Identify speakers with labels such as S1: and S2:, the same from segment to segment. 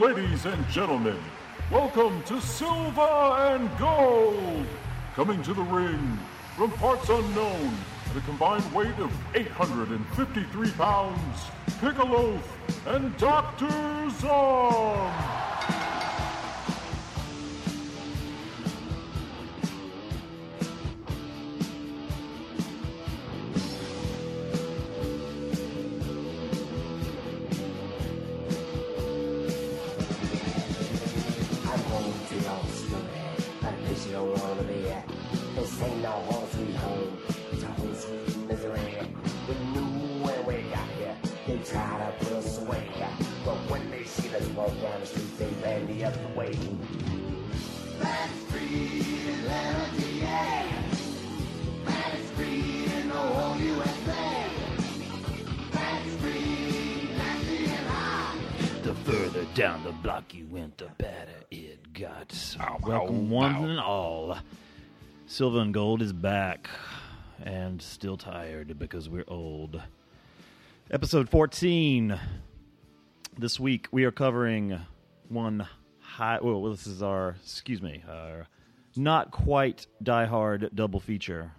S1: Ladies and gentlemen, welcome to Silver and Gold. Coming to the ring from parts unknown at a combined weight of 853 pounds, Piccolo and Dr. Zom.
S2: Silver and Gold is back and still tired because we're old. Episode 14. This week we are covering one high. Well, this is our, excuse me, our not quite Die Hard double feature.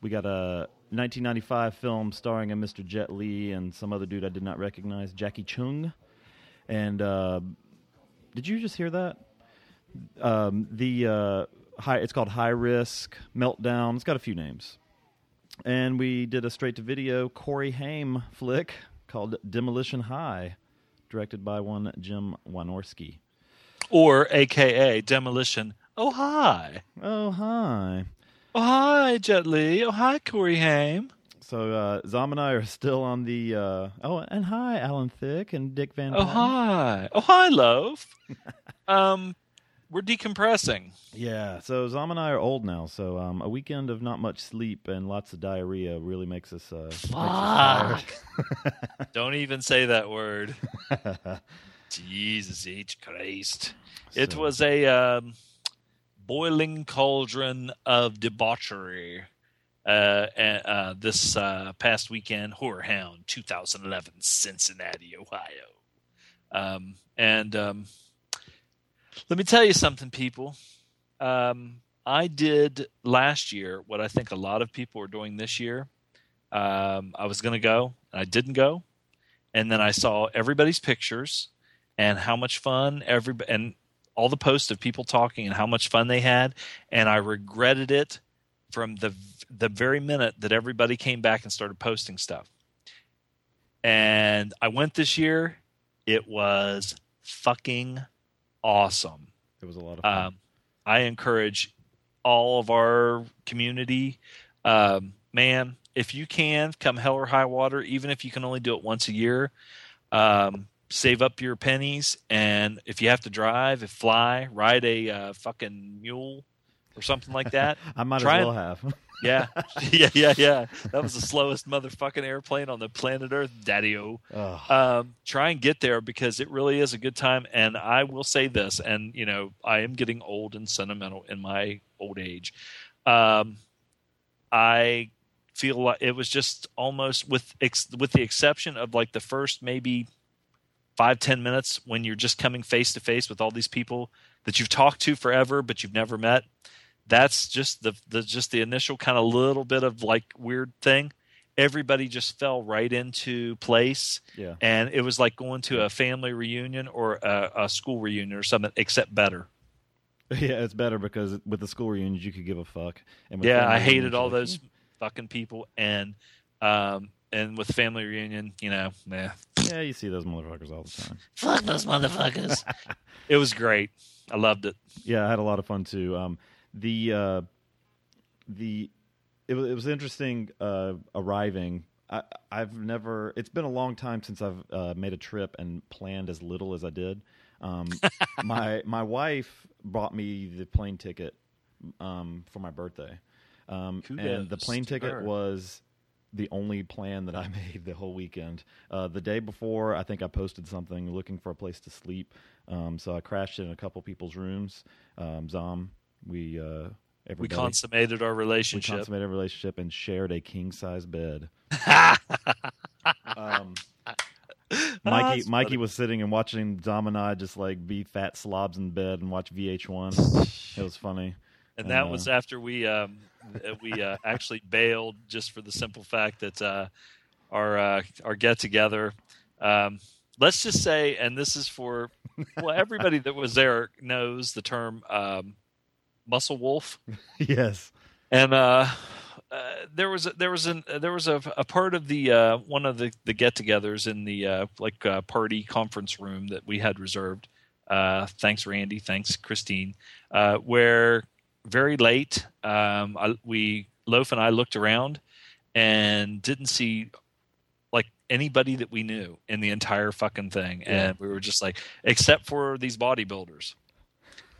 S2: We got a 1995 film starring a Mr. Jet Li and some other dude I did not recognize, Jacky Cheung. And uh, did you just hear that? Um, the uh, high, it's called High Risk Meltdown. It's got a few names. And we did a straight to video Corey Haim flick called Demolition High, directed by one Jim Wynorski.
S3: or AKA Demolition. Oh hi,
S2: Oh, hi.
S3: oh hi, Jet Li. Oh hi, Corey Haim.
S2: So uh, Zom and I are still on the. Uh, oh, and hi, Alan Thicke and Dick Van.
S3: Oh
S2: Patten.
S3: hi, oh hi, Loaf. um, we're decompressing.
S2: Yeah, so Zom and I are old now, so um, a weekend of not much sleep and lots of diarrhea really makes us. Uh, makes us
S3: Don't even say that word. Jesus H Christ! It was a um, boiling cauldron of debauchery. Uh, and, uh, this uh, past weekend, Horror Hound 2011, Cincinnati, Ohio. Um, and um, let me tell you something, people. Um, I did last year what I think a lot of people are doing this year. Um, I was going to go, and I didn't go. And then I saw everybody's pictures and how much fun every and all the posts of people talking and how much fun they had, and I regretted it from the the very minute that everybody came back and started posting stuff. And I went this year. It was fucking awesome.
S2: It was a lot of fun.
S3: Um, I encourage all of our community, um, man, if you can come hell or high water, even if you can only do it once a year, um, save up your pennies. And if you have to drive, if fly, ride a uh, fucking mule or something like that.
S2: I might
S3: try
S2: as
S3: and-
S2: well have.
S3: yeah, yeah, yeah, yeah. That was the slowest motherfucking airplane on the planet Earth, Daddy-O
S2: Ugh.
S3: um, try and get there because it really is a good time. And I will say this, and you know, I am getting old and sentimental in my old age. Um, I feel like it was just almost with ex- with the exception of like the first maybe five ten minutes when you're just coming face to face with all these people that you've talked to forever but you've never met. That's just the, the just the initial kind of little bit of like weird thing. Everybody just fell right into place
S2: yeah.
S3: and it was like going to a family reunion or a, a school reunion or something, except better.
S2: Yeah, it's better because with the school reunions you could give a fuck. And
S3: Yeah, I hated
S2: reunions,
S3: all
S2: like,
S3: those fucking people, and um, and with family reunion, you know, nah,
S2: Yeah, you see those motherfuckers all the time.
S3: fuck those motherfuckers. it was great. I loved it.
S2: Yeah, I had a lot of fun too. Um, the uh, the it was it was interesting uh, arriving. I, I've never. It's been a long time since I've uh, made a trip and planned as little as I did. Um, my my wife bought me the plane ticket um, for my birthday, um, and the plane ticket
S3: her.
S2: was the only plan that I made the whole weekend. Uh, the day before, I think I posted something looking for a place to sleep. Um, so I crashed in a couple people's rooms. Um, Zom, we uh,
S3: We consummated our
S2: we
S3: relationship.
S2: consummated a relationship and shared a king size bed. um, Mikey
S3: that's
S2: Mikey
S3: funny.
S2: was sitting and watching Zom and I just like be fat slobs in bed and watch VH1. it was funny.
S3: and that
S2: Uh,
S3: was after we um, we uh, actually bailed just for the simple fact that uh, our uh, our get together. Um, let's just say, and this is for well, everybody that was there knows the term um, muscle wolf,
S2: yes.
S3: and uh, uh, there was a, there was an there was a, a part of the uh, one of the, the get-togethers in the uh, like uh, party conference room that we had reserved. Uh, thanks, Randy. Thanks, Christine. Uh, where very late, um, I, we Loaf and I looked around and didn't see like anybody that we knew in the entire fucking thing,
S2: Yeah.
S3: and we were just like, except for these bodybuilders.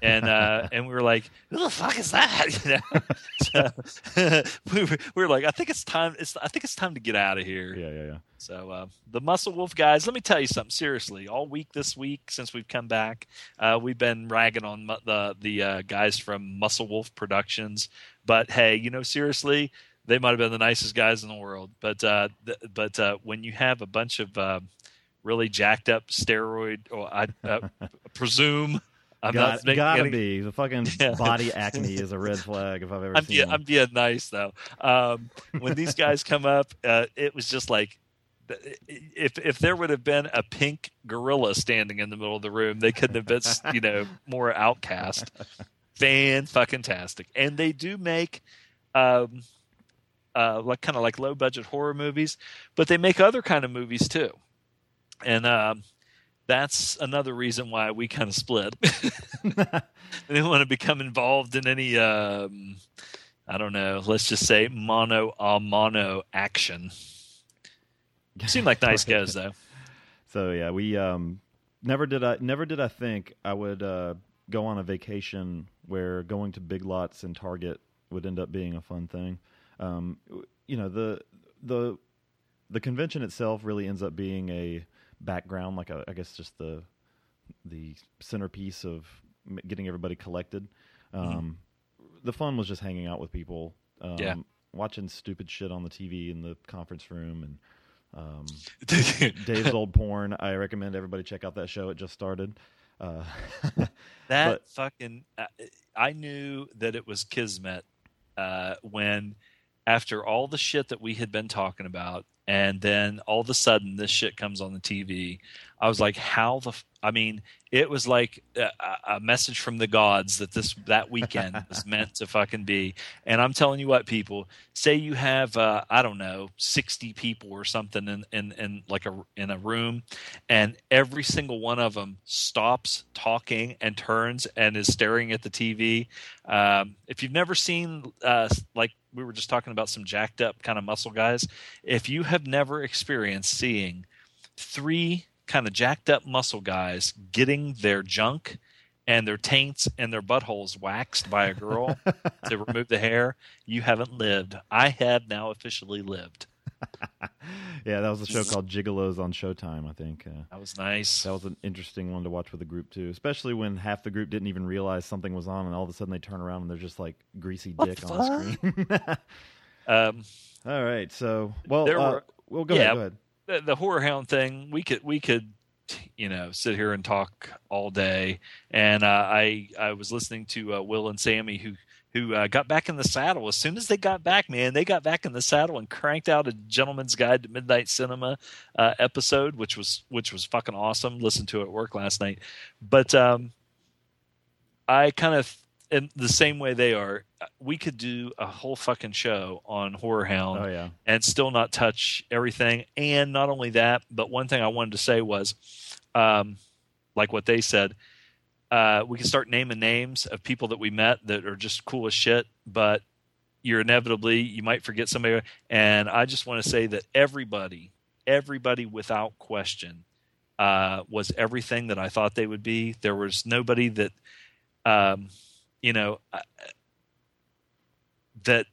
S3: And uh, and we were like, "Who the fuck is that?" You know? so, we, were, we were like, "I think it's time. It's I think it's time to get out of here."
S2: Yeah, yeah, yeah.
S3: So uh, the Muscle Wolf guys, let me tell you something. Seriously, all week this week since we've come back, uh, we've been ragging on mu- the the uh, guys from Muscle Wolf Productions. But hey, you know, seriously, they might have been the nicest guys in the world. But uh, th- but uh, when you have a bunch of really jacked up steroid, or I uh, presume I'm
S2: Got,
S3: not making
S2: gotta be the fucking
S3: Yeah.
S2: body acne is a red flag if I've ever
S3: I'm
S2: seen
S3: being. I'm being nice though. Um, when these guys come up, uh, it was just like if if there would have been a pink gorilla standing in the middle of the room, they couldn't have been you know more outcast. Fan fucking tastic, and they do make um, uh, like kind of like low budget horror movies, but they make other kind of movies too, and um, that's another reason why we kind of split. they didn't want to become involved in any um, I don't know, let's just say mono a mono action. Seemed like nice guys though.
S2: So yeah, we um never did I never did I think I would uh go on a vacation where going to Big Lots and Target would end up being a fun thing. Um you know, the the the convention itself really ends up being a background like a, I guess just the the centerpiece of getting everybody collected. Um the fun was just hanging out with people um
S3: Yeah.
S2: watching stupid shit on the TV in the conference room and um, Dave's old porn. I recommend everybody check out that show. It just started. Uh,
S3: that
S2: But-
S3: fucking uh, I knew that it was kismet uh, when after all the shit that we had been talking about and then all of a sudden this shit comes on the TV I was like how the f-? I mean it was like a, a message from the gods that this that weekend was meant to fucking be and I'm telling you what people say you have uh, I don't know 60 people or something in, in in like a in a room and every single one of them stops talking and turns and is staring at the TV. Um, if you've never seen, uh, like we were just talking about some jacked up kind of muscle guys, if you have never experienced seeing three kind of jacked up muscle guys getting their junk and their taints and their buttholes waxed by a girl to remove the hair, you haven't lived. I have now officially lived.
S2: yeah, that was a show called Gigolos on Showtime. I think uh,
S3: That was nice.
S2: that was an interesting one to watch with the group too, especially when half the group didn't even realize something was on, and all of a sudden they turn around and there's just like greasy
S3: What
S2: dick
S3: the
S2: on screen.
S3: Um,
S2: all right, so well,
S3: There
S2: uh,
S3: were-
S2: well, go
S3: yeah.
S2: ahead, go ahead.
S3: the, the horror hound thing we could we could you know sit here and talk all day. And uh, i i was listening to uh, will and sammy who who uh, got back in the saddle. As soon as they got back man they got back in the saddle and cranked out a gentleman's guide to midnight cinema uh, episode which was which was fucking awesome. Listened to it at work last night. But um i kind of in the same way they are we could do a whole fucking show on horror hound
S2: Oh yeah,
S3: and still not touch everything. And not only that, but one thing I wanted to say was, um, like what they said, uh, we can start naming names of people that we met that are just cool as shit, but you're inevitably you might forget somebody. And I just want to say that everybody, everybody without question, uh, was everything that I thought they would be. There was nobody that, um, you know, uh, that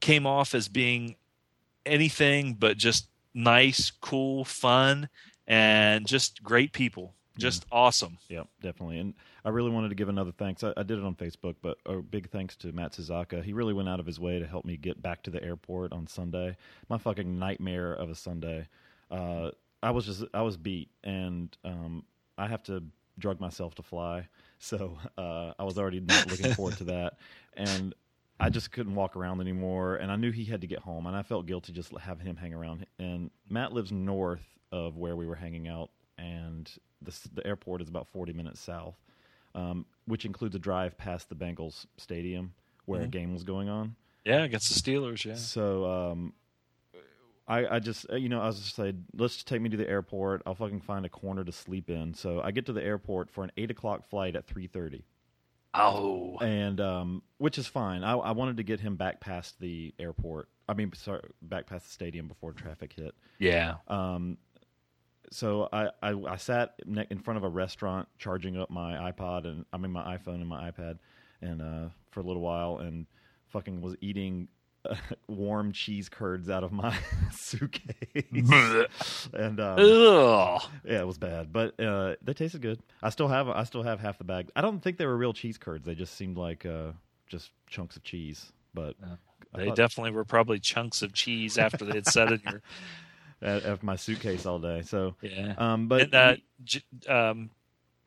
S3: came off as being anything but just nice, cool, fun, and just great people. Just awesome.
S2: yeah, definitely. And I really wanted to give another thanks. I, I did it on Facebook, but a big thanks to Matt Suzaka. He really went out of his way to help me get back to the airport on Sunday. My fucking nightmare of a Sunday. Uh, I was just I was beat, and um, I have to drug myself to fly, so uh, I was already not looking forward to that, and I just couldn't walk around anymore, and I knew he had to get home, and I felt guilty just having him hang around. And Matt lives north of where we were hanging out, and the the airport is about forty minutes south, um, which includes a drive past the Bengals stadium where
S3: Mhm.
S2: a game was going on.
S3: Yeah, against the Steelers. Yeah.
S2: So um, I, I just uh, you know I was just like, let's just take me to the airport. I'll fucking find a corner to sleep in. So I get to the airport for an eight o'clock flight at three thirty,
S3: Oh.
S2: and um, which is fine. I, I wanted to get him back past the airport. I mean, sorry, back past the stadium before traffic hit.
S3: Yeah.
S2: Um, so I, I, I sat ne- in front of a restaurant charging up my iPod and I mean my iPhone and my iPad, and uh, for a little while, and fucking was eating warm cheese curds out of my suitcase. and um, yeah, it was bad, but uh, they tasted good. I still have I still have half the bag. I don't think they were real cheese curds. They just seemed like uh, just chunks of cheese. But I
S3: They
S2: thought-
S3: definitely were probably chunks of cheese after they had set in your.
S2: out of my suitcase all day. So,
S3: Yeah.
S2: um, but
S3: and, uh, j- um,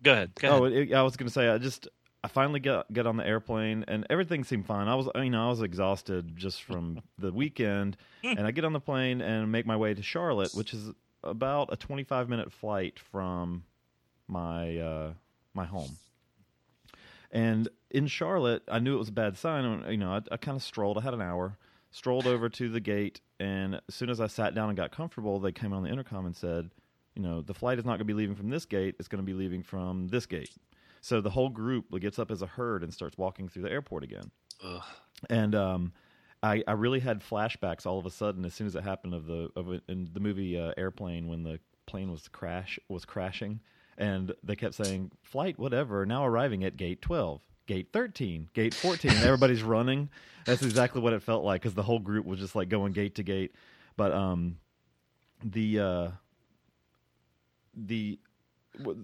S3: go ahead. Go ahead.
S2: Oh, it, I was going to say, I just I finally got get on the airplane and everything seemed fine. I was, you know, I was exhausted just from the weekend, and I get on the plane and make my way to Charlotte, which is about a 25 minute flight from my uh, my home. And in Charlotte, I knew it was a bad sign. You know, I, I kind of strolled. I had an hour. Strolled over to the gate, and as soon as I sat down and got comfortable, they came on the intercom and said, "You know, the flight is not going to be leaving from this gate. It's going to be leaving from this gate." So the whole group gets up as a herd and starts walking through the airport again.
S3: Ugh.
S2: And um, I, I really had flashbacks all of a sudden as soon as it happened of the of it, in the movie uh, Airplane when the plane was crash was crashing, and they kept saying flight whatever now arriving at gate twelve. Gate 13, gate 14, and everybody's running. That's exactly what it felt like because the whole group was just like going gate to gate. But um, the uh, the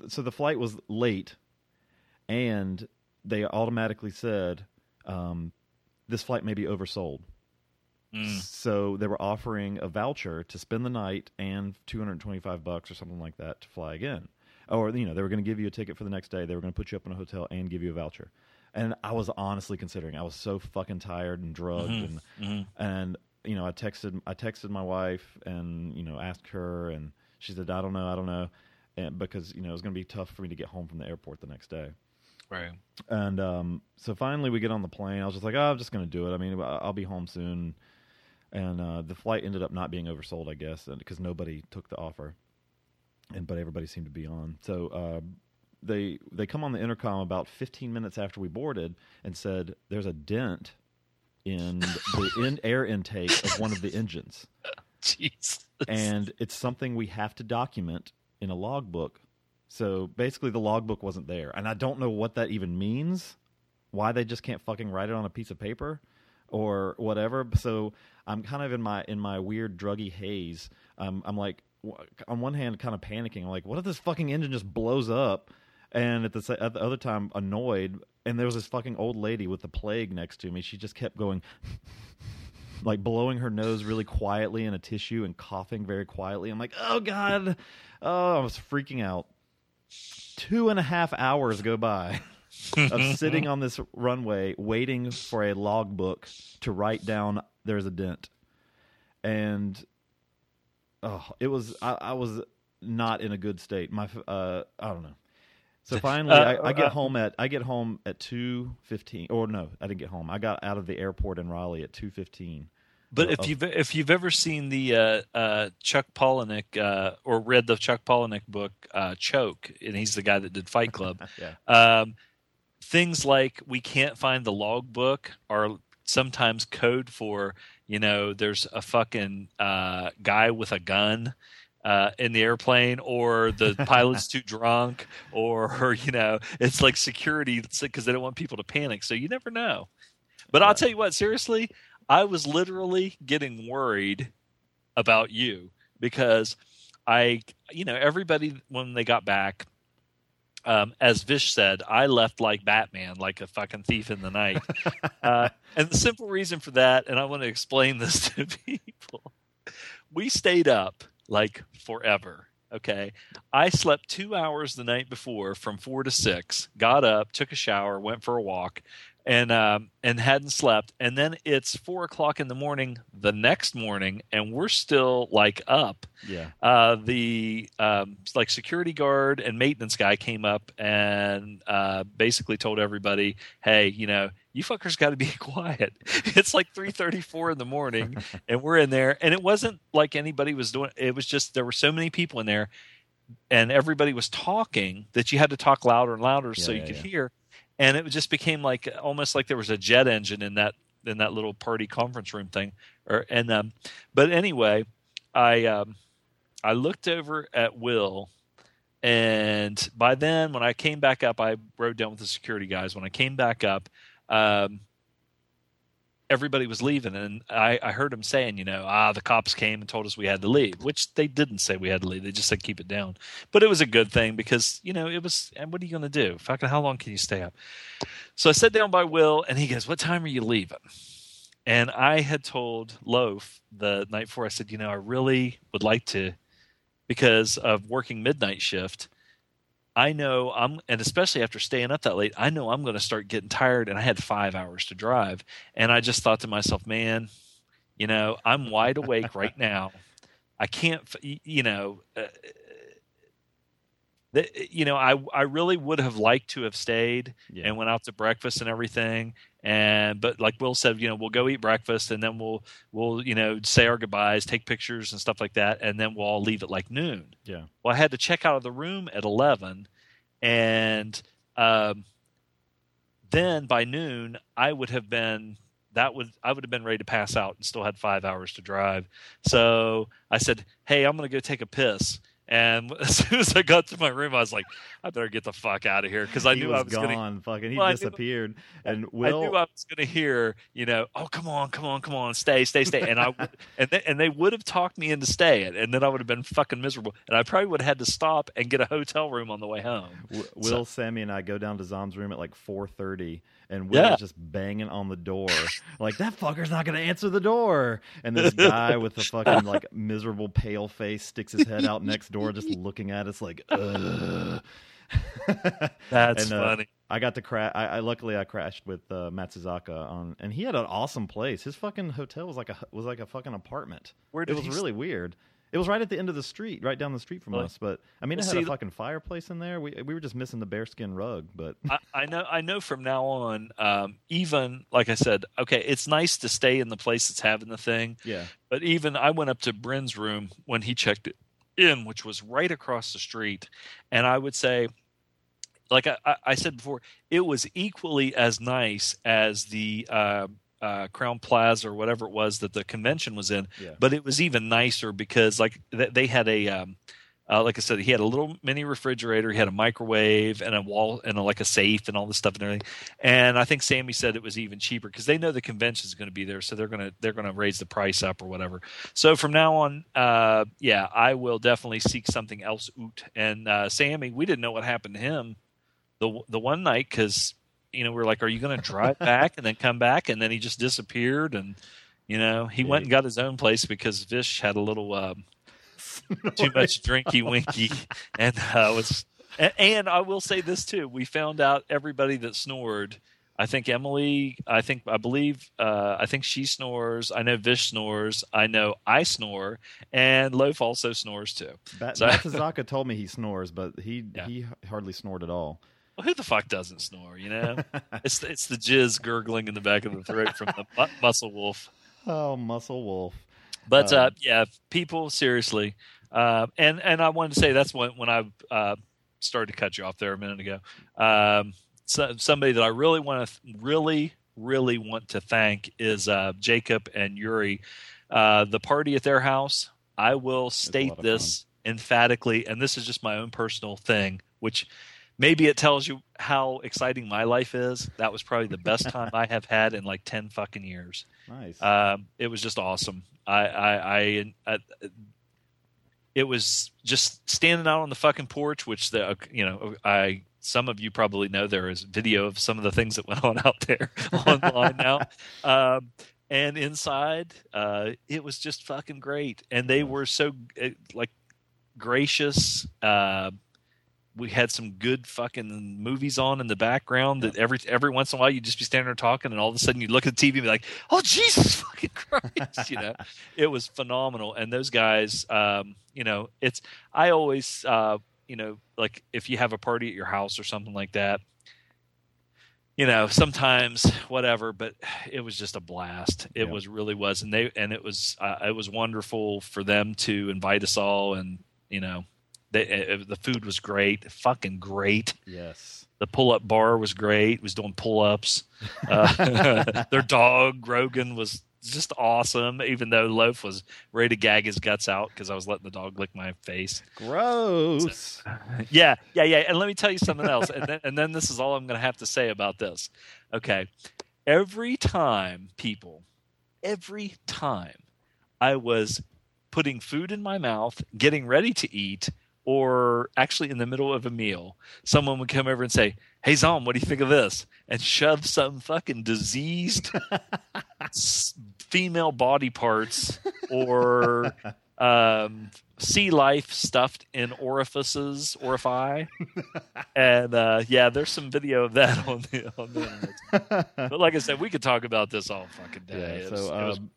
S2: so the flight was late, and they automatically said um, this flight may be oversold.
S3: Mm.
S2: So they were offering a voucher to spend the night and 225 bucks or something like that to fly again. Or you know, they were going to give you a ticket for the next day. They were going to put you up in a hotel and give you a voucher. And I was honestly considering. I was so fucking tired and drugged and
S3: Mhm.
S2: and you know, I texted I texted my wife and you know asked her and she said I don't know, I don't know. And because you know, it was going to be tough for me to get home from the airport the next day.
S3: Right.
S2: And um, so finally, we get on the plane. I was just like, oh, I'm just going to do it. I mean, I'll be home soon. And uh, the flight ended up not being oversold, I guess, because nobody took the offer, and but everybody seemed to be on. So uh, they they come on the intercom about 15 minutes after we boarded and said, "There's a dent in the in air intake of one of the engines."
S3: Jeez.
S2: and it's something we have to document in a logbook. So basically, the logbook wasn't there, and I don't know what that even means. Why they just can't fucking write it on a piece of paper or whatever. So I'm kind of in my in my weird druggy haze. Um, I'm like, on one hand, kind of panicking. I'm like, what if this fucking engine just blows up? And at the at the other time, annoyed. And there was this fucking old lady with the plague next to me. She just kept going like blowing her nose really quietly in a tissue and coughing very quietly. I'm like, oh god, oh, I was freaking out. Two and a half hours go by of sitting on this runway waiting for a logbook to write down there's a dent, and oh, it was I, I was not in a good state. My uh, I don't know. So finally,
S3: Uh,
S2: I, I get
S3: uh,
S2: home at I get home at two fifteen. Or no, I didn't get home. I got out of the airport in Raleigh at two fifteen.
S3: But
S2: Oh,
S3: if you've if you've ever seen the uh, uh, Chuck Palahniuk uh, or read the Chuck Palahniuk book uh, Choke, and he's the guy that did Fight Club,
S2: Yeah.
S3: um, things like we can't find the logbook are sometimes code for you know there's a fucking uh, guy with a gun uh, in the airplane or the pilot's too drunk or you know it's like security because they don't want people to panic. So you never know. But i'll tell you what seriously i was literally getting worried about you because i you know everybody when they got back um, as Vish said, I left like Batman, like a fucking thief in the night. uh, and the simple reason for that, and I want to explain this to people, we stayed up like forever. Okay, I slept two hours the night before from four to six. Got up, took a shower, went for a walk, and um, and hadn't slept. And then it's four o'clock in the morning the next morning, and we're still like up.
S4: Yeah.
S3: Uh, the um, like security guard and maintenance guy came up and uh, basically told everybody, "Hey, you know, you fuckers got to be quiet. it's like three thirty four in the morning, and we're in there. And it wasn't like anybody was doing. It was just there were so many people in there." And everybody was talking that you had to talk louder and louder so you
S4: yeah,
S3: could
S4: yeah.
S3: hear and it just became like almost like there was a jet engine in that in that little party conference room thing or and um but anyway i um i looked over at will and by then when i came back up i rode down with the security guys. When i came back up um everybody was leaving and I, I heard him saying you know ah the cops came and told us we had to leave which they didn't say we had to leave. They just said keep it down. But it was a good thing because you know it was and what are you going to do? Fucking how long can you stay up? So i sat down by will and he goes what time are you leaving? And i had told loaf the night before i said you know i really would like to because of working midnight shift I know I'm, and especially after staying up that late, I know I'm going to start getting tired. And I had five hours to drive, and I just thought to myself, man, you know, I'm wide awake right now. I can't, you know, uh, the, you know, I I really would have liked to have stayed
S4: Yeah.
S3: and went out to breakfast and everything. And but like Will said, you know, we'll go eat breakfast and then we'll we'll you know say our goodbyes, take pictures and stuff like that, and then we'll all leave at like noon.
S4: Yeah.
S3: Well, I had to check out of the room at eleven, and um, then by noon I would have been that would I would have been ready to pass out and still had five hours to drive. So I said, "Hey, I'm going to go take a piss." And as soon as I got to my room, I was like, "I better get the fuck out of here" because I
S4: he
S3: knew
S4: was
S3: I was
S4: gone.
S3: going to
S4: Fucking, he
S3: Well, I knew-
S4: disappeared. and
S3: I knew I was going to hear, you know, oh come on, come on, come on, stay, stay, stay, and I would- and they, and they would have talked me into staying, and then I would have been fucking miserable, and I probably would have had to stop and get a hotel room on the way home.
S4: W-
S3: So-
S4: Will, Sammy, and I go down to Zom's room at like four thirty, and Will
S3: Yeah.
S4: just banging on the door, like that fucker's not going to answer the door. And this guy with the fucking like miserable pale face sticks his head out next door, just looking at us like, ugh.
S3: That's
S4: And, uh,
S3: funny.
S4: I got to crash. I, I luckily I crashed with uh, Matt Suzaka on, and he had an awesome place. His fucking hotel was like a was like a fucking apartment.
S3: Where
S4: it was really weird. It was right at the end of the street, right down the street from
S3: Really?
S4: us. But I mean,
S3: Well,
S4: it had
S3: see,
S4: a fucking fireplace in there. We we were just missing the bearskin rug, but
S3: I, I know. I know. From now on, um, even like I said, okay, it's nice to stay in the place that's having the thing.
S4: yeah,
S3: But even I went up to Bryn's room when he checked it in, which was right across the street, and I would say, like I, I- I said before, it was equally as nice as the uh, uh, Crowne Plaza or whatever it was that the convention was in,
S4: yeah.
S3: but it was even nicer because like th- they had a. Um, uh, like I said, he had a little mini refrigerator. He had a microwave and a wall and a, like a safe and all this stuff and everything. And I think Sammy said it was even cheaper because they know the convention is going to be there, so they're gonna they're gonna raise the price up or whatever. So from now on, uh, yeah, I will definitely seek something else out. And uh, Sammy, we didn't know what happened to him the the one night because you know we are like, are you going to drive back and then come back? And then he just disappeared and. You know, he
S4: Yeah.
S3: went and got his own place because Vish had a little um, too much drinky winky and uh, was and, and I will say this too we found out everybody that snored I think Emily I think I believe uh, I think she snores I know Vish snores I know I snore and Loaf also snores too
S4: Bat-
S3: So-
S4: Matt Suzaka told me he snores, but he
S3: Yeah.
S4: he hardly snored at all.
S3: Well, who the fuck doesn't snore you know it's it's the jizz gurgling in the back of the throat from the mu- muscle wolf
S4: oh, Muscle Wolf.
S3: But uh,
S4: Um,
S3: yeah, people seriously, uh, and and I wanted to say that's when when I uh, started to cut you off there a minute ago. Um, so, somebody that I really want to really really want to thank is uh, Jacob and Yuri. Uh, the party at their house. I will state this emphatically, and this is just my own personal thing, which maybe it tells you how exciting my life is. That was probably the best time I have had in like ten fucking years.
S4: Nice.
S3: Um, it was just awesome. I, I, I, I, it was just standing out on the fucking porch, which the, you know, I, some of you probably know there is video of some of the things that went on out there online now. Um, and inside, uh, it was just fucking great. And they were so uh, like, gracious. Uh, we had some good fucking movies on in the background that every every once in a while you'd just be standing there talking and all of a sudden you'd look at the TV and be like, oh Jesus fucking Christ, you know. it was phenomenal. And those guys, um, you know, it's I always uh, you know, like if you have a party at your house or something like that, you know, sometimes whatever, but it was just a blast. It
S4: Yeah.
S3: was really was, and they and it was uh, it was wonderful for them to invite us all, and you know, they, uh, the food was great, fucking great.
S4: Yes.
S3: The pull up bar was great. Was doing pull ups. Uh, their dog Rogan was just awesome. Even though Loaf was ready to gag his guts out because I was letting the dog lick my face.
S4: Gross.
S3: Yeah, yeah, yeah. And let me tell you something else. And then, and then this is all I'm going to have to say about this. Okay. Every time, people, every time I was putting food in my mouth, getting ready to eat, or actually in the middle of a meal, someone would come over and say, Hey, Zom, what do you think of this? And shove some fucking diseased female body parts or um, sea life stuffed in orifices, orifi. and uh, yeah, there's some video of that on the on the internet. But like I said, we could talk about this all fucking day.
S4: Yeah. So,
S3: was- it was-
S4: um,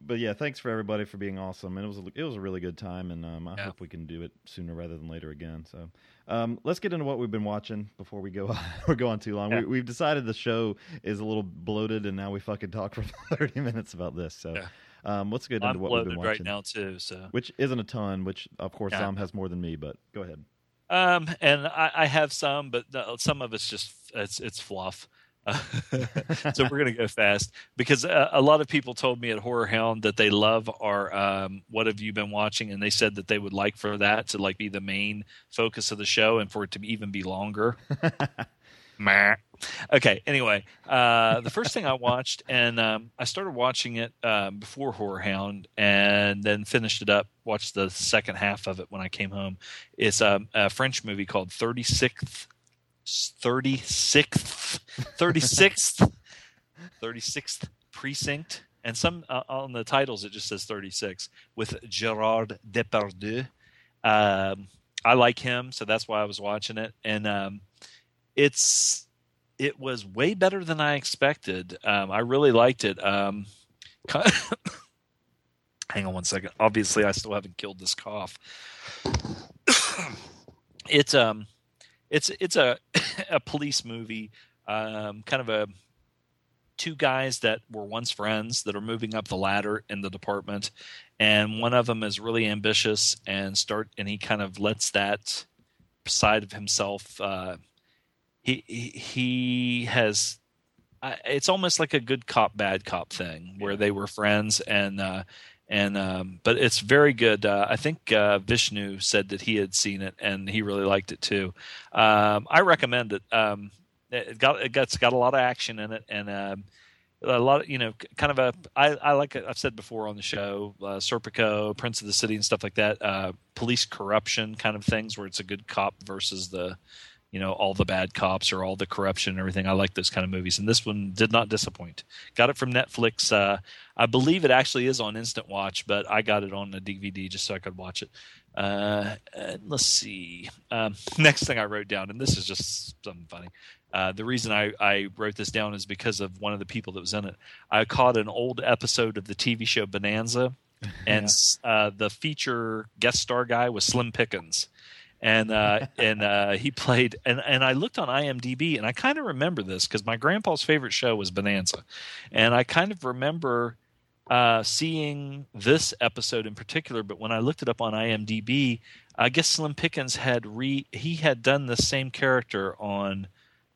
S4: but yeah, thanks for everybody for being awesome, and it was a, it was a really good time, and um, I
S3: Yeah.
S4: hope we can do it sooner rather than later again. So, um, let's get into what we've been watching before we go we go on too long.
S3: Yeah.
S4: We, we've decided the show is a little bloated, and now we fucking talk for thirty minutes about this. So,
S3: Yeah.
S4: um, let's get
S3: I'm
S4: into what we've been
S3: right now too. So
S4: Which isn't a ton, which of course. Sam has more than me, but go ahead.
S3: Um, and I, I have some, but uh, some of it's just it's it's fluff. so we're gonna go fast because uh, a lot of people told me at Horror Hound that they love our um, "What have you been watching?" and they said that they would like for that to like be the main focus of the show and for it to even be longer. Okay. Anyway, uh, the first thing I watched, and um, I started watching it um, before Horror Hound, and then finished it up. Watched the second half of it when I came home. It's um, a French movie called Thirty Sixth, Thirty Sixth, Thirty Sixth, Thirty Sixth Precinct, and some uh, on the titles it just says Thirty Six with Gerard Depardieu. Um, I like him, so that's why I was watching it, and um, it's it was way better than I expected. Um, I really liked it. Um, hang on one second. Obviously, I still haven't killed this cough. it's um, it's it's a a police movie, um, kind of a two guys that were once friends that are moving up the ladder in the department, and one of them is really ambitious and start and he kind of lets that side of himself. Uh, he he, has I it's almost like a good cop bad cop thing where they were friends and uh and um but it's very good. Uh i think uh vishnu said that he had seen it and he really liked it too. Um i recommend it um it got it got, it's got a lot of action in it and um a lot of you know kind of a i i like i've said before on the show uh serpico prince of the city and stuff like that uh police corruption kind of things where it's a good cop versus the you know all the bad cops or all the corruption and everything. I like those kind of movies, and this one did not disappoint. Got it from Netflix. Uh, I believe it actually is on Instant Watch, but I got it on a DVD just so I could watch it. Uh, let's see. Um, next thing I wrote down, and this is just something funny. Uh, the reason I, I wrote this down is because of one of the people that was in it. I caught an old episode of the TV show Bonanza, and uh, the feature guest star guy was Slim Pickens and uh, and uh, he played and and I looked on IMDb and I kind of remember this because my grandpa's favorite show was Bonanza, and I kind of remember uh, seeing this episode in particular. But when I looked it up on IMDb, I guess Slim Pickens had re he had done the same character on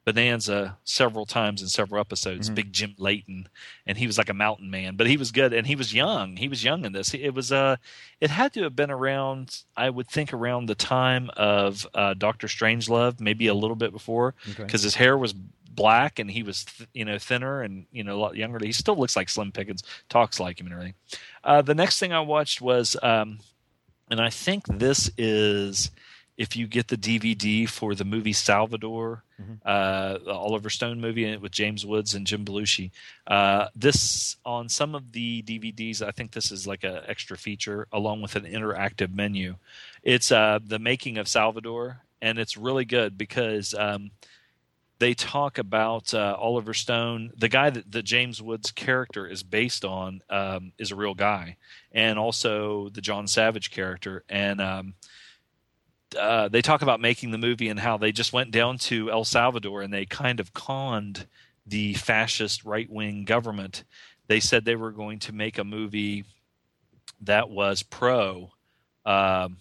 S3: Bonanza several times in several episodes. Big Jim Layton, and he was like a mountain man, but he was good and he was young. He was young in this. It was uh, it had to have been around. I would think around the time of uh, Doctor Strangelove, maybe a little bit before,
S4: Okay.
S3: because his hair was black and he was th- you know thinner and you know a lot younger. He still looks like Slim Pickens, talks like him and everything. Uh, the next thing I watched was, um, and I think this is if you get the DVD for the movie Salvador,
S4: Mhm.
S3: uh, the Oliver Stone movie with James Woods and Jim Belushi, uh, this on some of the DVDs, I think this is like an extra feature along with an interactive menu. It's uh, the making of Salvador, and it's really good because um, they talk about uh, Oliver Stone. The guy that the James Woods character is based on um, is a real guy, and also the John Savage character. And um, uh, they talk about making the movie and how they just went down to El Salvador and they kind of conned the fascist right wing government. They said they were going to make a movie that was pro, um,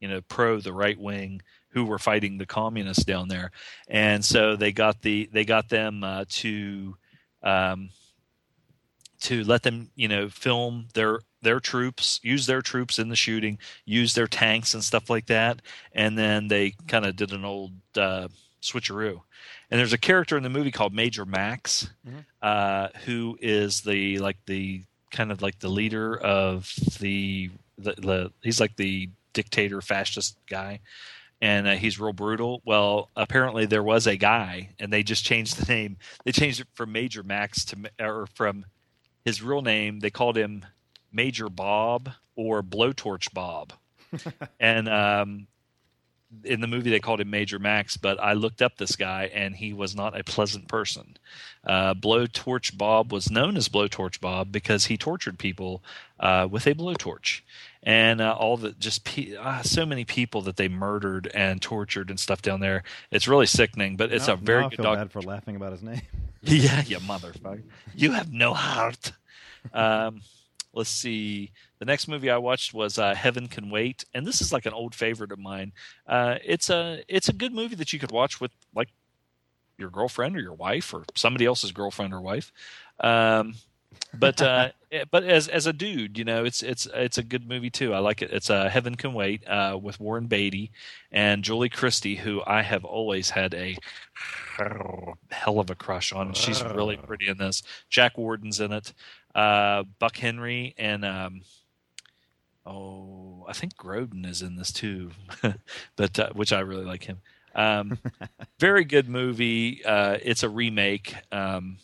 S3: you know, pro the right wing who were fighting the communists down there, and so they got the they got them uh, to um, to let them you know film their their troops use their troops in the shooting use their tanks and stuff like that and then they kind of did an old uh, switcheroo and there's a character in the movie called major max
S4: Mhm.
S3: uh, who is the like the kind of like the leader of the the, the he's like the dictator fascist guy and uh, he's real brutal. Well, apparently there was a guy, and they just changed the name. They changed it from Major Max to or from his real name. They called him Major Bob or Blowtorch Bob, and um, in the movie they called him Major Max. But I looked up this guy, and he was not a pleasant person. Uh, Blowtorch Bob was known as Blowtorch Bob because he tortured people uh, with a blowtorch and uh, all the just pe- ah, so many people that they murdered and tortured and stuff down there. It's really sickening, but it's
S4: Now-
S3: a very
S4: now I
S3: good
S4: feel
S3: dog.
S4: bad for laughing about his name.
S3: yeah, you motherfucker. You have no heart. Um, let's see. The next movie I watched was uh, Heaven Can Wait, and this is like an old favorite of mine. Uh, it's a it's a good movie that you could watch with like your girlfriend or your wife or somebody else's girlfriend or wife. Um, but uh, eh, but as as a dude, you know, it's it's it's a good movie too. I like it. It's uh, Heaven Can Wait uh, with Warren Beatty and Julie Christie, who I have always had a hell of a crush on. She's really pretty in this. Jack Warden's in it. Uh, Buck Henry and um, oh, I think Grodin is in this too, but uh, which I really like him. Um, very good movie. Uh, it's a remake. Um,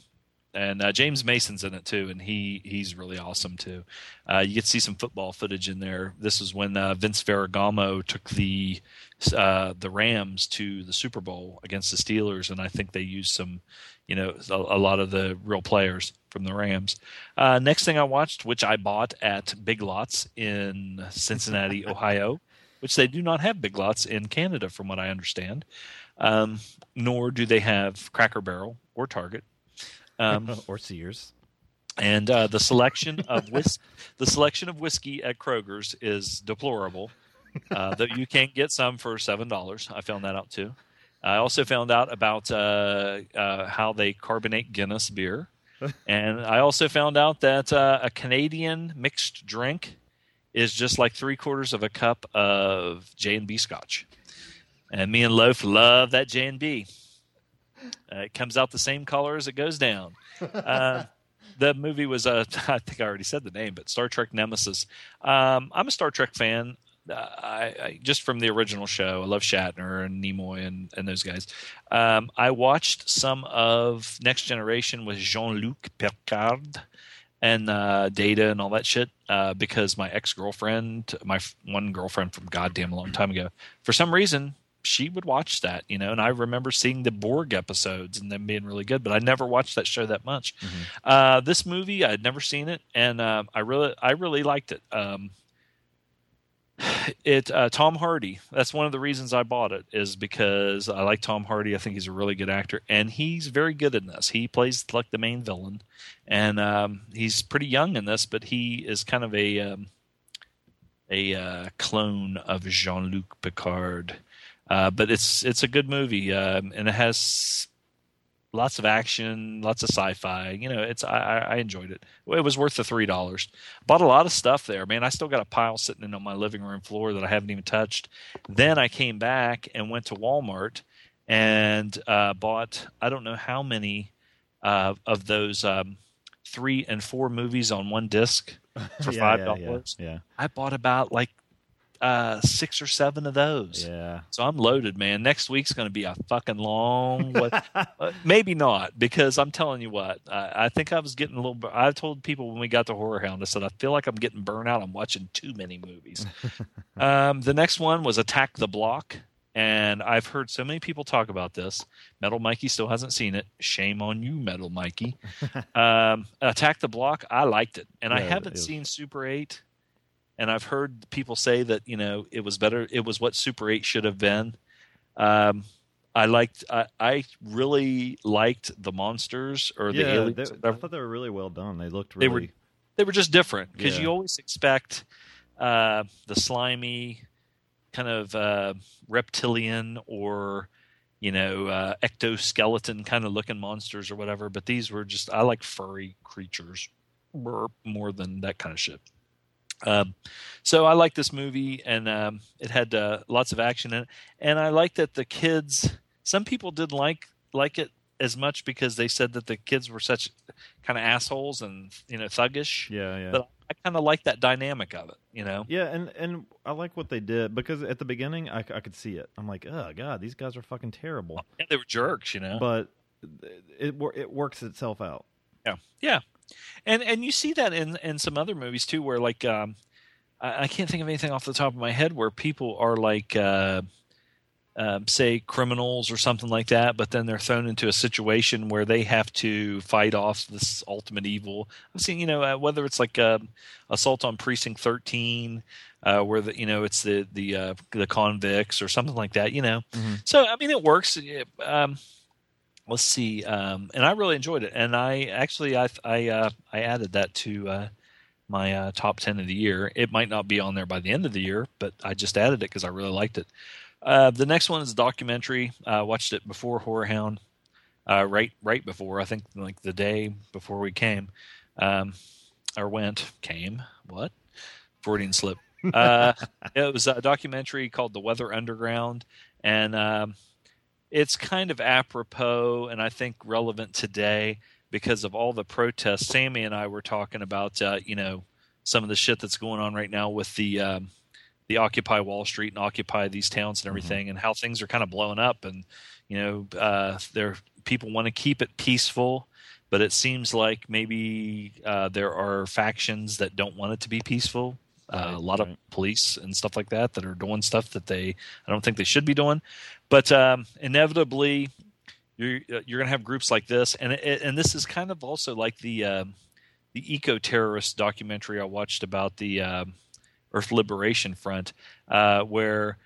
S3: and uh, James Mason's in it too, and he he's really awesome too. Uh, you get to see some football footage in there. This is when uh, Vince Ferragamo took the uh, the Rams to the Super Bowl against the Steelers, and I think they used some, you know, a, a lot of the real players from the Rams. Uh, next thing I watched, which I bought at Big Lots in Cincinnati, Ohio, which they do not have Big Lots in Canada, from what I understand. Um, nor do they have Cracker Barrel or Target. Um,
S4: or Sears.
S3: and uh, the selection of whis- the selection of whiskey at Kroger's is deplorable. Uh, that you can't get some for seven dollars. I found that out too. I also found out about uh, uh, how they carbonate Guinness beer, and I also found out that uh, a Canadian mixed drink is just like three quarters of a cup of J and B Scotch. And me and Loaf love that J and B. Uh, it comes out the same color as it goes down. Uh, the movie was uh, I think I already said the name, but Star Trek Nemesis. Um, I'm a Star Trek fan. I, I just from the original show. I love Shatner and Nimoy and, and those guys. Um, I watched some of Next Generation with Jean Luc Picard and uh, Data and all that shit uh, because my ex girlfriend, my f- one girlfriend from goddamn a long time ago, for some reason she would watch that, you know, and I remember seeing the Borg episodes and them being really good, but I never watched that show that much. Uh, this movie, I had never seen it, and um, I really, I really liked it. Um, it uh, Tom Hardy. That's one of the reasons I bought it is because I like Tom Hardy. I think he's a really good actor, and he's very good in this. He plays like the main villain, and um, he's pretty young in this, but he is kind of a um, a uh, clone of Jean Luc Picard. Uh, but it's it's a good movie, um, and it has lots of action, lots of sci-fi. You know, it's I, I enjoyed it. It was worth the three dollars. Bought a lot of stuff there, man. I still got a pile sitting in on my living room floor that I haven't even touched. Then I came back and went to Walmart and uh, bought I don't know how many uh, of those um, three and four movies on one disc for
S4: Yeah,
S3: five dollars.
S4: Yeah, yeah.
S3: I bought about like uh, six or seven of those.
S4: Yeah.
S3: So I'm loaded, man. Next week's going to be a fucking long. what, uh, maybe not, because I'm telling you what. I, I think I was getting a little. I told people when we got to Horror Hound, I said I feel like I'm getting burnt out. I'm watching too many movies. um, the next one was Attack the Block, and I've heard so many people talk about this. Metal Mikey still hasn't seen it. Shame on you, Metal Mikey. um, Attack the Block. I liked it, and I
S4: Yeah, it
S3: haven't
S4: is.
S3: seen Super Eight and I've heard people say that you know it was better. It was what Super Eight should have been. Um, I liked. I, I really liked the monsters or the
S4: yeah,
S3: aliens.
S4: they- I thought they were really well done. They looked Really...
S3: They were- they were just different because
S4: Yeah.
S3: you always expect uh, the slimy kind of uh, reptilian or you know uh, ectoskeleton kind of looking monsters or whatever. But these were just I like furry creatures more than that kind of shit. Um, so I like this movie, and um, it had uh, lots of action in it, and I like that the kids. Some people didn't like like it as much because they said that the kids were such kind of assholes and you know thuggish.
S4: yeah, yeah.
S3: But I kind of like that dynamic of it. You know,
S4: Yeah, and and I like what they did because at the beginning I, I could see it. I'm like, oh god, these guys are fucking terrible.
S3: and they were jerks. You know,
S4: But it it works itself out.
S3: Yeah, yeah, and and you see that in in some other movies too, where like um, I, I can't think of anything off the top of my head where people are like. Uh, um, say criminals or something like that, but then they're thrown into a situation where they have to fight off this ultimate evil. I've seen, you know, uh, whether it's like um, assault on precinct thirteen, uh, where the you know it's the the uh, the convicts or something like that. You know,
S4: Mhm.
S3: so I mean it works. Um, let's see, um, and I really enjoyed it, and I actually I I uh, I added that to. Uh, my uh, top 10 of the year. It might not be on there by the end of the year, but I just added it because I really liked it. Uh, the next one is a documentary. I uh, watched it before Horror Hound, uh, right right before I think like the day before we came, um, or went came. What Freudian slip. Uh, it was a documentary called The Weather Underground, and um, it's kind of apropos and I think relevant today because of all the protests. Sammy and I were talking about, uh, you know, some of the shit that's going on right now with the um, the Occupy Wall Street and Occupy these towns and everything, and how things are kind of blowing up. And you know, uh, there people want to keep it peaceful, but it seems like maybe uh, there are factions that don't want it to be peaceful. Uh,
S4: Right,
S3: a lot of police and stuff like that that are doing stuff that they I don't think they should be doing, but um, inevitably you're you're going to have groups like this, and it, and this is kind of also like the um the eco terrorist documentary I watched about the um, Earth Liberation Front, uh, where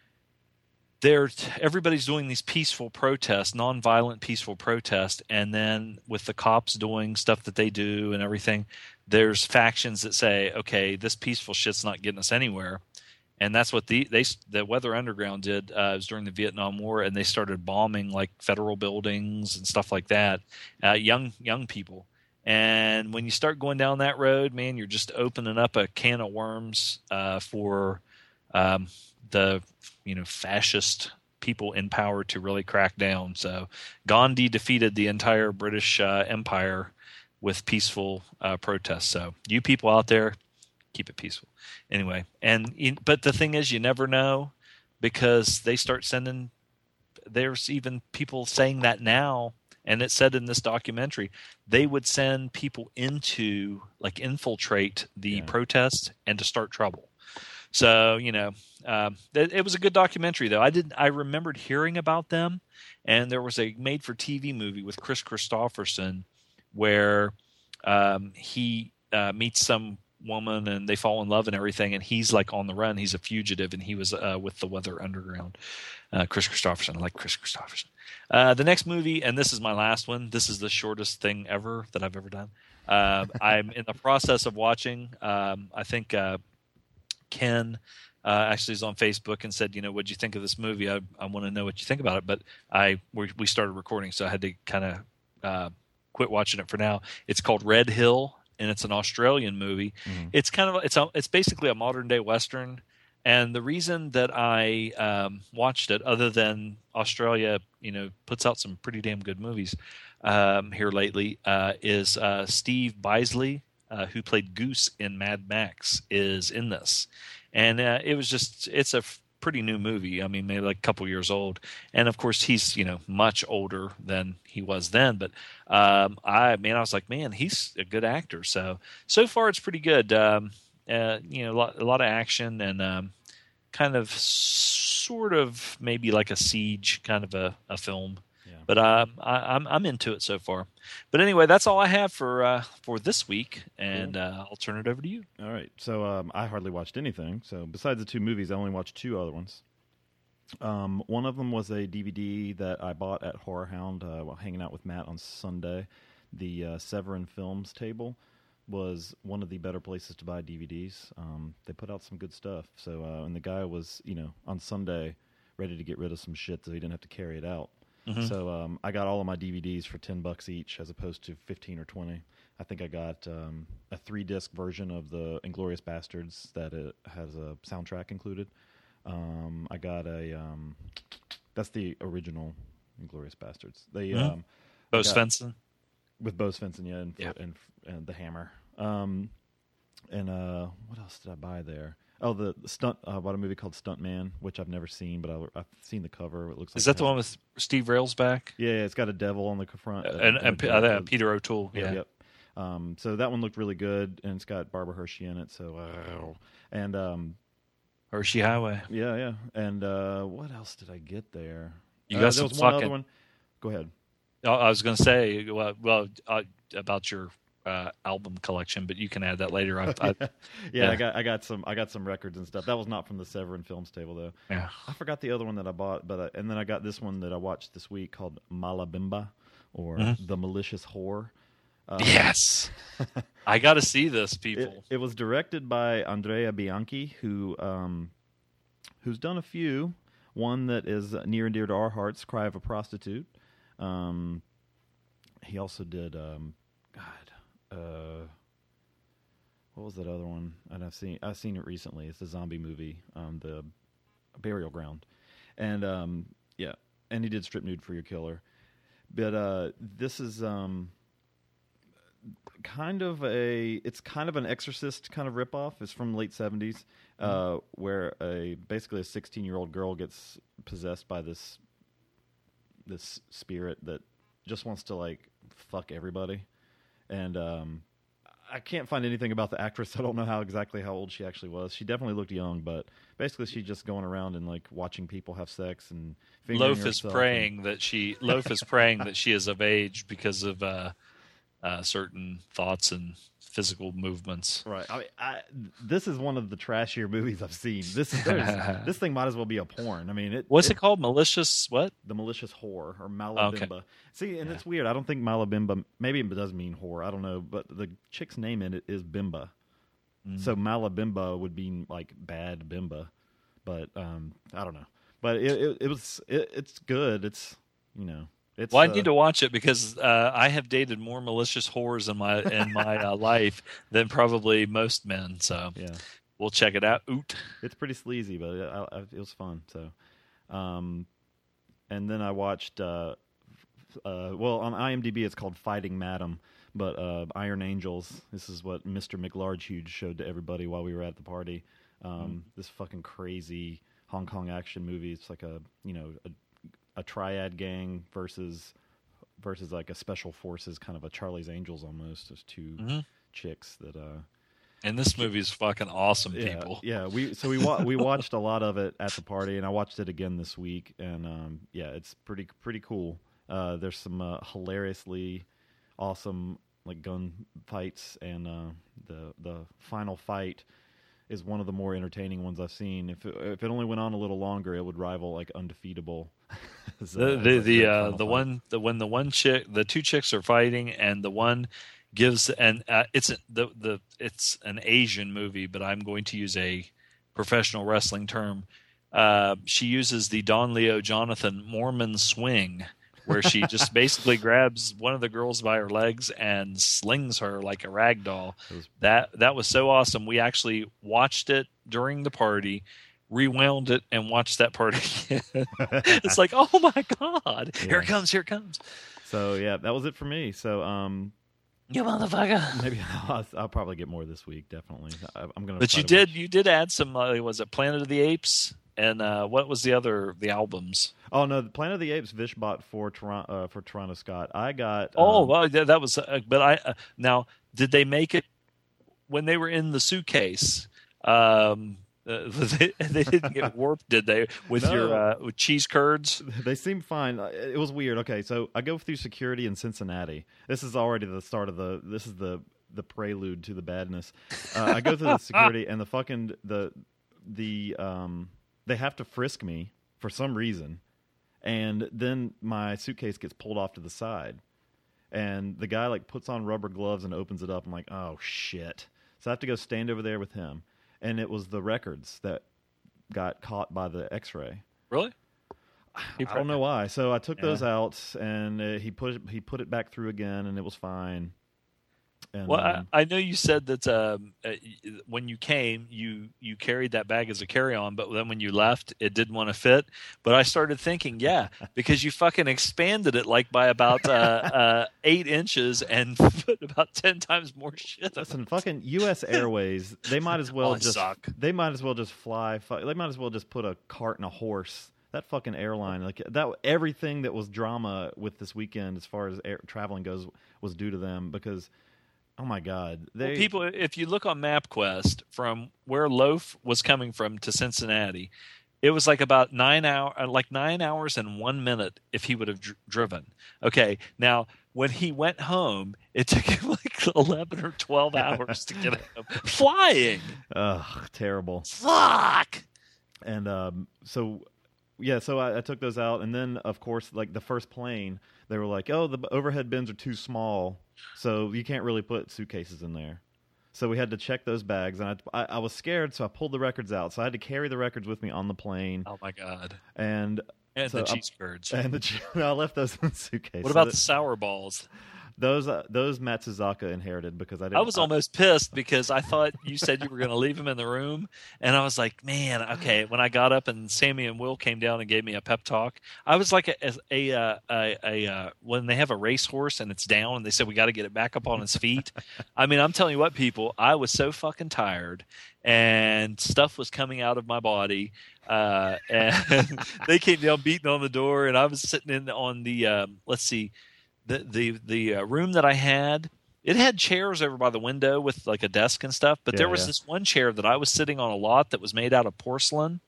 S3: they're everybody's doing these peaceful protests, nonviolent peaceful protests, and then with the cops doing stuff that they do and everything, there's factions that say, okay, this peaceful shit's not getting us anywhere. And that's what the they the Weather Underground did. Uh, was during the Vietnam War, and they started bombing like federal buildings and stuff like that. Uh, young young people, and when you start going down that road, man, you're just opening up a can of worms uh, for um, the you know fascist people in power to really crack down. So Gandhi defeated the entire British uh, Empire with peaceful uh, protests. So you people out there, keep it peaceful. Anyway, and but the thing is, you never know because they start sending. There's even people saying that now, and it said in this documentary they would send people into like infiltrate the
S4: Yeah.
S3: protests and to start trouble. So you know, um, it, it was a good documentary though. I didn't. I remembered hearing about them, and there was a made-for-TV movie with Kris Kristofferson where um, he uh, meets some woman and they fall in love and everything, and he's like on the run. He's a fugitive, and he was uh, with the Weather Underground. Uh, Kris Kristofferson, I like Kris Kristofferson. Uh, the next movie, and this is my last one. This is the shortest thing ever that I've ever done. Uh, I'm in the process of watching. Um, I think uh, Ken uh, actually is on Facebook and said, you know, what'd you think of this movie? I, I want to know what you think about it. But I we, we started recording, so I had to kind of uh, quit watching it for now. It's called Red Hill, and it's an Australian movie.
S4: Mhm.
S3: It's kind of it's a, it's basically a modern day western. And the reason that I um, watched it, other than Australia, you know, puts out some pretty damn good movies um, here lately, uh, is uh, Steve Bisley, uh, who played Goose in Mad Max, is in this, and uh, it was just it's a pretty new movie. I mean, maybe like a couple years old, and of course he's you know much older than he was then. But um, I mean, I was like, man, he's a good actor. So so far it's pretty good. Um, uh, you know, a lot, a lot of action and um, kind of sort of maybe like a siege kind of a, a film. But um, I, I'm I'm into it so far. But anyway, that's all I have for uh, for this week, and uh, I'll turn it over to you.
S2: All right. So um, I hardly watched anything. So besides the two movies, I only watched two other ones. Um, one of them was a DVD that I bought at Horror Hound uh, while hanging out with Matt on Sunday. The uh, Severin Films table was one of the better places to buy DVDs. Um, they put out some good stuff. So uh, and the guy was, you know, on Sunday ready to get rid of some shit so he didn't have to carry it out. So um, I got all of my DVDs for ten bucks each, as opposed to fifteen or twenty. I think I got um, a three disc version of the Inglorious Bastards that it has a soundtrack included. Um, I got a um, that's the original Inglorious Bastards. They
S3: Mhm.
S2: um,
S3: Bo Svenson.
S2: with Bo Svenson, yeah, and,
S3: Yeah.
S2: and and the Hammer. Um, and uh, what else did I buy there? Oh, the, stunt. I bought a movie called Stuntman, which I've never seen, but I, I've seen the cover. It looks like
S3: Is that
S2: it
S3: the one with Steve Railsback
S2: Yeah, yeah, it's got a devil on the front. uh,
S3: and, and,
S2: a
S3: P-
S2: devil
S3: uh, Peter O'Toole?
S2: Yep,
S3: Yeah.
S2: Yep. Um, so that one looked really good, and it's got Barbara Hershey in it. So, uh, and um,
S3: Hershey Highway.
S2: yeah, yeah. And uh, what else did I get there?
S3: You
S2: Uh,
S3: got some fucking-
S2: other one. Go ahead.
S3: I I was going to say well, well uh, about your uh, album collection, but you can add that later. I, I,
S2: yeah,
S3: yeah.
S2: I got I got some I got some records and stuff. That was not from the Severin Films table though.
S3: yeah.
S2: I forgot the other one that I bought, but I, and then I got this one that I watched this week called Malabimba, or
S3: Mm-hmm.
S2: the Malicious Whore. Um,
S3: Yes, I got to see this, people.
S2: it was directed by Andrea Bianchi, who um, who's done a few. One that is near and dear to our hearts, "Cry of a Prostitute." Um, he also did, um, uh, what was that other one? And I've seen I've seen it recently. It's a zombie movie, um, the Burial Ground, and um, yeah, and he did Strip Nude for Your Killer. But uh, this is um, kind of a it's kind of an exorcist kind of ripoff it's from late 70s uh, where a basically a 16 year old girl gets possessed by this this spirit that just wants to like fuck everybody and um I can't find anything about the actress. I don't know how exactly how old she actually was. She definitely looked young, but basically she's just going around and like watching people have sex and
S3: Loaf is
S2: herself and-
S3: praying that she Loaf is praying that she is of age because of uh, uh, certain thoughts and physical movements.
S2: Right. I, mean, I this is one of the trashier movies I've seen. This there's- this thing might as well be a porn. I mean, it,
S3: What's it called? Malicious what?
S2: The malicious whore or Malabimba.
S3: Okay.
S2: See, and
S3: Yeah.
S2: it's weird. I don't think Malabimba. Maybe it does mean whore. I don't know, but the chick's name in it is Bimba.
S3: Mm.
S2: So Malabimba would be like bad Bimba, but um, I don't know. But it it, it was it, it's good. It's you know it's.
S3: Well, I
S2: uh,
S3: need to watch it because uh, I have dated more malicious whores in my in my uh, life than probably most men. So
S2: Yeah.
S3: we'll check it out. Oot.
S2: it's pretty sleazy, but it, I, it was fun. So, um, and then I watched. Uh, uh, well, on IMDb, it's called Fighting Madam, but uh, Iron Angels. This is what Mister McLarge Huge showed to everybody while we were at the party. Um, This fucking crazy Hong Kong action movie. It's like a you know a, a triad gang versus versus like a special forces kind of a Charlie's Angels almost. There's 2
S3: Mhm.
S2: chicks that. Uh,
S3: And this movie is fucking awesome,
S2: yeah,
S3: people.
S2: Yeah, we so we wa- we watched a lot of it at the party, and I watched it again this week, and um, yeah, it's pretty pretty cool. Uh, there's some uh, hilariously awesome like gun fights, and uh, the the final fight is one of the more entertaining ones I've seen. If it, if it only went on a little longer, it would rival like undefeatable.
S3: The the the uh, the one the when the one chick the two chicks are fighting and the one gives and uh, it's the the it's an Asian movie, but I'm going to use a professional wrestling term. Uh, she uses the Don Leo Jonathan Mormon swing, where she just basically grabs one of the girls by her legs and slings her like a rag doll.
S2: Was-
S3: That that was so awesome. We actually watched it during the party, rewound it, and watched that part again. it's like, oh my god, here it comes, here it comes.
S2: So yeah, that was it for me. So um,
S3: You motherfucker.
S2: Maybe I'll, I'll probably get more this week. Definitely, I, I'm gonna.
S3: But you did
S2: watch-
S3: you did add some. Uh, was it Planet of the Apes? And uh, what was the other the albums?
S2: Oh no, the Planet of the Apes. Vish bought for Toronto uh, for Toronto Scott. I got.
S3: Oh,
S2: um,
S3: well, yeah, that was. Uh, but I uh, now did they make it when they were in the suitcase? Um, uh, they, they didn't get warped, did they? With your uh, with cheese curds?
S2: they seem fine. Uh, It was weird. Okay, so I go through security in Cincinnati. This is already the start of the. This is the the prelude to the badness. Uh, I go through the security and the fucking the the um they have to frisk me for some reason, and then my suitcase gets pulled off to the side, and the guy like puts on rubber gloves and opens it up. I'm like, oh shit! So I have to go stand over there with him, and it was the records that got caught by the X-ray.
S3: Really?
S2: I don't know why. So I took
S3: Yeah.
S2: those out, and uh, he put he put it back through again, and it was fine. And,
S3: Well,
S2: um,
S3: I, I know you said that um, uh, when you came, you you carried that bag as a carry-on, but then when you left, it didn't want to fit. But I started thinking, yeah, because you fucking expanded it like by about uh, uh, eight inches and put about ten times more shit. on
S2: listen, fucking U.S. Airways, they might as well
S3: Oh,
S2: just
S3: suck.
S2: they might as well just fly. They might as well just put a cart and a horse. That fucking airline, like that, everything that was drama with this weekend, as far as air, traveling goes, was due to them because, oh my god, they
S3: Well, people, if you look on MapQuest from where Loaf was coming from to Cincinnati, it was like about nine hour, uh, like nine hours and one minute if he would have dr- driven. Okay, now when he went home, it took him like eleven or twelve hours to get home flying.
S2: ugh, terrible.
S3: Fuck.
S2: and um, so yeah so I, I took those out and then of course like the first plane they were like oh the overhead bins are too small so you can't really put suitcases in there so we had to check those bags and I, I, I was scared so i pulled the records out so i had to carry the records with me on the plane
S3: Oh my god.
S2: and
S3: And
S2: So
S3: the cheese curds.
S2: and the, i left those in the suitcase
S3: What
S2: So
S3: about
S2: that-
S3: the sour balls?
S2: Those uh, those Matt Suzaka inherited because i didn't
S3: I was almost pissed because I thought you said you were going to leave him in the room, and I was like, man, okay. When I got up and Sammy and Will came down and gave me a pep talk, I was like a a a, a, a uh, when they have a racehorse and it's down and they said we got to get it back up on its feet. I mean, I'm telling you what, people, I was so fucking tired, and stuff was coming out of my body. Uh, and they came down beating on the door, and I was sitting in on the um, let's see, the the the uh, room that I had. It had chairs over by the window with like a desk and stuff, but there was
S2: yeah.
S3: this one chair that I was sitting on a lot that was made out of porcelain,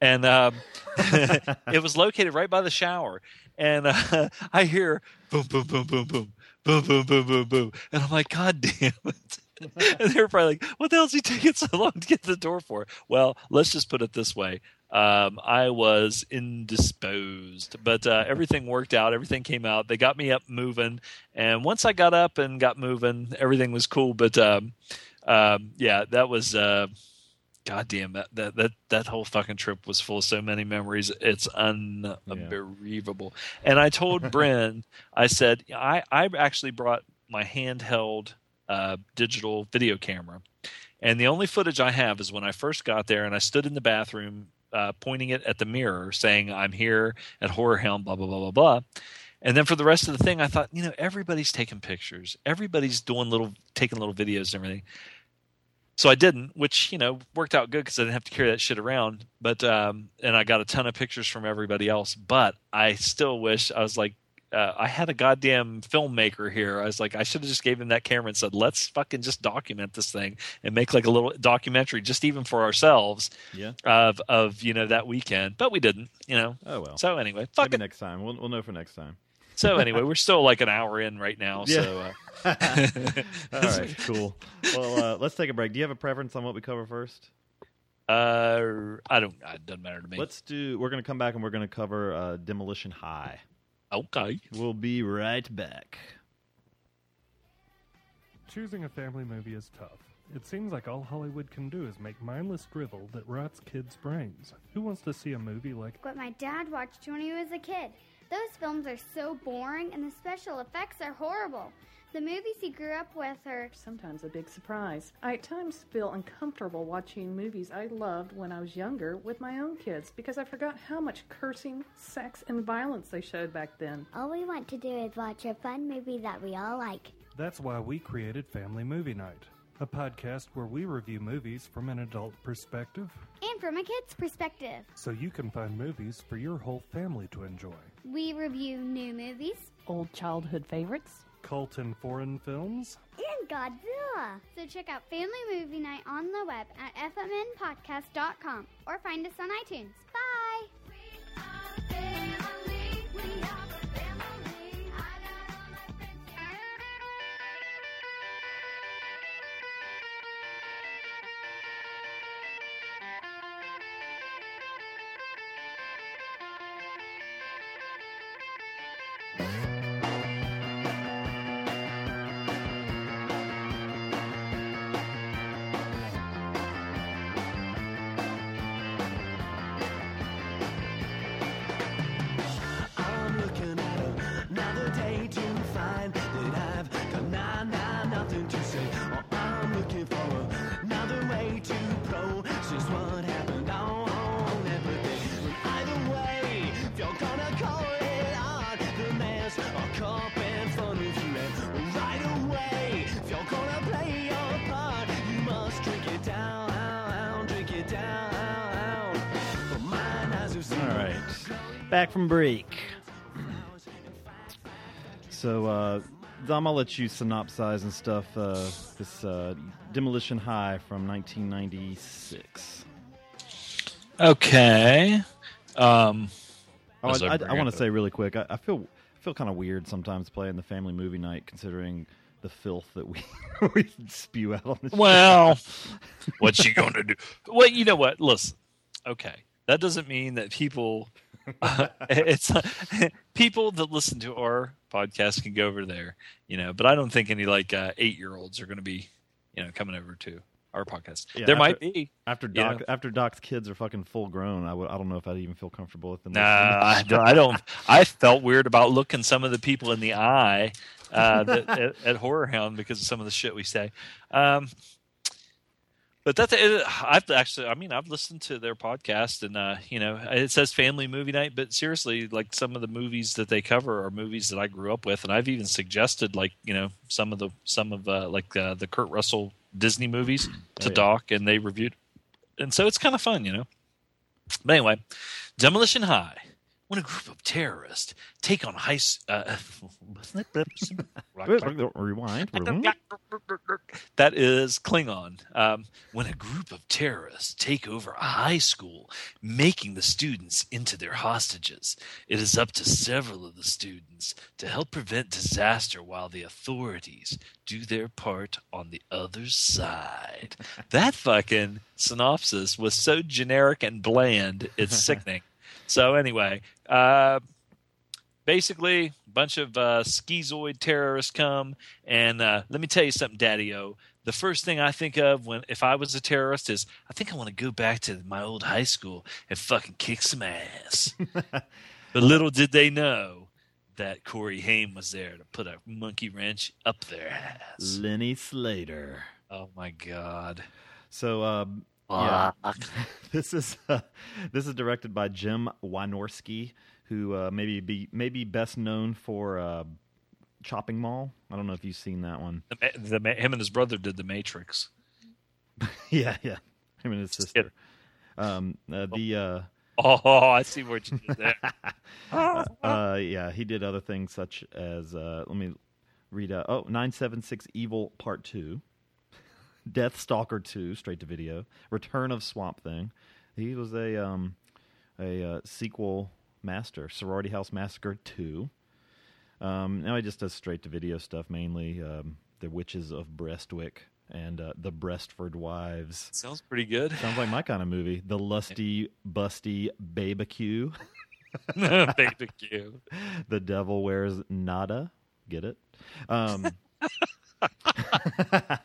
S3: and um, it was located right by the shower. And uh, I hear boom, boom, boom, boom, boom, boom, boom, boom, boom, boom, and I'm like, God damn it! and they were probably like, "What the hell's he taking so long to get to the door for?" Well, let's just put it this way: um, I was indisposed, but uh, everything worked out. Everything came out. They got me up moving, and once I got up and got moving, everything was cool. But um, um, yeah, that was. Uh, God damn that, that that that whole fucking trip was full of so many memories. It's unbelievable. And I told Bryn, I said I I actually brought my handheld uh, digital video camera, and the only footage I have is when I first got there and I stood in the bathroom uh, pointing it at the mirror, saying I'm here at Horror Hound, blah blah blah blah blah. And then for the rest of the thing, I thought, you know, everybody's taking pictures, everybody's doing little, taking little videos and everything. So I didn't, which you know worked out good because I didn't have to carry that shit around. But um, and I got a ton of pictures from everybody else. But I still wish I was like, uh, I had a goddamn filmmaker here. I was like, I should have just gave him that camera and said, let's fucking just document this thing and make like a little documentary, just even for ourselves
S2: yeah
S3: of of you know that weekend. But we didn't, you know.
S2: oh well
S3: So anyway, fuck
S2: maybe
S3: it.
S2: next time we'll, we'll know for next time
S3: So anyway, we're still like an hour in right now.
S2: Yeah.
S3: So. Uh,
S2: all right cool well uh, let's take a break do you have a preference on what we cover first
S3: Uh, I don't. It doesn't matter to me.
S2: Let's do. We're going to come back and we're going to cover uh, Demolition High.
S3: Okay.
S2: We'll be right back.
S5: Choosing a family movie is tough. It seems like all Hollywood can do is make mindless drivel that rots kids' brains. Who wants to see a movie like
S6: What my dad watched when he was a kid. Those films are so boring and the special effects are horrible. The movies he grew up with are
S7: sometimes a big surprise. I at times feel uncomfortable watching movies I loved when I was younger with my own kids because I forgot how much cursing, sex, and violence they showed back then.
S8: All we want to do is watch a fun movie that we all like.
S5: That's why we created Family Movie Night, a podcast where we review movies from an adult perspective
S1: And from a kid's perspective,
S5: so you can find movies for your whole family to enjoy.
S1: we review new movies
S9: Old childhood favorites.
S5: Cult and foreign films,
S1: and Godzilla. So check out Family Movie Night on the web at fmnpodcast.com or find us on iTunes.
S2: Back from break. So, uh, Zom, I'll let you synopsize and stuff uh, this uh, Demolition High from 1996.
S3: Okay. Um,
S2: Oh,
S3: I
S2: I, I, want to say really quick, I, I feel feel kind of weird sometimes playing the family movie night, considering the filth that we we spew out on the show.
S3: well, what's she going to do? Well, you know what? Listen. Okay. That doesn't mean that people. it's people that listen to our podcast can go over there, you know. But I don't think any like uh, eight year olds are going to be, you know, coming over to our podcast.
S2: Yeah,
S3: there
S2: after-
S3: might be.
S2: After Doc,
S3: know.
S2: after Doc's kids are fucking full grown, I would I don't know if I'd even feel comfortable with them.
S3: Nah. I don't, I don't. I felt weird about looking some of the people in the eye uh, that, at, at Horror Hound because of some of the shit we say. Um, but that's it, I've actually. I mean, I've listened to their podcast, and uh, you know, it says family movie night, but seriously, like some of the movies that they cover are movies that I grew up with, and I've even suggested like you know some of the some of uh, like uh, the Kurt Russell Disney movies to
S2: Oh, yeah.
S3: Doc, and they reviewed, and so it's kind of fun, you know. But anyway, Demolition High. When a group of terrorists take on high. Uh,
S2: Rewind.
S3: that is Klingon. Um, when a group of terrorists take over a high school, making the students into their hostages, it is up to several of the students to help prevent disaster while the authorities do their part on the other side. that fucking synopsis was so generic and bland, it's sickening. So, anyway, uh, basically a bunch of uh, schizoid terrorists come and uh, let me tell you something daddy-o the first thing i think of when if i was a terrorist is i think i want to go back to my old high school and fucking kick some ass. But little did they know that corey haim was there to put a monkey wrench up their ass.
S2: Lenny Slater.
S3: oh my god.
S2: So, um, yeah, this is uh, this is directed by Jim Wynorski, who uh, maybe be maybe best known for uh, Chopping Mall. I don't know if you've seen that one.
S3: the, the, him and his brother did the matrix
S2: yeah, yeah, him and his
S3: Just
S2: sister. Um, uh, the uh,
S3: oh i see what you did there
S2: uh, yeah, he did other things such as uh, let me read. Uh, oh, 976 Evil Part Two, Deathstalker Two, straight to video, Return of Swamp Thing. He was a um, a uh, sequel master, Sorority House Massacre Two. Um, now he just does straight to video stuff, mainly um, The Witches of Breastwick and uh, The Breastford Wives.
S3: sounds pretty good
S2: Sounds like my kind of movie. The Lusty Busty Babacue.
S3: baby Q.
S2: the devil wears nada. Get it? Um,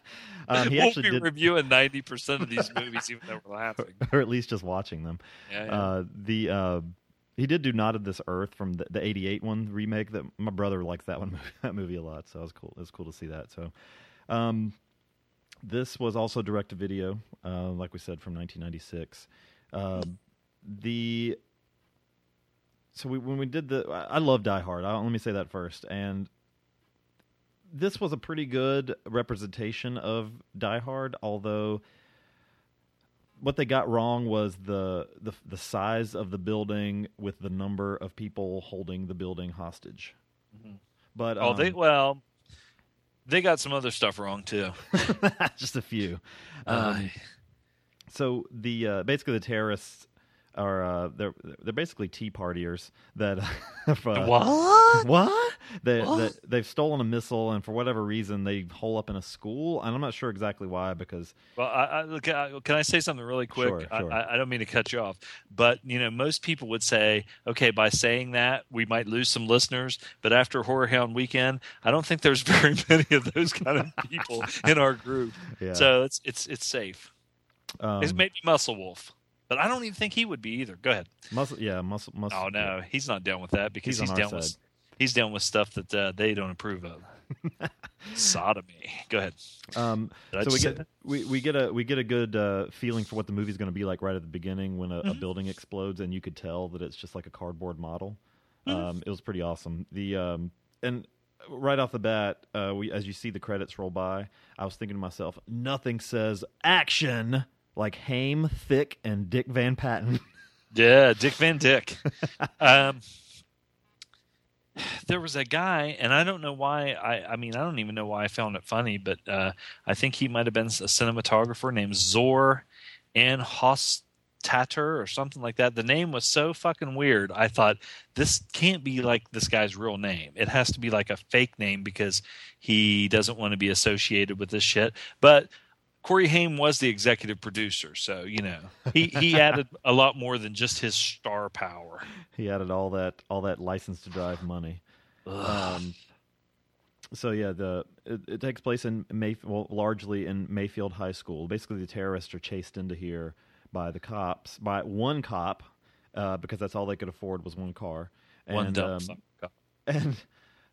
S2: um, he
S3: we'll
S2: actually
S3: be
S2: did,
S3: reviewing ninety percent of these movies, even though we're laughing.
S2: or at least just watching them.
S3: Yeah, yeah.
S2: Uh, the uh, he did do "Not of This Earth" from the, the '88 one remake. That my brother likes that one that movie a lot, so it was cool. It was cool to see that. So, um, this was also direct to video, uh, like we said, from 1996. Uh, the so we, when we did the, I I love Die Hard. I, let me say that first. And this was a pretty good representation of Die Hard, although what they got wrong was the, the the size of the building with the number of people holding the building hostage. But
S3: oh, they
S2: um,
S3: well, they got some other stuff wrong too.
S2: just a few.
S3: Uh,
S2: Um, so the uh, basically the terrorists are uh, they're they're basically tea partiers that have, uh,
S3: what?
S2: what they,
S3: What?
S2: they they've stolen a missile and for whatever reason they hole up in a school and I'm not sure exactly why because
S3: Well, I, I, look, I, can I say something really quick?
S2: Sure,
S3: I-
S2: sure.
S3: I, I don't mean to cut you off, but you know, most people would say, okay, by saying that, we might lose some listeners. But after Horror Hound Weekend, I don't think there's very many of those kind of people in our group.
S2: yeah
S3: So it's it's it's safe.
S2: um,
S3: it's maybe Muscle Wolf, but I don't even think he would be either. Go ahead.
S2: muscle yeah muscle muscle
S3: Oh no, he's not down with that because
S2: He's
S3: he's, down with he's down with stuff that uh, they don't approve of. Sodomy. Go ahead.
S2: Um, so we get we, we get a we get a good uh, feeling for what the movie's going to be like right at the beginning when a, a
S3: Mm-hmm.
S2: building explodes and you could tell that it's just like a cardboard model.
S3: Mm-hmm.
S2: Um, it was pretty awesome. The um, and right off the bat, uh, we as you see the credits roll by, I was thinking to myself, nothing says action like Haim, Thicke, and Dick Van Patten.
S3: Yeah, Dick Van Dyke. um, there was a guy, and I don't know why. I, I mean, I don't even know why I found it funny, but uh, I think he might have been a cinematographer named Zor and Hostatter or something like that. The name was so fucking weird. I thought this can't be like this guy's real name. It has to be like a fake name because he doesn't want to be associated with this shit. But Corey Haim was the executive producer, so you know he he added a lot more than just his star power.
S2: he added all that all that license to drive money. Um, so yeah, the it, it takes place in May, well, largely in Mayfield High School. Basically, the terrorists are chased into here by the cops, by one cop, uh, because that's all they could afford was one car.
S3: One
S2: And,
S3: dumb
S2: um,
S3: fuck.
S2: and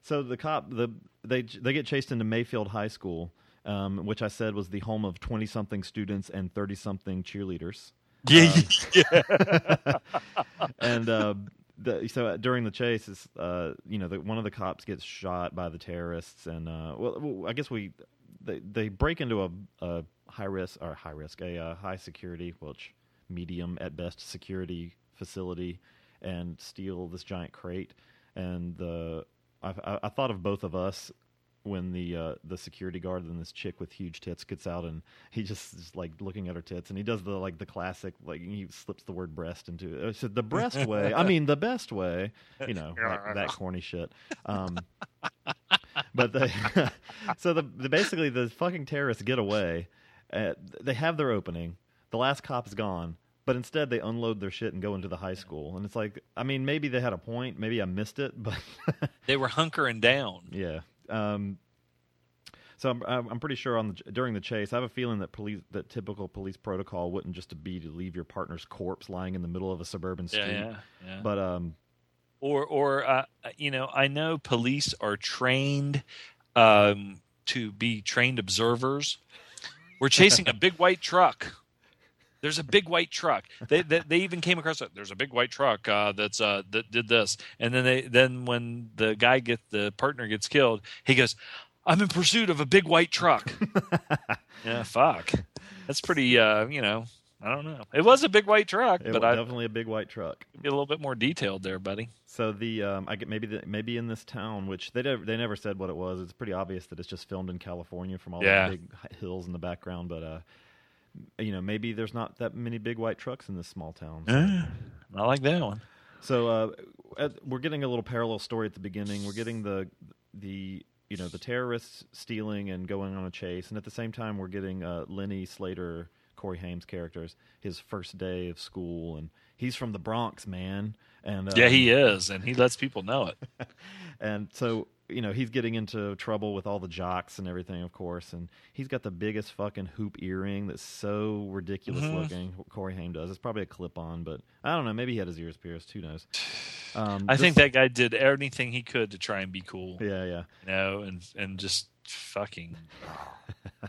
S2: so the cop the they they get chased into Mayfield High School, um, which I said was the home of twenty something students and thirty something cheerleaders.
S3: Yeah, yeah.
S2: and uh, the, so during the chase, is uh, you know, the, one of the cops gets shot by the terrorists, and uh, well, well, I guess we they they break into a, a high risk or high risk a uh, high security, which medium at best security facility, and steal this giant crate. And the I, I, I thought of both of us when the uh, the security guard and this chick with huge tits gets out and he just is like looking at her tits and he does the like the classic like he slips the word breast into it. I said the breast way. I mean the best way. You know like that corny shit. Um, but they so the, the basically the fucking terrorists get away. Uh, they have their opening. The last cop is gone. But instead, they unload their shit and go into the high school, and it's like, I mean, maybe they had a point, maybe I missed it, but
S3: they were hunkering down.
S2: yeah. Um, so I'm, I'm pretty sure on the, during the chase, I have a feeling that police that typical police protocol wouldn't just be to leave your partner's corpse lying in the middle of a suburban street.
S3: Yeah, yeah, yeah.
S2: But um,
S3: or or uh, you know, I know police are trained um, to be trained observers. We're chasing a big white truck. There's a big white truck. They they, they even came across it. There's a big white truck uh, that's uh, that did this, and then they then when the guy get the partner gets killed, he goes, "I'm in pursuit of a big white truck." yeah, fuck. That's pretty. Uh, you know, I don't know. It was a big white truck,
S2: it
S3: but
S2: was
S3: I
S2: definitely a big white truck.
S3: get a little bit more detailed there, buddy.
S2: So the um, I get maybe the, maybe in this town, which they never, they never said what it was. It's pretty obvious that it's just filmed in California from all
S3: Yeah.
S2: the big hills in the background. But uh, you know, maybe there's not that many big white trucks in this small town. So-
S3: I like that one.
S2: So uh, at, we're getting a little parallel story at the beginning. We're getting the the you know the terrorists stealing and going on a chase, and at the same time we're getting uh, Lenny Slater, Corey Haim's characters, his first day of school, and he's from the Bronx, man. And
S3: Yeah,
S2: um,
S3: he is, and he lets people know it.
S2: and so you know he's getting into trouble with all the jocks and everything, of course. And he's got the biggest fucking hoop earring that's so ridiculous
S3: Mhm.
S2: looking. Corey Haim does. It's probably a clip on, but I don't know. Maybe he had his ears pierced. Who knows? Um,
S3: I think that guy did anything he could to try and be cool,
S2: Yeah, yeah.
S3: you know, and and just fucking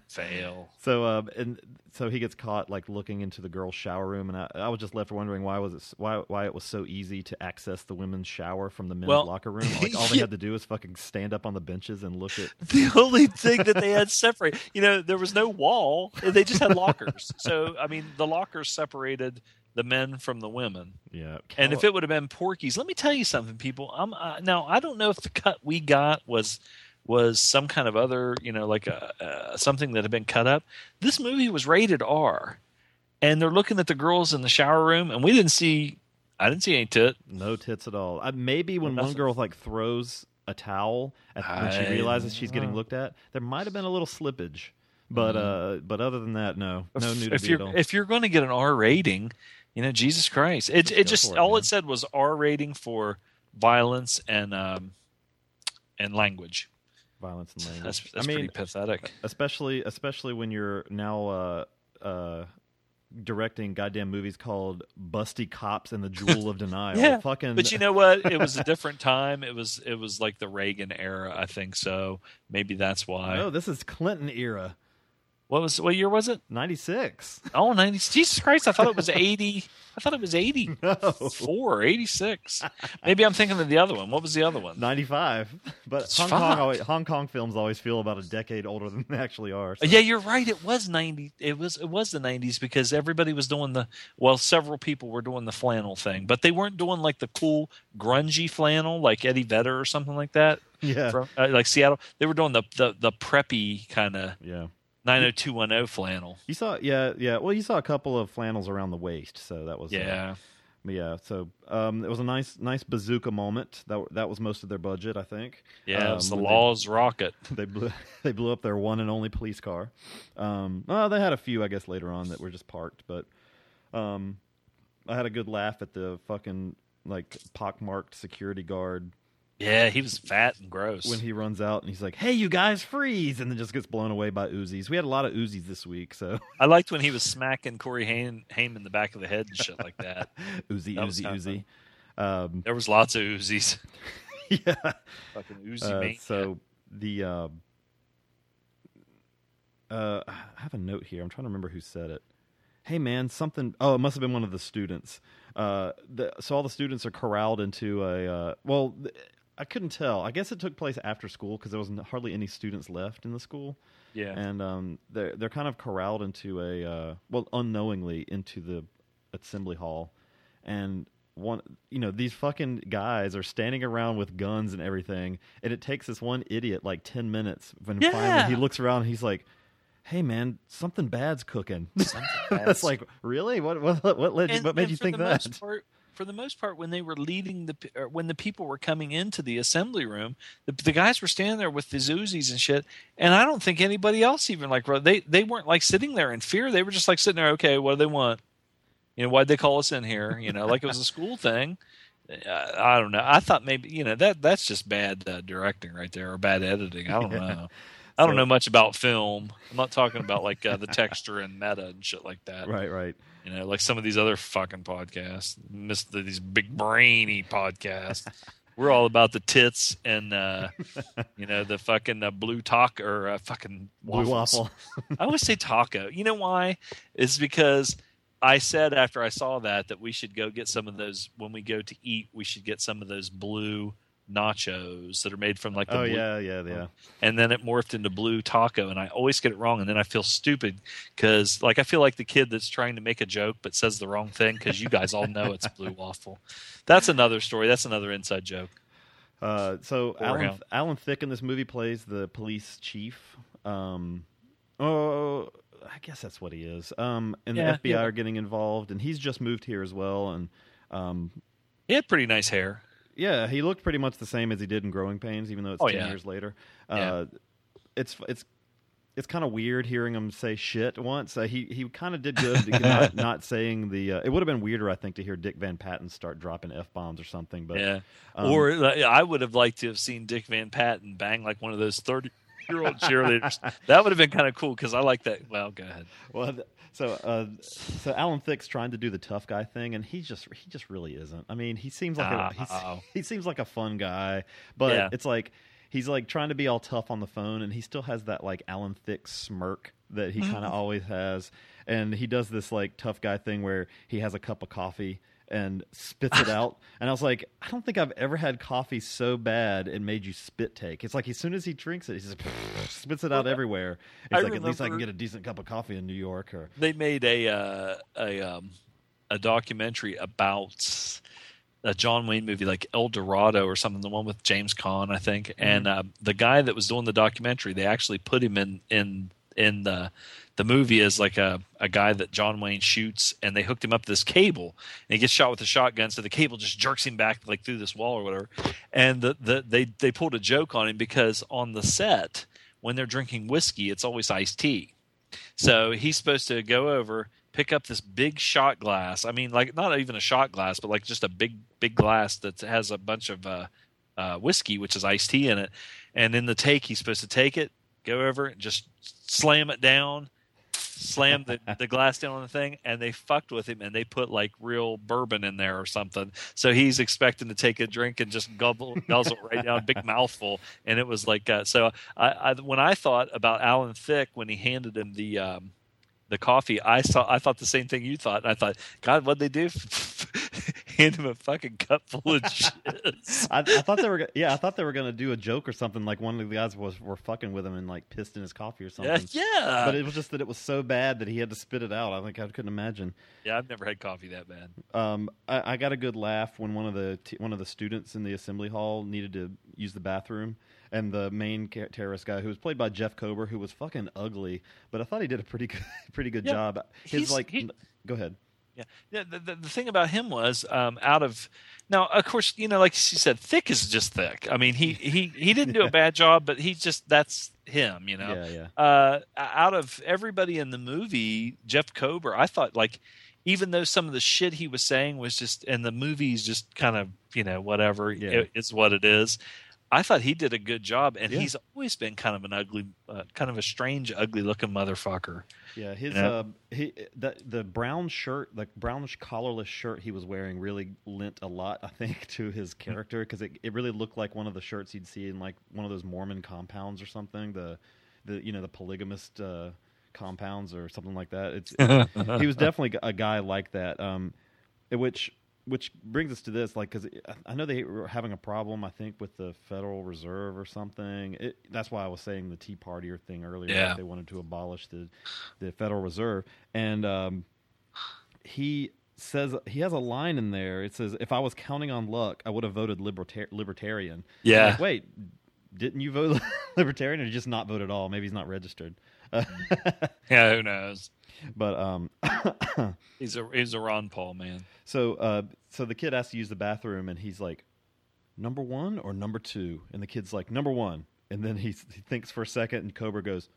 S3: fail.
S2: So, um, and so he gets caught like looking into the girls' shower room, and I, I was just left wondering why was it why why it was so easy to access the women's shower from the men's
S3: Well,
S2: locker room. Like all they
S3: yeah.
S2: had to do was fucking stand up on the benches and look at.
S3: The only thing that they had separate, you know, there was no wall. They just had lockers. So I mean, the lockers separated the men from the women.
S2: Yeah,
S3: And if it would have been Porky's, let me tell you something, people. I'm uh, now I don't know if the cut we got was was some kind of other, you know, like a, uh, something that had been cut up. This movie was rated R, and they're looking at the girls in the shower room, and we didn't see. I didn't see any tit.
S2: no tits at all. Uh, maybe when one girl like throws a towel at, when she realizes she's getting looked at, there might have been a little slippage. But uh, but other than that, no, no
S3: if,
S2: nudity
S3: if you're
S2: all.
S3: if you're going to get an R rating, you know, Jesus Christ, it it just
S2: it,
S3: all
S2: man.
S3: it said was R rating for violence and um and language.
S2: Violence and language.
S3: That's that's
S2: I mean,
S3: pretty pathetic.
S2: especially especially when you're now uh, uh, directing goddamn movies called "Busty Cops" and "The Jewel of Denial."
S3: Yeah,
S2: fucking.
S3: But you know what? It was a different time. It was it was like the Reagan era, I think. So maybe that's why.
S2: no, this is Clinton era,
S3: What was what year was it?
S2: '96.
S3: Oh, 90. Jesus Christ! I thought it was eighty. I thought it was eighty four, eighty six. Maybe I'm thinking of the other one. What was the other one?
S2: '95. But
S3: It's
S2: Hong Kong, always, Hong Kong films always feel about a decade older than they actually are. so-
S3: Yeah, you're right. It was ninety. It was it was the nineties because everybody was doing the well. Several people were doing the flannel thing, but they weren't doing like the cool grungy flannel like Eddie Vedder or something like that.
S2: Yeah.
S3: from uh, like Seattle. They were doing the the, the preppy kind of
S2: yeah.
S3: Nine hundred two one zero flannel.
S2: You saw, yeah, yeah. Well, you saw a couple of flannels around the waist, so that was uh,
S3: Yeah,
S2: yeah. So um, it was a nice, nice bazooka moment. That that was most of their budget, I think.
S3: yeah.
S2: Um,
S3: it was the
S2: when they-
S3: Laws rocket.
S2: they blew they blew up their one and only police car. Um, well, they had a few, I guess, later on that were just parked, but um, I had a good laugh at the fucking like pockmarked security guard
S3: Yeah, he was fat and gross.
S2: when he runs out and he's like, "Hey, you guys, freeze!" and then just gets blown away by Uzis. We had a lot of Uzis this week, so
S3: I liked when he was smacking Corey Haim, Haim in the back of the head and shit like that.
S2: Uzi,
S3: That
S2: Uzi, Uzi. Um,
S3: There was lots of Uzis.
S2: yeah.
S3: Fucking Uzi
S2: Uh, so the uh, uh, I have a note here. I'm trying to remember who said it. Hey man, something. Oh, it must have been one of the students. Uh, the, so all the students are corralled into a. Uh, well, th- I couldn't tell. I guess it took place after school because there was hardly any students left in the school,
S3: yeah.
S2: and um, they're they're kind of corralled into a uh, well, unknowingly into the assembly hall, and one you know these fucking guys are standing around with guns and everything and it takes this one idiot like 10 minutes when
S3: Yeah.
S2: finally he looks around and he's like hey man something bad's cooking
S3: Something
S2: that's like really what what what, led you, what made you think that
S3: part, for the most part, when they were leading the, or when the people were coming into the assembly room, the, the guys were standing there with the Uzis and shit. And I don't think anybody else even like they they weren't like sitting there in fear. They were just like sitting there. Okay, what do they want? You know, why'd they call us in here? You know, like it was a school thing. Uh, I don't know. I thought maybe you know that that's just bad uh, directing right there or bad editing. I don't
S2: Yeah.
S3: know. I don't
S2: So-
S3: know much about film. I'm not talking about like uh, the texture and meta and shit like that.
S2: right right
S3: You know, like some of these other fucking podcasts, the, these big brainy podcasts. We're all about the tits and uh, you know the fucking uh, blue taco or uh, fucking
S2: blue waffle
S3: I always say taco. You know why? It's because I said after I saw that that we should go get some of those when we go to eat. We should get some of those blue nachos that are made from like the
S2: oh
S3: blue
S2: yeah yeah yeah
S3: and then it morphed into blue taco and i always get it wrong and then i feel stupid because like i feel like the kid that's trying to make a joke but says the wrong thing because you guys all know it's blue waffle that's another story that's another inside joke
S2: Uh, so Alan, Alan Thicke in this movie plays the police chief. Um, oh, I guess that's what he is. Um, and
S3: Yeah,
S2: the FBI
S3: yeah.
S2: are getting involved, and he's just moved here as well. And um,
S3: he had pretty nice hair
S2: yeah, he looked pretty much the same as he did in Growing Pains, even though it's
S3: Oh,
S2: ten
S3: yeah.
S2: years later. Uh, it's it's it's kind of weird hearing him say shit once. Uh, he he kind of did good not, not saying the. Uh, it would have been weirder, I think, to hear Dick Van Patten start dropping f bombs or something. But
S3: yeah
S2: um,
S3: or uh, i would have liked to have seen dick van patten bang like one of those 30 year old cheerleaders that would have been kind of cool because i like that well go ahead
S2: Well, th- so uh, so Alan Thicke's trying to do the tough guy thing, and he just he just really isn't. I mean, he seems like a, he's,
S3: Oh.
S2: he seems like a fun guy, but
S3: Yeah.
S2: it's like he's like trying to be all tough on the phone, and he still has that like Alan Thicke smirk that he kind of always has, and he does this like tough guy thing where he has a cup of coffee and spits it out. And I was like, I don't think I've ever had coffee so bad it made you spit take. It's like as soon as he drinks it, he just spits it out everywhere. It's
S3: I
S2: like at least I can get a decent cup of coffee in New York. Or
S3: they made a uh, a um, a documentary about a John Wayne movie like El Dorado or something, the one with James Caan, I think. And uh, the guy that was doing the documentary, they actually put him in in in the the movie is like a, a guy that John Wayne shoots, and they hooked him up to this cable, and he gets shot with a shotgun, so the cable just jerks him back like through this wall or whatever. And the, the they they pulled a joke on him because on the set when they're drinking whiskey, it's always iced tea. So he's supposed to go over, pick up this big shot glass. I mean, like not even a shot glass, but like just a big, big glass that has a bunch of uh, uh, whiskey, which is iced tea in it. And in the take, he's supposed to take it, go over, and just slam it down, slam the, the glass down on the thing, and they fucked with him and they put like real bourbon in there or something. So he's expecting to take a drink and just gobble, guzzle right down, big mouthful. And it was like, uh, so I, I, when I thought about Alan Thicke when he handed him the, um, the coffee, I saw, I thought the same thing you thought. And I thought, God, what'd they do? Hand him a fucking cup full of jizz.
S2: I, I thought they were, yeah, I thought they were gonna do a joke or something. Like one of the guys was were fucking with him and like pissed in his coffee or
S3: Yeah,
S2: something.
S3: yeah.
S2: But it was just that it was so bad that he had to spit it out. I think I couldn't imagine.
S3: yeah, I've never had coffee that bad.
S2: Um, I, I got a good laugh when one of the t- one of the students in the assembly hall needed to use the bathroom, and the main terrorist guy, who was played by Jeff Kober, who was fucking ugly, but I thought he did a pretty good, pretty good
S3: Yeah,
S2: job. His
S3: he's-
S2: like,
S3: he-
S2: go ahead.
S3: Yeah, yeah. The, the, the thing about him was, um, out of now, of course, you know, like she said, Thicke is just Thicke. I mean, he he he didn't do a bad job, but he just that's him, you know.
S2: Yeah, yeah.
S3: Uh, out of everybody in the movie, Jeff Kober, I thought like, even though some of the shit he was saying was just, and the movie's just kind of, you know, whatever,
S2: Yeah.
S3: it, it's what it is. I thought he did a good job, and
S2: Yeah.
S3: he's always been kind of an ugly, uh, kind of a strange, ugly looking motherfucker.
S2: Yeah, his
S3: Yeah.
S2: uh, he the the brown shirt, the brownish collarless shirt he was wearing, really lent a lot, I think, to his character because it, it really looked like one of the shirts you'd see in like one of those Mormon compounds or something. The the you know the polygamist uh, compounds or something like that. It's he was definitely a guy like that. Um, which which brings us to this, like, because I know they were having a problem, I think, with the Federal Reserve or something. It, that's why I was saying the Tea Party or thing earlier.
S3: Yeah.
S2: they wanted to abolish the the Federal Reserve, and um, he says he has a line in there. It says, "If I was counting on luck, I would have voted liberta- libertarian."
S3: Yeah.
S2: like, wait, didn't you vote libertarian, or just not vote at all? Maybe he's not registered.
S3: Yeah, who knows?
S2: But um,
S3: He's a he's a Ron Paul man.
S2: So, uh, so the kid has to use the bathroom, and he's like, "Number one or number two? And the kid's like, "Number one." And then he, he thinks for a second, and Kober goes,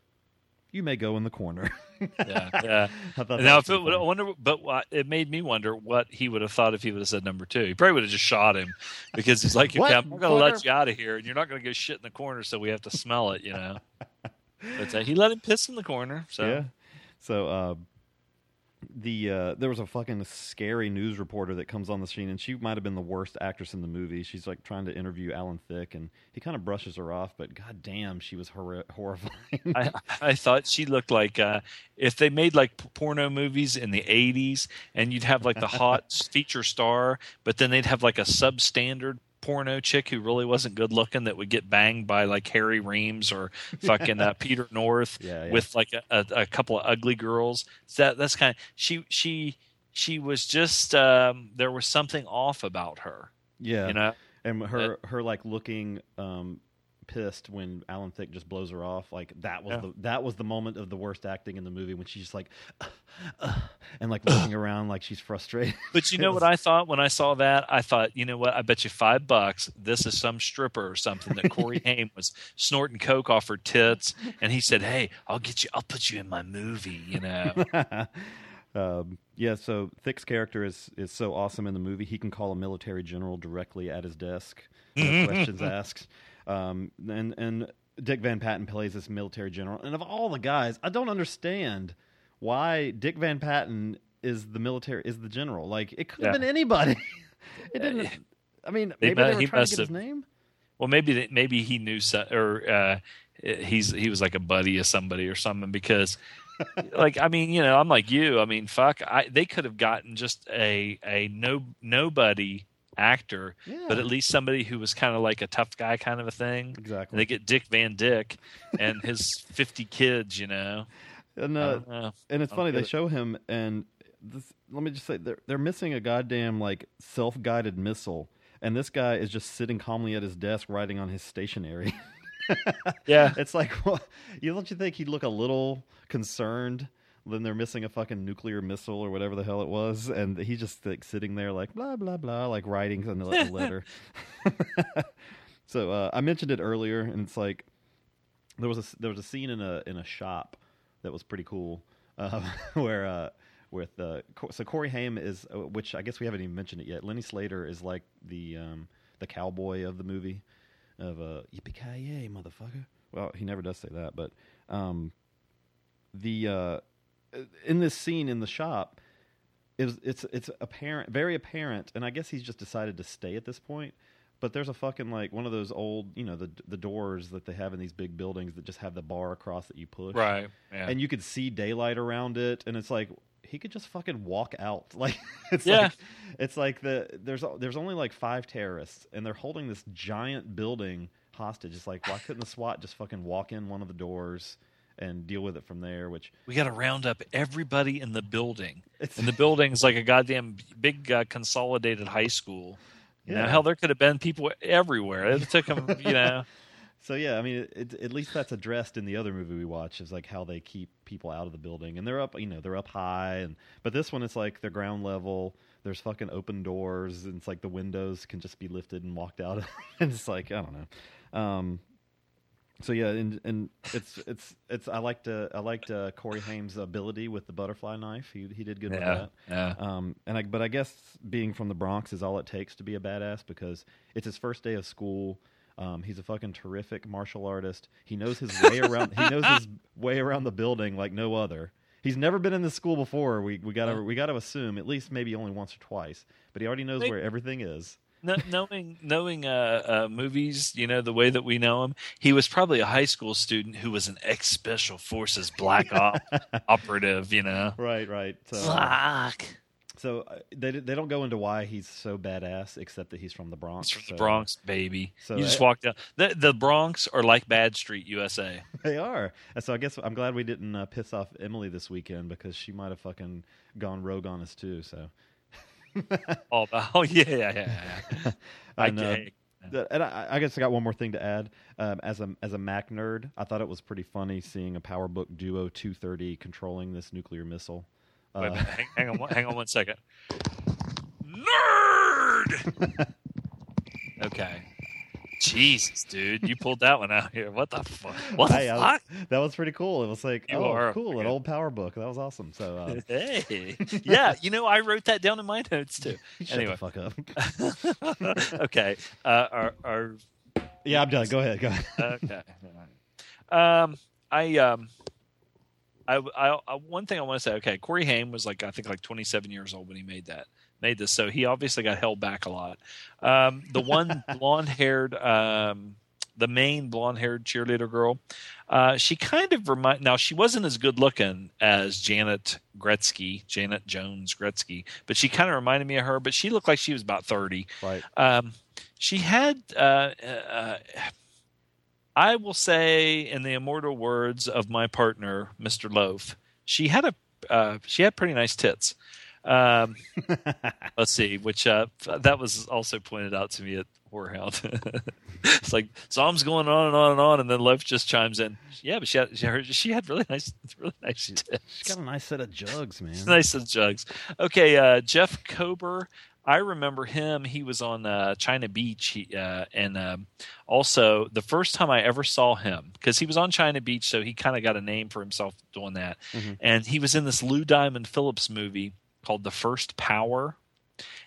S2: "You may go in the corner."
S3: Yeah, yeah.
S2: I thought
S3: now, if it would, I wonder, but what, it made me wonder what he would have thought if he would have said number two. He probably would have just shot him because he's like,
S2: What?
S3: okay, I'm going to let you out of here, and you're not going to go shit in the corner, so we have to smell it, you know. But uh, he let him piss in the corner. So
S2: Yeah. So uh, the uh, there was a fucking scary news reporter that comes on the scene, and she might have been the worst actress in the movie. She's like trying to interview Alan Thicke, and he kind of brushes her off, but god damn, she was hor- horrifying.
S3: I, I thought she looked like uh, if they made like porno movies in the 80s and you'd have like the hot feature star, but then they'd have like a substandard porno chick who really wasn't good looking that would get banged by like Harry Reams or fucking uh, Peter North
S2: Yeah, yeah.
S3: with like a, a, a couple of ugly girls. So that that's kind of she she she was just um, there was something off about her.
S2: yeah,
S3: You know,
S2: and her her like looking um, pissed when Alan Thicke just blows her off. Like that was
S3: Yeah.
S2: the that was the moment of the worst acting in the movie when she's just like, uh, uh, and like looking around like she's frustrated.
S3: But you know what I thought when I saw that? I thought, you know what? I bet you five bucks this is some stripper or something that Corey Haim was snorting coke off her tits, and he said, "Hey, I'll get you. I'll put you in my movie." You know?
S2: um, yeah, so Thicke's character is is so awesome in the movie. He can call a military general directly at his desk, no questions mm-hmm. asked. Um, and and Dick Van Patten plays this military general. And of all the guys, I don't understand why Dick Van Patten is the military is the general. Like it could have
S3: Yeah.
S2: been anybody. it didn't. I mean,
S3: They
S2: maybe
S3: mu-
S2: they were
S3: he
S2: trying to get his name.
S3: Well, maybe that- maybe he knew so, or uh, he's he was like a buddy of somebody or something because. like I mean, you know, I'm like you. I mean, fuck, I they could have gotten just a a no nobody actor,
S2: Yeah.
S3: but at least somebody who was kind of like a tough guy kind of a thing.
S2: Exactly.
S3: And they get Dick Van Dyke and his 50 kids, you know.
S2: And uh,
S3: know.
S2: and it's funny they
S3: it.
S2: show him and this, let me just say they're they're missing a goddamn like self-guided missile and this guy is just sitting calmly at his desk writing on his stationery
S3: Yeah.
S2: it's like what you don't you think he'd look a little concerned when they're missing a fucking nuclear missile or whatever the hell it was and he's just like sitting there like blah blah blah like writing a le- letter so uh, i mentioned it earlier and it's like there was a there was a scene in a in a shop that was pretty cool uh, where uh, with uh, so Corey Haim is uh, which I guess we haven't even mentioned it yet. Lenny Slater is like the um, the cowboy of the movie of uh, yippee ki yay motherfucker. Well, he never does say that, but um, the uh, in this scene in the shop is it's it's apparent very apparent and I guess he's just decided to stay at this point but there's a fucking like one of those old you know the the doors that they have in these big buildings that just have the bar across that you push
S3: Right. Yeah.
S2: and you could see daylight around it and it's like he could just fucking walk out like it's
S3: Yeah.
S2: like it's like the there's there's only like five terrorists and they're holding this giant building hostage it's like why couldn't the SWAT just fucking walk in one of the doors and deal with it from there which
S3: we got to round up everybody in the building. And the building's like a goddamn big uh, consolidated high school. You know, hell, there could have been people everywhere. It took them, you know.
S2: So yeah, I mean, it, it, at least that's addressed in the other movie we watch is like how they keep people out of the building, and they're up, you know, they're up high, and but this one it's like they're ground level. There's fucking open doors, and it's like the windows can just be lifted and walked out, and it's like I don't know. Um, so yeah, and and it's it's it's I liked uh, I liked uh, Corey Haim's ability with the butterfly knife. He he did good with that.
S3: Yeah.
S2: Um, and I, but I guess being from the Bronx is all it takes to be a badass because it's his first day of school. Um, he's a fucking terrific martial artist. He knows his way around. he knows his way around the building like no other. He's never been in this school before. We we gotta we gotta assume at least maybe only once or twice. But he already knows
S3: Maybe-
S2: where everything is.
S3: Kno- knowing knowing uh, uh, movies, you know the way that we know him, he was probably a high school student who was an ex special forces black op operative. You know,
S2: Right, right. So,
S3: fuck.
S2: so uh, they they don't go into why he's so badass except that he's from the Bronx.
S3: It's from
S2: so-
S3: the Bronx, baby.
S2: so
S3: you just
S2: I-
S3: walk down. The, the Bronx are like Bad Street, USA.
S2: They are. So I guess I'm glad we didn't uh, piss off Emily this weekend because she might have fucking gone rogue on us too. So
S3: Oh, oh yeah, yeah, yeah. yeah. I
S2: And, uh, and I, I guess I got one more thing to add. Um, as a as a Mac nerd, I thought it was pretty funny seeing a PowerBook Duo 230 controlling this nuclear missile. Uh,
S3: minute, hang, hang on, one- hang on one second. Nerd. okay. Jesus, dude, you pulled that one out here. What the fuck? What the
S2: hey, I was-
S3: fuck?
S2: that was pretty cool. It was like,
S3: You
S2: oh,
S3: are
S2: cool, an
S3: freaking-
S2: old PowerBook. That was awesome. So uh,
S3: Hey, yeah, you know, I wrote that down in my notes too.
S2: shut
S3: Anyway,
S2: the fuck up.
S3: okay. Uh, our, our
S2: yeah, I'm done. Go ahead. Go ahead.
S3: okay. Um, I um, I, I, I one thing I want to say. Okay, Corey Haim was like I think like 27 years old when he made that made this, so he obviously got held back a lot. Um, the one blonde haired, um, the main blonde haired cheerleader girl, uh, she kind of remind. Now she wasn't as good looking as Janet Gretzky, Janet Jones Gretzky, but she kind of reminded me of her. But she looked like she was about 30.
S2: Right.
S3: Um, she had, uh, uh, I will say, in the immortal words of my partner, Mister Loaf, she had a uh, she had pretty nice tits. Um, let's see, which uh, that was also pointed out to me at Horror Hound. it's like Zom's going on and on and on, and then Loaf just chimes in. Yeah, but she had she, had, she had really nice, really nice tits.
S2: She's got a nice set of jugs, man.
S3: nice set of jugs. Okay, uh, Jeff Kober. I remember him. He was on uh, China Beach, he, uh, and um, also the first time I ever saw him because he was on China Beach, so he kind of got a name for himself doing that. And he was in this Lou Diamond Phillips movie called The First Power,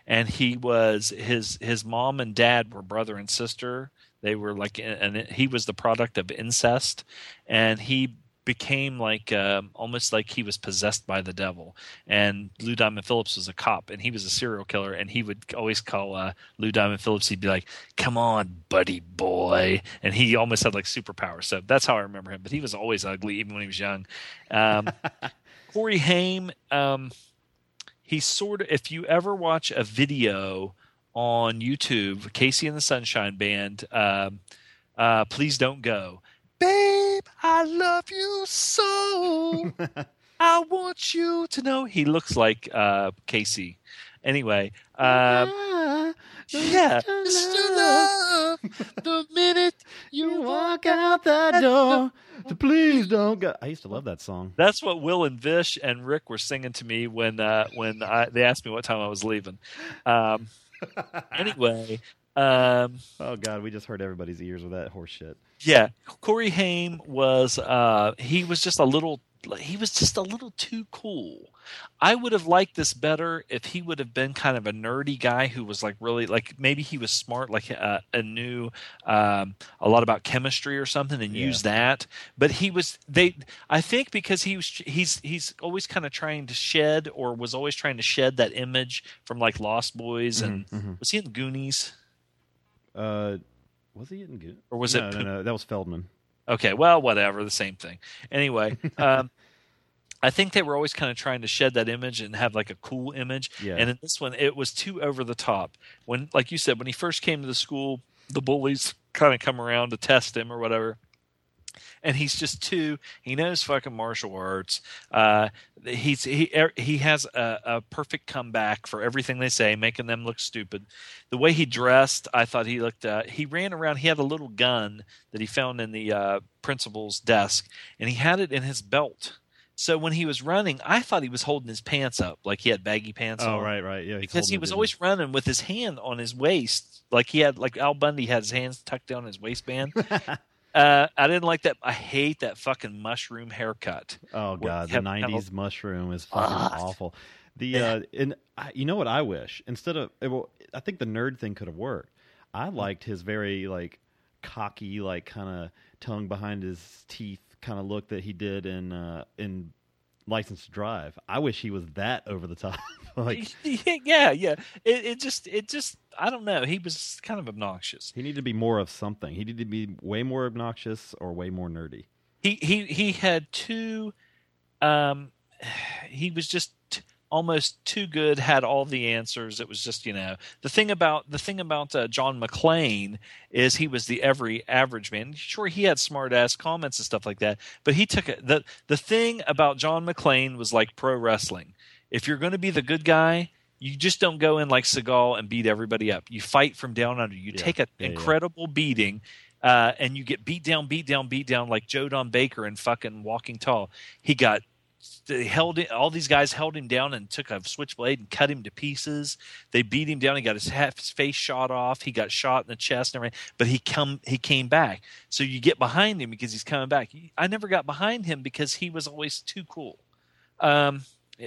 S3: and he was his his mom and dad were brother and sister. They were like, and he was the product of incest, and he became like um, almost like he was possessed by the devil. And Lou Diamond Phillips was a cop, and he was a serial killer, and he would always call uh, Lou Diamond Phillips. He'd be like, "Come on, buddy boy," and he almost had like superpowers. So that's how I remember him. But he was always ugly, even when he was young. Um, Corey Haim, um, he's sort of. If you ever watch a video on YouTube, KC and the Sunshine Band, um, uh, please don't go babe, I love you so. I want you to know. He looks like uh, Casey. Anyway, um, yeah. Mr. Love, the minute you walk out
S2: that door, please don't go. I used to love that song.
S3: That's what Will and Vish and Rick were singing to me when uh, when I, they asked me what time I was leaving. Um, anyway, um,
S2: oh God, we just hurt everybody's ears with that horse shit.
S3: Yeah, Corey Haim was uh, he was just a little he was just a little too cool. I would have liked this better if he would have been kind of a nerdy guy who was like really like maybe he was smart, like uh, a knew um, a lot about chemistry or something, and yeah. used that. But he was they. I think because he was he's he's always kind of trying to shed or was always trying to shed that image from like Lost Boys and mm-hmm, mm-hmm. was he in Goonies?
S2: Uh, was he in good?
S3: Or was
S2: no,
S3: it?
S2: No, no, that was Feldman.
S3: Okay, well, whatever, the same thing. Anyway, um, I think they were always kind of trying to shed that image and have like a cool image.
S2: Yeah.
S3: And in this one, it was too over the top. When, like you said, when he first came to the school, the bullies kind of come around to test him or whatever and he's just too. He knows fucking martial arts. Uh, he's he er, he has a, a, perfect comeback for everything they say, making them look stupid. The way he dressed, I thought he looked. Uh, he ran around. He had a little gun that he found in the uh, principal's desk, and he had it in his belt. So when he was running, I thought he was holding his pants up, like he had baggy pants
S2: oh,
S3: on.
S2: right, right, yeah.
S3: Because he was always running with his hand on his waist, like he had, like Al Bundy had his hands tucked down his waistband. Uh, I didn't like that. I hate that fucking mushroom haircut.
S2: Oh god, the '90s mushroom is fucking awful. The uh, and I, you know what I wish instead of well, I think the nerd thing could have worked. I liked his very like cocky, like kind of tongue behind his teeth kind of look that he did in uh, in License to Drive. I wish he was that over the top. like
S3: yeah, yeah. It, it just it just I don't know. He was kind of obnoxious.
S2: He needed to be more of something. He needed to be way more obnoxious or way more nerdy.
S3: He he he had two. Um, he was just almost too good. Had all the answers. It was just you know the thing about the thing about uh, John McClane is he was the every average man. Sure, he had smart ass comments and stuff like that, but he took it. the The thing about John McClane was like pro wrestling. If you're going to be the good guy, you just don't go in like Seagal and beat everybody up. You fight from down under. You yeah. take an yeah, incredible yeah. beating, uh, and you get beat down, beat down, beat down like Joe Don Baker and fucking Walking Tall. He got they held it, all these guys held him down and took a switchblade and cut him to pieces. They beat him down. He got his, half, his face shot off. He got shot in the chest and everything. But he come he came back. So you get behind him because he's coming back. I never got behind him because he was always too cool. Um,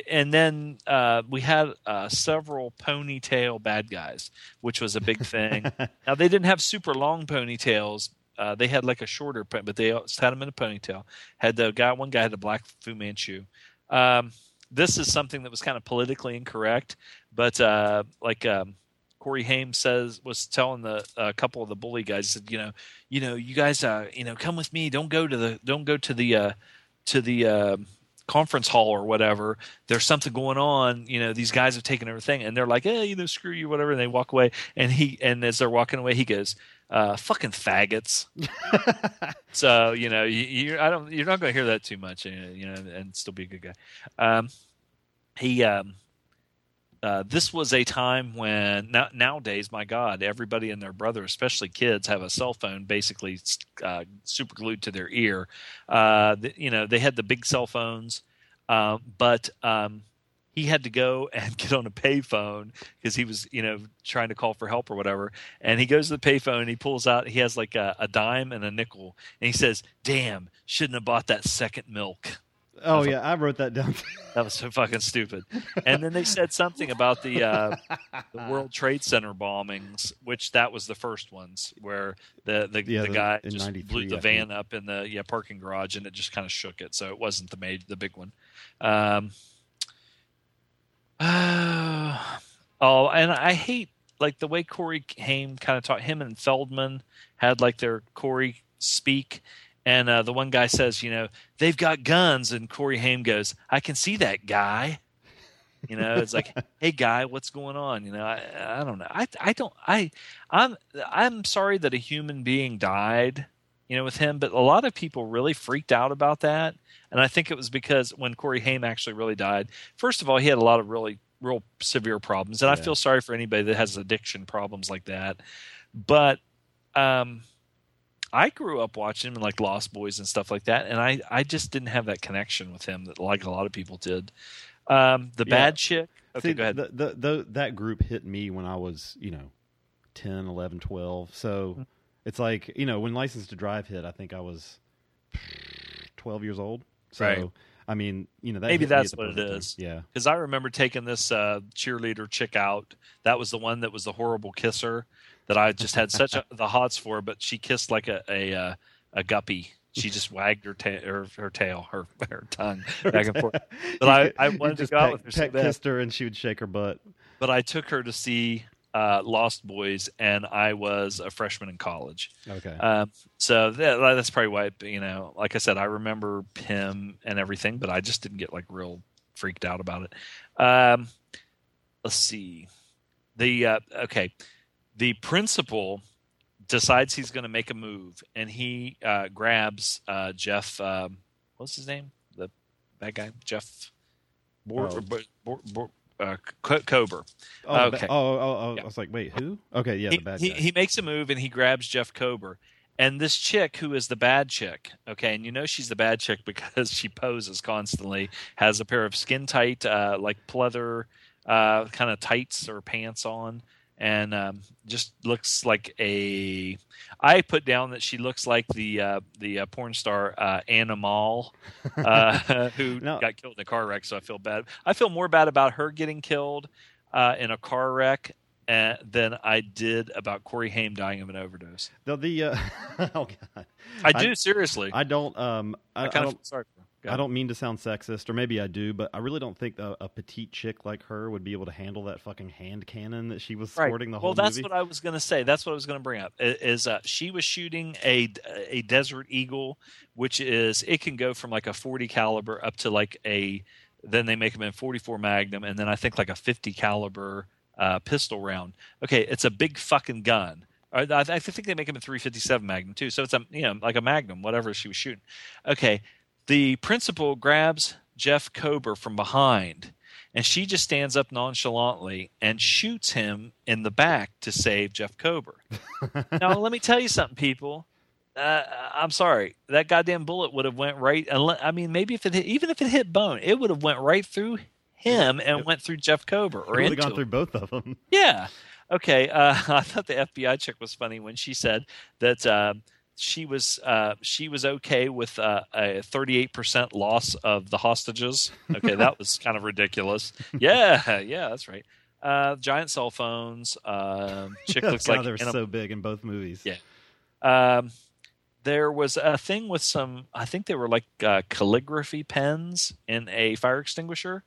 S3: and then uh, we had uh, several ponytail bad guys, which was a big thing. now they didn't have super long ponytails. Uh, they had like a shorter, but they had them in a ponytail. Had the guy, one guy had a black Fu Manchu. Um, this is something that was kind of politically incorrect, but uh, like um, Corey Haim says was telling the a couple of the bully guys, said, you know, you know, you guys, uh, you know, come with me. Don't go to the, don't go to the, uh, to the um, conference hall or whatever, there's something going on. You know, these guys have taken everything, and they're like, "Hey, you know, screw you, whatever." And they walk away, and he and as they're walking away, he goes, uh, "Fucking faggots." so you know, you, you I don't, you're not going to hear that too much, you know, and still be a good guy. Um, he um, uh, this was a time when now, nowadays, my God, everybody and their brother, especially kids, have a cell phone basically uh, super glued to their ear. Uh, the, you know, they had the big cell phones, uh, but um, he had to go and get on a payphone because he was, you know, trying to call for help or whatever. And he goes to the payphone and he pulls out, he has like a, a dime and a nickel, and he says, "Damn, shouldn't have bought that second milk."
S2: Oh
S3: I
S2: yeah, I wrote that down.
S3: That was so fucking stupid. And then they said something about the uh, the World Trade Center bombings, which that was the first ones where the the,
S2: Yeah,
S3: the
S2: the-
S3: guy just blew the
S2: I
S3: van
S2: think.
S3: up in the yeah parking garage and it just kind of shook it. So it wasn't the made the big one. Um, oh, and I hate like the way Corey Haim kind of taught him and Feldman had like their Corey speak. And uh, the one guy says, you know, they've got guns, and Corey Haim goes, "I can see that guy." You know, it's like, "Hey, guy, what's going on?" You know, I, I don't know. I, I don't. I, I'm, I'm sorry that a human being died. You know, with him, but a lot of people really freaked out about that, and I think it was because when Corey Haim actually really died. First of all, he had a lot of really, real severe problems, and I feel sorry for anybody that has addiction problems like that. But, um, I grew up watching him in like Lost Boys and stuff like that, and I, I just didn't have that connection with him that like a lot of people did. Um, the
S2: Yeah.
S3: bad chick. Okay,
S2: See,
S3: go ahead.
S2: The, the, the, that group hit me when I was, you know, 10, 11, 12.
S3: Mm-hmm.
S2: So it's like, you know, when License to Drive hit, I think I was 12 years old. So,
S3: Right.
S2: I mean, you know, that
S3: Maybe
S2: hit me at
S3: that's what it
S2: is. time. Yeah.
S3: Because I remember taking this uh, cheerleader chick out. That was the one that was the horrible kisser that I just had such a, the hots for. But she kissed like a a, uh, a guppy. She just wagged her, ta- her her tail, her her tongue back and forth. But I, I wanted to go out with her so
S2: peck
S3: bad.
S2: kissed her and she would shake her butt.
S3: But I took her to see uh, Lost Boys, and I was a freshman in college.
S2: Okay.
S3: Um, so that, that's probably why, you know, like I said, I remember him and everything, but I just didn't get like real freaked out about it. Um, let's see. The, uh, okay. The principal decides he's going to make a move and he, uh, grabs, uh, Jeff, um, what's his name? The bad guy, Jeff Bor-
S2: Oh.
S3: Bor- Bor- Bor- uh, Co- Kober.
S2: oh,
S3: okay.
S2: oh, oh, oh,
S3: Yeah.
S2: I was like, wait, who? Okay, yeah,
S3: he,
S2: the bad
S3: he,
S2: guy.
S3: he makes a move and he grabs Jeff Kober. And this chick, who is the bad chick, okay, and you know she's the bad chick because she poses constantly, has a pair of skin tight, uh, like pleather uh, kind of tights or pants on, and um, just looks like a. I put down that she looks like the uh, the uh, porn star uh, Anna Malle, uh, who
S2: No.
S3: got killed in a car wreck. So I feel bad. I feel more bad about her getting killed uh, in a car wreck uh, than I did about Corey Haim dying of an overdose.
S2: the, the uh, oh god,
S3: I do seriously. I,
S2: I don't um I, I
S3: kind of
S2: don't
S3: feel sorry for her. Go
S2: I don't mean to sound sexist, or maybe I do, but I really don't think a, a petite chick like her would be able to handle that fucking hand cannon that she was
S3: Right.
S2: sporting the whole
S3: well, that's
S2: movie.
S3: what I was going to say. That's what I was going to bring up. Is uh, she was shooting a a Desert Eagle, which is it can go from like a 40 caliber up to like a then they make them in 44 Magnum, and then I think like a 50 caliber uh, pistol round. Okay, it's a big fucking gun. I think they make them in 357 Magnum too. So it's a you know like a Magnum, whatever she was shooting. Okay, the principal grabs Jeff Kober from behind and she just stands up nonchalantly and shoots him in the back to save Jeff Kober. now, let me tell you something, people. Uh, I'm sorry, that goddamn bullet would have went right. I mean, maybe if it hit, even if it hit bone, it would have went right through him and went through Jeff Kober or
S2: It would have
S3: into
S2: gone
S3: him.
S2: through both of them.
S3: Yeah. Okay. Uh, I thought the FBI chick was funny when she said that uh, she was uh, she was okay with uh, a thirty eight percent loss of the hostages. Okay, that was kind of ridiculous. Yeah, yeah, that's right. Uh, giant cell phones. Um, chick looks
S2: God,
S3: like
S2: they're
S3: in a-
S2: so big in both movies.
S3: Yeah. um, there was a thing with some. I think they were like uh, calligraphy pens in a fire extinguisher.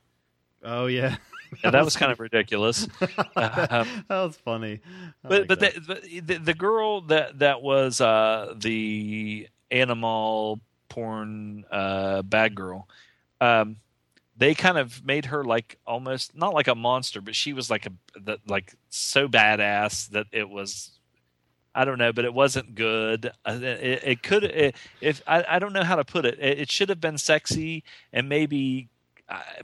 S2: Oh yeah.
S3: Yeah, that was kind of ridiculous.
S2: that, that was funny. I
S3: but
S2: like
S3: but
S2: that.
S3: the, but the the girl that that was uh, the animal porn uh, bad girl, um, they kind of made her like almost not like a monster, but she was like a that like so badass that it was. I don't know, but it wasn't good. Uh, It, it could, it, if I, I don't know how to put it. It, it should have been sexy and maybe,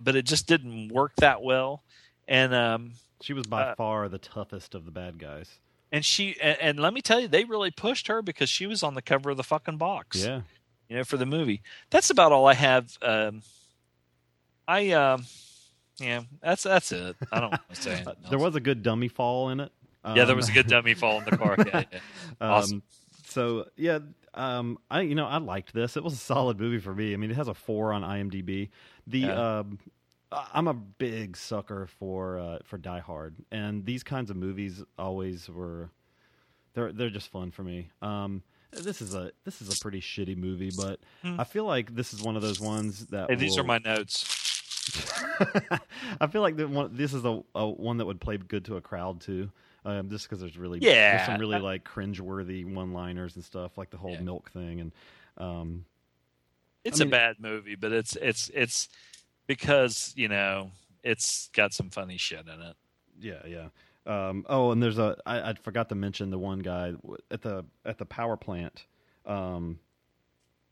S3: but it just didn't work that well. And um,
S2: she was by
S3: uh,
S2: far the toughest of the bad guys.
S3: and she and, and let me tell you they really pushed her because she was on the cover of the fucking box
S2: Yeah.
S3: you know for the movie that's about all i have um i um yeah that's that's it i don't want to say anything
S2: there was a good dummy fall in it.
S3: yeah there
S2: Um,
S3: was a good dummy fall in the car yeah, yeah. Awesome.
S2: Um, so yeah, um, I you know I liked this. It was a solid movie for me. I mean, it has a four on IMDb. The
S3: Yeah.
S2: um, I- I'm a big sucker for uh, for Die Hard, and these kinds of movies always were. They're they're just fun for me. Um, this is a this is a pretty shitty movie, but
S3: Hmm.
S2: I feel like this is one of those ones that
S3: Hey, these are my notes.
S2: I feel like the one, this is a, a one that would play good to a crowd too, um, just because there's really
S3: Yeah.
S2: there's some really like cringeworthy one-liners and stuff like the whole
S3: Yeah.
S2: milk thing and um,
S3: It's
S2: I
S3: a
S2: mean-
S3: bad movie, but it's it's it's because you know it's got some funny shit in it.
S2: yeah yeah. Um, oh, and there's a I, I forgot to mention the one guy at the at the power plant. Um,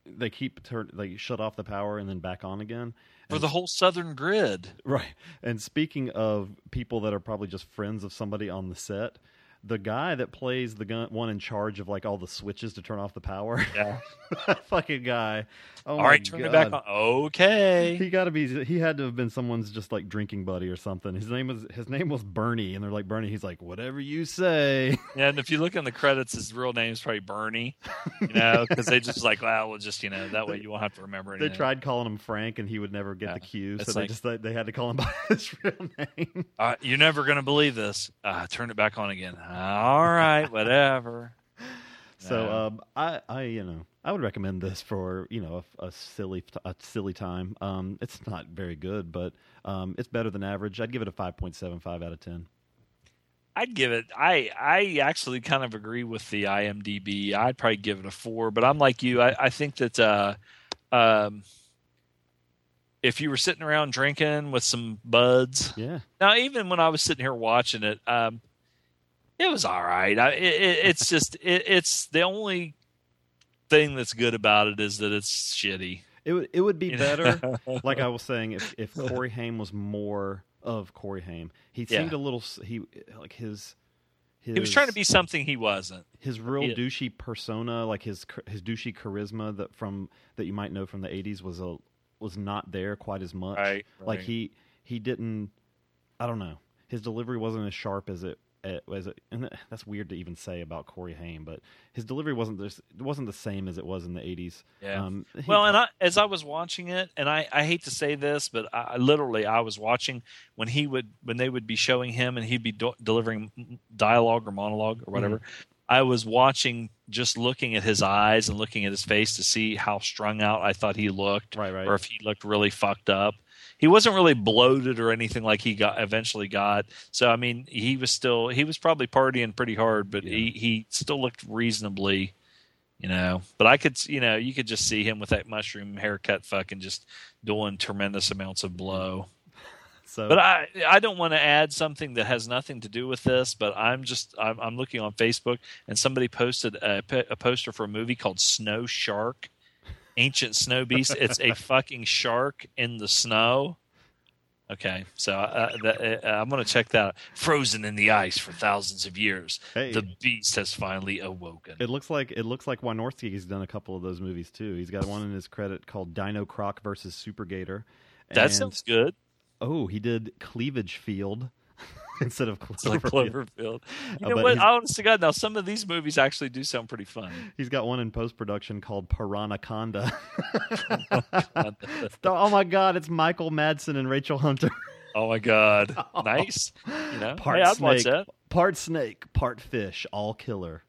S2: they keep turn they shut off the power and then back on again.
S3: For
S2: And
S3: the whole Southern Grid.
S2: Right. And speaking of people that are probably just friends of somebody on the set, the guy that plays the gun, one in charge of like all the switches to turn off the power,
S3: Yeah.
S2: that fucking guy. Oh
S3: All right, turn it back on. Okay.
S2: He got to be. He had to have been someone's just like drinking buddy or something. His name was his name was Bernie, and they're like Bernie. He's like whatever you say.
S3: Yeah, and if you look in the credits, his real name is probably Bernie. You know, because they just like, well, we'll just you know that way you won't have to remember
S2: They tried calling him Frank, and he would never get
S3: Yeah.
S2: the cue, so
S3: It's
S2: they
S3: like-
S2: just they had to call him by his real name.
S3: Uh, you're never gonna believe this. Uh, turn it back on again. All right, whatever.
S2: So um, I, I, you know, I would recommend this for you know a, a silly, a silly time. Um, it's not very good, but um, it's better than average. I'd give it a five point seven five out of ten.
S3: I'd give it. I I actually kind of agree with the IMDb. I'd probably give it a four, but I'm like you. I, I think that uh, um, if you were sitting around drinking with some buds,
S2: Yeah,
S3: now even when I was sitting here watching it, um, it was all right. I, it, it, it's just it, it's the only thing that's good about it is that it's shitty.
S2: it would it would be better. like I was saying, if if Corey Haim was more of Corey Haim, he
S3: Yeah.
S2: seemed a little he like his. His,
S3: He was trying to be something he wasn't.
S2: his real
S3: Yeah.
S2: douchey persona, like his his douchey charisma that from that you might know from the '80s was a was not there quite as much.
S3: Right,
S2: Like he he didn't. I don't know. His delivery wasn't as sharp as it it, and that's weird to even say about Corey Haim, but his delivery wasn't this wasn't the same as it was in the '80s.
S3: Yeah.
S2: Um,
S3: Well, and I, as I was watching it, and I, I hate to say this, but I, literally I was watching when he would when they would be showing him and he'd be do- delivering dialogue or monologue or whatever. I was watching, just looking at his eyes and looking at his face to see how strung out I thought he looked,
S2: Right, right.
S3: or if he looked really fucked up. He wasn't really bloated or anything like he got eventually got. So I mean, he was still he was probably partying pretty hard, but he he still looked reasonably you know. But I could, you know, you could just see him with that mushroom haircut, fucking just doing tremendous amounts of blow.
S2: so
S3: But I, I don't want to add something that has nothing to do with this. But I'm just, I'm, I'm looking on Facebook, and somebody posted a, a poster for a movie called Snow Shark, Ancient Snow Beast. it's a fucking shark in the snow. Okay, so uh, that, uh, I'm going to check that out. Frozen in the ice for thousands of years,
S2: Hey.
S3: the beast has finally awoken.
S2: It looks like it looks like Wynorski's done a couple of those movies too. He's got one in his credit called Dino Croc versus Super Gator.
S3: that
S2: And-
S3: sounds good.
S2: Oh, he did Cleavage Field instead of
S3: It's like
S2: Cloverfield.
S3: Cloverfield. You
S2: Uh,
S3: know
S2: but
S3: what? Honest to God, now some of these movies actually do sound pretty fun.
S2: He's got one in post production called Piranaconda. oh my God, it's Michael Madsen and Rachel Hunter.
S3: Oh my God, nice. You know,
S2: Part
S3: hey,
S2: snake, part snake, part fish, all killer.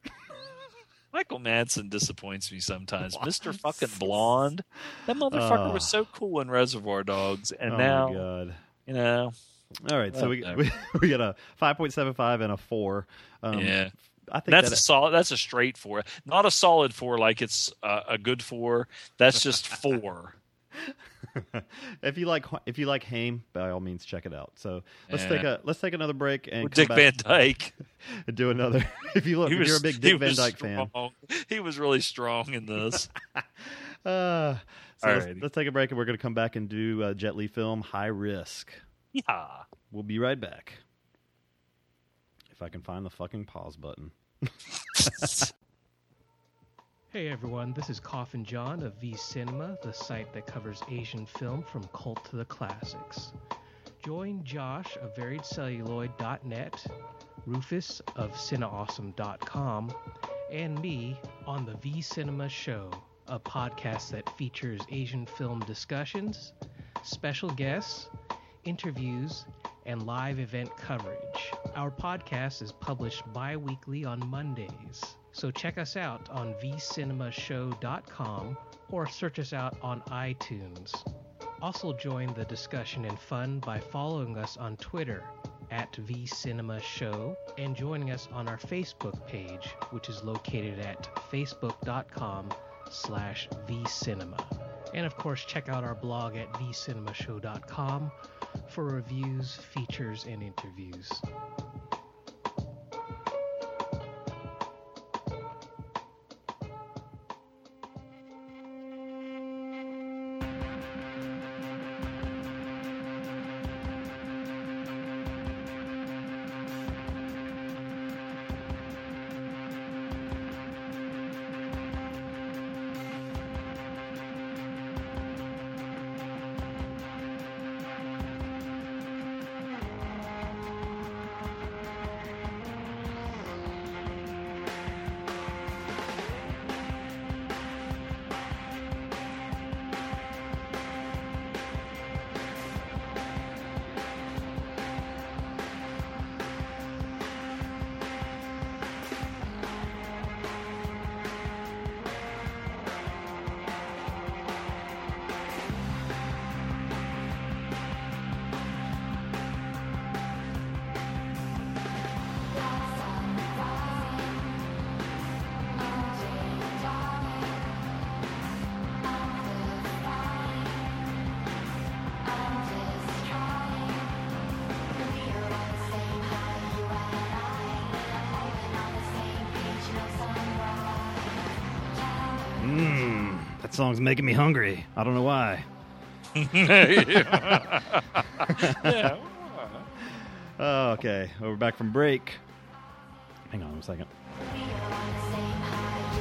S3: Michael Madsen disappoints me sometimes. Mister fucking blonde. That motherfucker was so cool in Reservoir Dogs, and
S2: oh
S3: now
S2: my God.
S3: you know,
S2: All right, so we, we we got a five point seven five and a four. Um,
S3: yeah.
S2: I think
S3: That's
S2: that
S3: a solid. That's a straight four, not a solid four like it's uh, a good four. That's just four.
S2: if you like if you like Haim, by all means check it out. So let's
S3: Yeah.
S2: take a let's take another break and
S3: Dick Van Dyke.
S2: and do another. If you look,
S3: He
S2: if
S3: was,
S2: you're a big Dick Van
S3: was
S2: Dyke fan.
S3: He was really strong in this.
S2: Uh, so let's, let's take a break and we're going to come back and do uh, Jet Li film High Risk.
S3: Yeah.
S2: We'll be right back. If I can find the fucking pause button.
S10: Hey everyone, this is Coffin John of V Cinema, the site that covers Asian film from cult to the classics. Join Josh of variedcelluloid.net, Rufus of cineawesome.com, and me on the V Cinema Show, a podcast that features Asian film discussions, special guests, interviews, and live event coverage. Our podcast is published bi weekly on Mondays. So check us out on vcinemashow.com or search us out on iTunes. Also join the discussion and fun by following us on Twitter at vcinemashow and joining us on our Facebook page, which is located at facebook.com slash vcinema. And of course, check out our blog at vcinemashow.com for reviews, features, and interviews.
S4: That song's making me hungry. I don't know why.
S3: yeah.
S2: Oh, okay. Well, we're back from break. Hang on a second.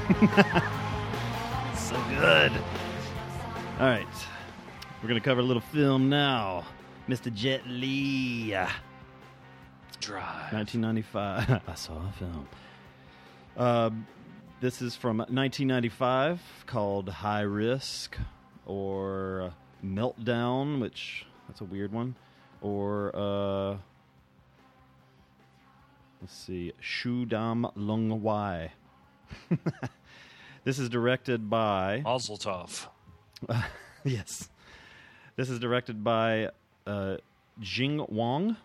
S4: So good.
S2: All right. We're going to cover a little film now. Mr. Jet Li.
S3: Drive.
S2: 1995. I saw a film. Uh, this is from 1995 called High Risk or Meltdown, which that's a weird one. Or uh, let's see, Shu Dam Lung Wai. this is directed by
S3: Mazel tov.
S2: yes. This is directed by uh, Jing Wong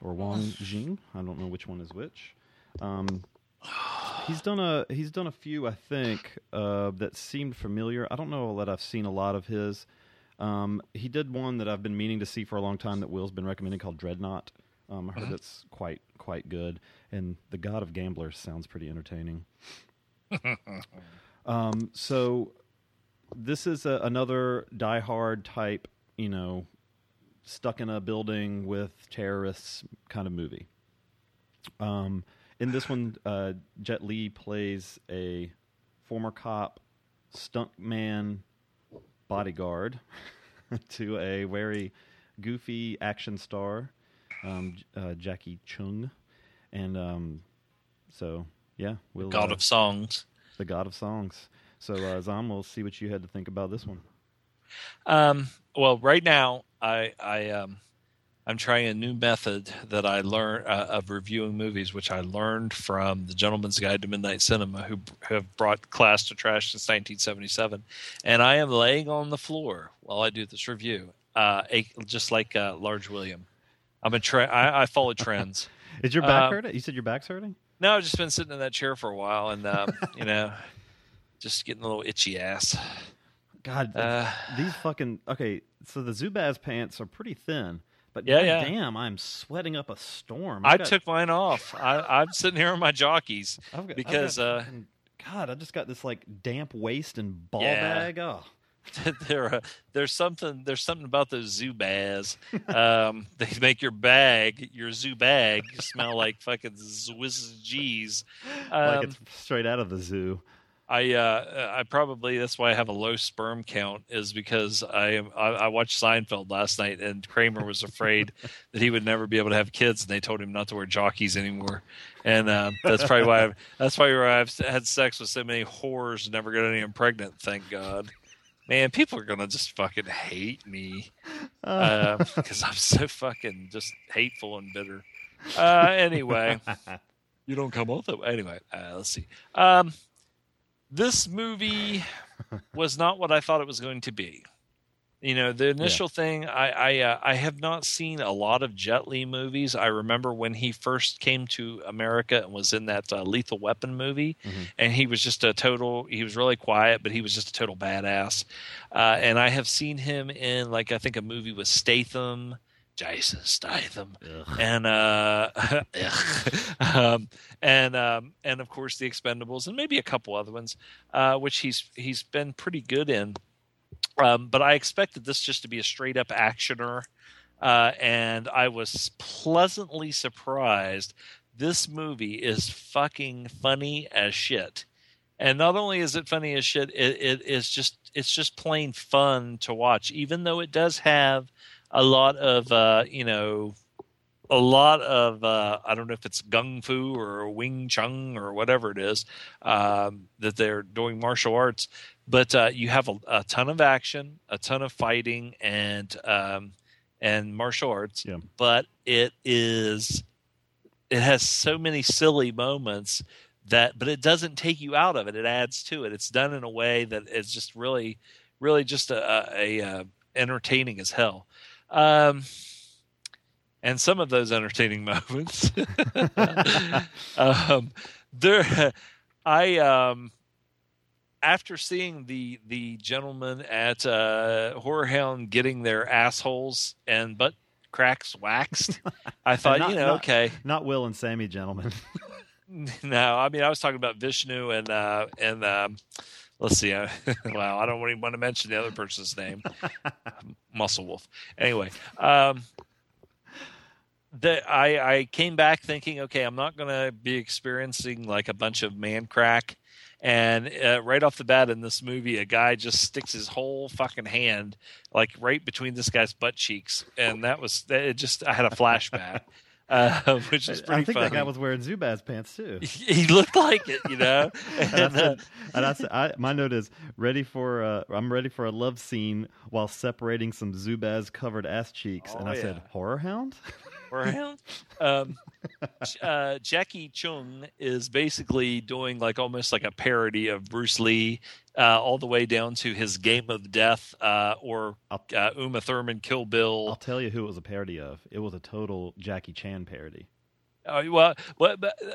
S2: or Wong Jing. I don't know which one is which. Um, he's done a he's done a few, I think, uh, that seemed familiar. I don't know that I've seen a lot of his. Um, he did one that I've been meaning to see for a long time that Will's been recommending called Dreadnought. Um, I heard
S3: Mhm.
S2: it's quite quite good, and the God of Gamblers sounds pretty entertaining. Um, so this is a, another Die Hard type, you know, stuck in a building with terrorists kind of movie. Um, in this one, uh, Jet Li plays a former cop, stuntman, bodyguard to a very goofy action star, um, uh, Jacky Cheung, and um, so yeah, we'll
S3: God
S2: uh,
S3: of songs.
S2: the God of Songs. So, uh, Zom, we'll see what you had to think about this one.
S3: Um, well, right now I I um I'm trying a new method that I learned uh, of reviewing movies, which I learned from the Gentleman's Guide to Midnight Cinema, who who have brought class to trash since 1977, and I am laying on the floor while I do this review, uh, a, just like uh, Large William. I'm a tre- I, I follow trends.
S2: Is your back
S3: Um,
S2: hurting? You said your back's hurting?
S3: No, I've just been sitting in that chair for a while, and um, you know, just getting a little itchy ass.
S2: God,
S3: Uh,
S2: these fucking okay. So the Zubaz pants are pretty thin, but
S3: Yeah, yeah.
S2: damn, I'm sweating up a storm.
S3: I
S2: I've got-
S3: took mine off. I, I'm sitting here in my jockeys
S2: I've got-
S3: because
S2: got
S3: uh,
S2: God, I just got this like damp waist and ball
S3: Yeah.
S2: bag. Oh,
S3: there uh, there's something there's something about those Zubaz. Um, they make your bag, your zoo bag, smell like fucking Swiss cheese.
S2: like
S3: Um,
S2: it's straight out of the zoo.
S3: I uh, I probably that's why I have a low sperm count is because I am I, I watched Seinfeld last night and Kramer was afraid that he would never be able to have kids and they told him not to wear jockeys anymore and uh, that's probably why I've, that's probably why I've had sex with so many whores and never got any pregnant. Thank God. Man, people are gonna just fucking hate me because I'm so fucking just hateful and bitter. Uh, anyway, you don't come off that way. Anyway, uh, let's see. Um, this movie was not what I thought it was going to be. You know, the initial thing, I I, uh, I have not seen a lot of Jet Li movies. I remember when he first came to America and was in that uh, Lethal Weapon movie, and he was just a total. He was really quiet, but he was just a total badass. Uh, and I have seen him in like I think a movie with Statham. Jason Statham, and uh, um, and um, and of course the Expendables, and maybe a couple other ones, uh, which he's he's been pretty good in. Um, but I expected this just to be a straight up actioner, uh, and I was pleasantly surprised. This movie is fucking funny as shit. And not only is it funny as shit, it, it is just it's just plain fun to watch. Even though it does have a lot of uh, you know a lot of uh, I don't know if it's gung fu or wing chun or whatever it is um, that they're doing martial arts, but uh, you have a, a ton of action, a ton of fighting, and um, and martial arts.
S2: Yeah.
S3: But it is it has so many silly moments that, but it doesn't take you out of it. It adds to it. It's done in a way that is just really, really just a, a, a uh, entertaining as hell. Um, and some of those entertaining moments, um, there, I um, after seeing the the gentlemen at uh, Horror Hound getting their assholes and butt cracks waxed, I thought,
S2: not-
S3: you know,
S2: not-
S3: okay,
S2: Not Will and Sammy, gentlemen.
S3: no, I mean, I was talking about Vishnu and uh, and um, let's see. Uh, wow, I don't even want to mention the other person's name, Muscle Wolf. Anyway, um, the, I I came back thinking, okay, I'm not going to be experiencing like a bunch of man crack. And uh, right off the bat in this movie, a guy just sticks his whole fucking hand like right between this guy's butt cheeks, and that was. It just I had a flashback, uh, which is pretty
S2: I think
S3: funny
S2: that guy was wearing Zubaz pants too.
S3: he looked like it, you know.
S2: And I
S3: And, uh,
S2: said, and I said, I, my note is ready for. Uh, I'm ready for a love scene while separating some Zubaz covered ass cheeks. and
S3: Oh,
S2: I said,
S3: yeah.
S2: horror hound.
S3: around. Um, uh, Jacky Cheung is basically doing like almost like a parody of Bruce Lee, uh, all the way down to his Game of Death uh, or uh, Uma Thurman Kill Bill.
S2: I'll tell you who it was a parody of. It was a total Jackie Chan parody.
S3: Uh, well, but, but uh,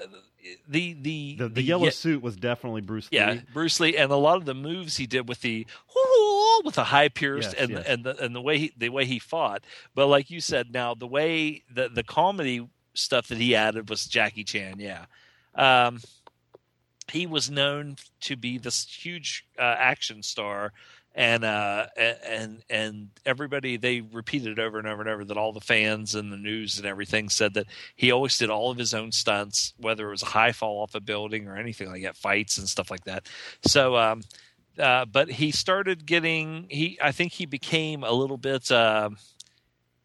S3: the the
S2: The, the yellow
S3: yeah,
S2: suit was definitely Bruce Lee. yeah.
S3: Bruce Lee, and a lot of the moves he did with the with the high pierced
S2: Yes,
S3: and
S2: yes.
S3: and the and the way he the way he fought. But like you said, now the way the the comedy stuff that he added was Jackie Chan. Yeah, um, he was known to be this huge uh, action star. And uh, and and everybody they repeated over and over and over that all the fans and the news and everything said that he always did all of his own stunts, whether it was a high fall off a building or anything like that, fights and stuff like that. So, um, uh, but he started getting he. I think he became a little bit. Uh,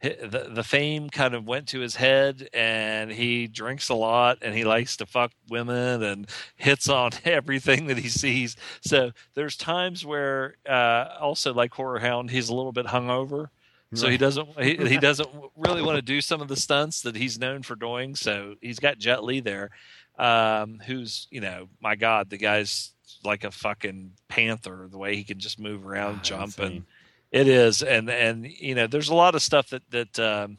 S3: the the fame kind of went to his head, and he drinks a lot, and he likes to fuck women, and hits on everything that he sees. So there's times where uh, also like Horror Hound, he's a little bit hungover. So he doesn't he, he doesn't really want to do some of the stunts that he's known for doing. So he's got Jet Li there, um, who's you know my God, the guy's like a fucking panther. The way he can just move around,
S2: Ah,
S3: jump, and it is, and and you know, there's a lot of stuff that that um,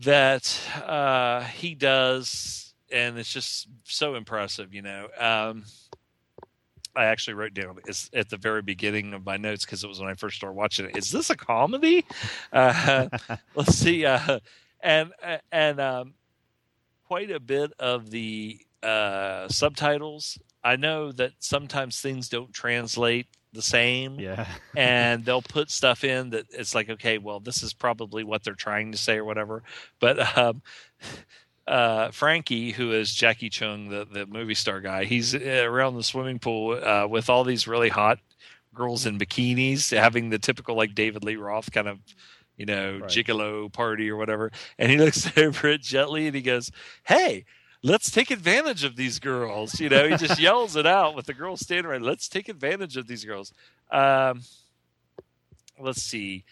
S3: that uh, he does, and it's just so impressive. You know, um, I actually wrote down at the very beginning of my notes because it was when I first started watching it. Is this a comedy? Uh, let's see, uh, and and um, quite a bit of the uh, subtitles. I know that sometimes things don't translate the same
S2: Yeah.
S3: and they'll put stuff in that it's like okay well this is probably what they're trying to say or whatever but um uh, Frankie, who is Jacky Cheung, the the movie star guy, he's uh, around the swimming pool uh, with all these really hot girls in bikinis, having the typical like David Lee Roth kind of you know
S2: Right.
S3: gigolo party or whatever. And he looks over at Jet Li and he goes, "Hey." Let's take advantage of these girls. You know, he just yells it out with the girls standing right. Let's take advantage of these girls. Um, let's see.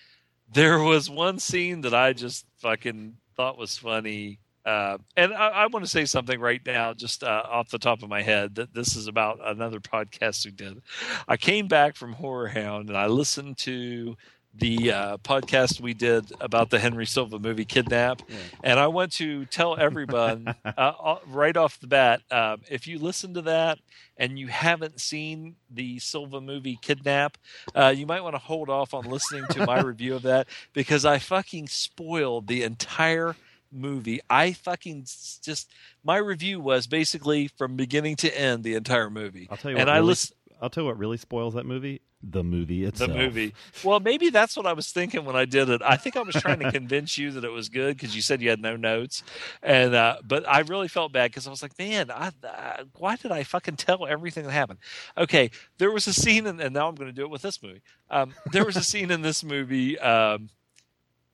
S3: There was one scene that I just fucking thought was funny. Uh, and I, I want to say something right now, just uh, off the top of my head, that this is about another podcast we did. I came back from Horror Hound and I listened to the uh, podcast we did about the Henry Silva movie Kidnap. And I want to tell everyone uh, uh, right off the bat um, if you listen to that and you haven't seen the Silva movie Kidnap, uh, you might want to hold off on listening to my review of that because I fucking spoiled the entire movie. I fucking just my review was basically from beginning to end the entire movie.
S2: I'll tell you
S3: and
S2: what.
S3: I
S2: really,
S3: listen
S2: I'll tell you what really spoils that movie. The movie itself.
S3: the movie. Well, maybe that's what I was thinking when I did it. I think I was trying to convince you that it was good because you said you had no notes, and uh, but I really felt bad because I was like, man, I, uh, why did I fucking tell everything that happened? Okay, there was a scene, in, and now I'm going to do it with this movie. Um, there was a scene in this movie um,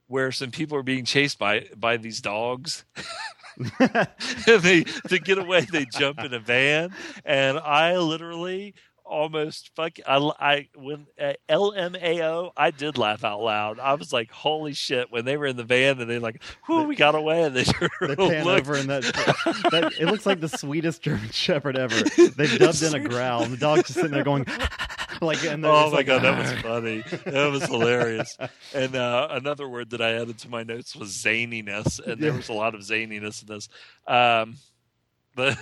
S3: where some people are being chased by by these dogs. they to get away they jump in a van and i literally almost fuck i, I when uh, lmao i did laugh out loud i was like holy shit when they were in the van and they like whoo we got away and they
S2: They pan
S3: looked.
S2: over and that, that it looks like the sweetest German Shepherd ever. They've dubbed in a growl. And the dog's just sitting there going like. And
S3: oh my
S2: like,
S3: god, that was funny. That was hilarious. And uh, another word that I added to my notes was zaniness, and there was a lot of zaniness in this. Um, but